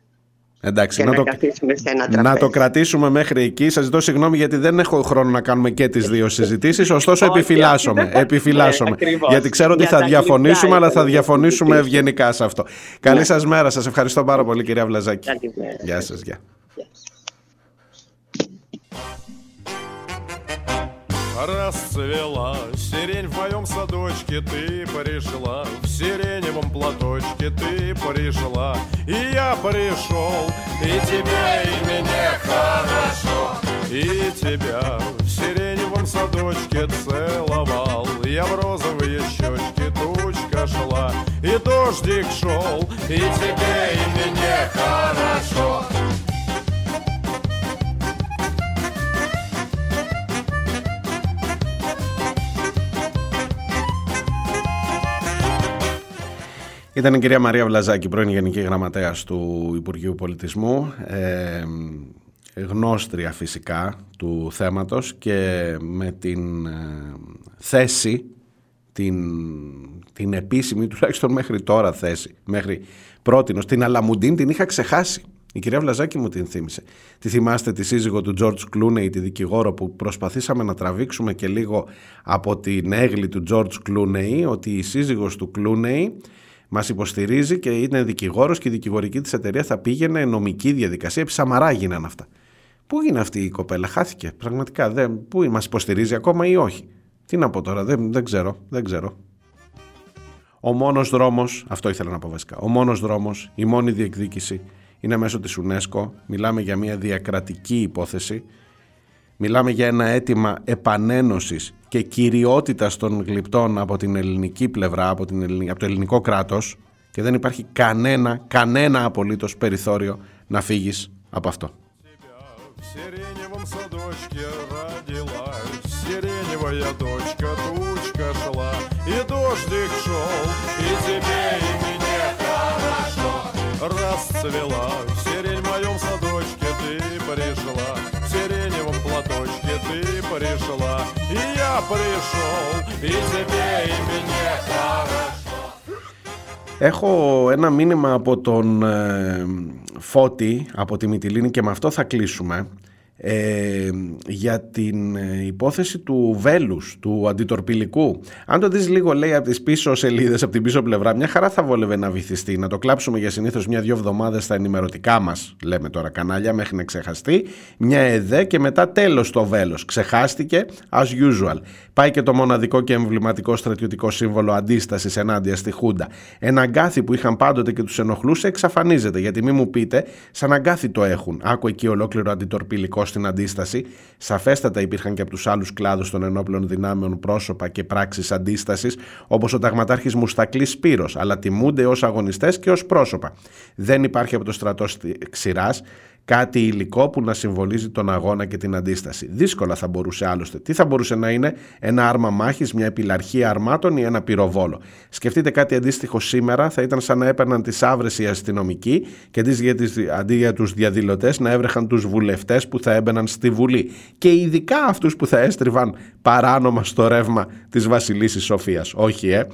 Εντάξει, Και να να, το, καθίσουμε σε ένα να τραπέζι. το κρατήσουμε μέχρι εκεί. Σας ζητώ συγγνώμη γιατί δεν έχω χρόνο να κάνουμε και τις δύο συζητήσεις. Ωστόσο, Όχι, επιφυλάσσομαι. όχι, δεν- επιφυλάσσομαι. (laughs) Ναι, ακριβώς. γιατί ξέρω ότι Για θα τα διαφωνήσουμε, γλυκά αλλά θα ήθελα να διαφωνήσουμε συζητήσουμε. ευγενικά σε αυτό. Καλή Ναι. σας μέρα. Σας ευχαριστώ πάρα πολύ, κυρία Βλαζάκη. Καλημέρα. Γεια σας. Γεια. Расцвела сирень в моем садочке, ты пришла. В сиреневом платочке ты пришла. И я пришел, и тебе, и мне хорошо. И тебя в сиреневом садочке целовал. Я в розовые щечки тучка шла. И дождик шел, и тебе, и мне хорошо Ήταν η κυρία Μαρία Βλαζάκη, πρώην Γενική Γραμματέας του Υπουργείου Πολιτισμού, ε, γνώστρια φυσικά του θέματος και με την ε, θέση, την, την επίσημη, τουλάχιστον μέχρι τώρα θέση, μέχρι πρότινος, την Αλαμουντίν την είχα ξεχάσει. Η κυρία Βλαζάκη μου την θύμισε. Τη θυμάστε τη σύζυγο του George Clooney, τη δικηγόρο που προσπαθήσαμε να τραβήξουμε και λίγο από την έγλη του George Clooney, ότι η σύζυγος του Clooney Μας υποστηρίζει και είναι δικηγόρος και η δικηγορική της εταιρεία θα πήγαινε νομική διαδικασία. Επί Σαμαρά γίνανε αυτά. Πού είναι αυτή η κοπέλα, χάθηκε; Πραγματικά. Δεν, πού μας υποστηρίζει ακόμα ή όχι; Τι να πω τώρα, δεν, δεν ξέρω. Δεν ξέρω. Ο μόνος δρόμος, αυτό ήθελα να πω βασικά, ο μόνος δρόμος, η μόνη διεκδίκηση είναι μέσω της UNESCO. Μιλάμε για μια διακρατική υπόθεση. Μιλάμε για ένα αίτημα επανένωσης και κυριότητας των γλυπτών από την ελληνική πλευρά, από, την ελληνι- από το ελληνικό κράτος και δεν υπάρχει κανένα, κανένα απολύτως περιθώριο να φύγεις από αυτό. В сиреневом садочке родилась Сиреневая дочка, тучка шла И дождик шел, и тебе, и мне хорошо Расцвела сирень в моем садочке Ты пришла, я пришел И тебе, и мне хорошо Έχω ένα μήνυμα από τον ε, Φώτη, από τη Μυτιλίνη και με αυτό θα κλείσουμε ε, για την ε, υπόθεση του βέλους, του αντιτορπιλικού. Αν το δεις λίγο λέει από τις πίσω σελίδες, από την πίσω πλευρά, μια χαρά θα βόλευε να βυθιστεί, να το κλάψουμε για συνήθως μια-δυο εβδομάδες στα ενημερωτικά μας, λέμε τώρα κανάλια, μέχρι να ξεχαστεί, μια ΕΔΕ και μετά τέλος το βέλος. Ξεχάστηκε as usual. Πάει και το μοναδικό και εμβληματικό στρατιωτικό σύμβολο αντίστασης ενάντια στη Χούντα. Ένα αγκάθι που είχαν πάντοτε και τους ενοχλούσε εξαφανίζεται. Γιατί μη μου πείτε, σαν αγκάθι το έχουν. Άκου εκεί ολόκληρο αντιτορπιλικό στην αντίσταση. Σαφέστατα υπήρχαν και από τους άλλους κλάδους των ενόπλων δυνάμεων πρόσωπα και πράξεις αντίστασης, όπως ο ταγματάρχης Μουστακλής Σπύρος, αλλά τιμούνται ως αγωνιστές και ως πρόσωπα. Δεν υπάρχει από το στρατό ξηράς κάτι υλικό που να συμβολίζει τον αγώνα και την αντίσταση. Δύσκολα θα μπορούσε άλλωστε. Τι θα μπορούσε να είναι ένα άρμα μάχης, μια επιλαρχία αρμάτων ή ένα πυροβόλο. Σκεφτείτε κάτι αντίστοιχο σήμερα, θα ήταν σαν να έπαιρναν τις άβρες οι αστυνομικοί και αντί για, τις, αντί για τους διαδηλωτές να έβρεχαν τους βουλευτές που θα έμπαιναν στη Βουλή. Και ειδικά αυτούς που θα έστριβαν παράνομα στο ρεύμα της Βασιλίσης Σοφίας. Όχι, ε.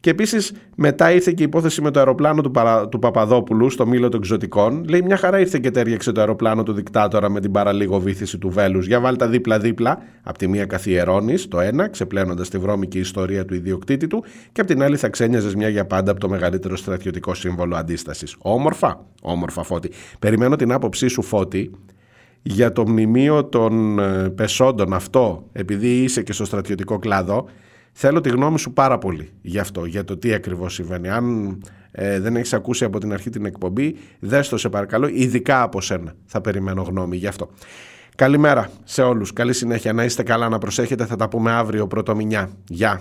Και επίσης μετά ήρθε και η υπόθεση με το αεροπλάνο του, Παρα... του Παπαδόπουλου στο μήλο των εξωτικών. Λέει μια χαρά ήρθε και τέριαξε το αεροπλάνο του δικτάτορα με την παραλίγο βήθηση του βέλους. Για βάλτα δίπλα-δίπλα. Απ' τη μία καθιερώνεις το ένα, ξεπλένοντας τη βρώμικη ιστορία του ιδιοκτήτη του, και απ' την άλλη θα ξένιαζες μια για πάντα από το μεγαλύτερο στρατιωτικό σύμβολο αντίστασης. Όμορφα, όμορφα φώτη. Περιμένω την άποψή σου, φώτη, για το μνημείο των ε, πεσόντων αυτό, επειδή είσαι και στο στρατιωτικό κλάδο, Θέλω τη γνώμη σου πάρα πολύ γι' αυτό, για το τι ακριβώς συμβαίνει. Αν ε, δεν έχεις ακούσει από την αρχή την εκπομπή, δες το σε παρακαλώ, ειδικά από σένα θα περιμένω γνώμη γι' αυτό. Καλημέρα σε όλους, καλή συνέχεια, να είστε καλά, να προσέχετε, θα τα πούμε αύριο πρωτομηνιά. Γεια.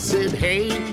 said, hey,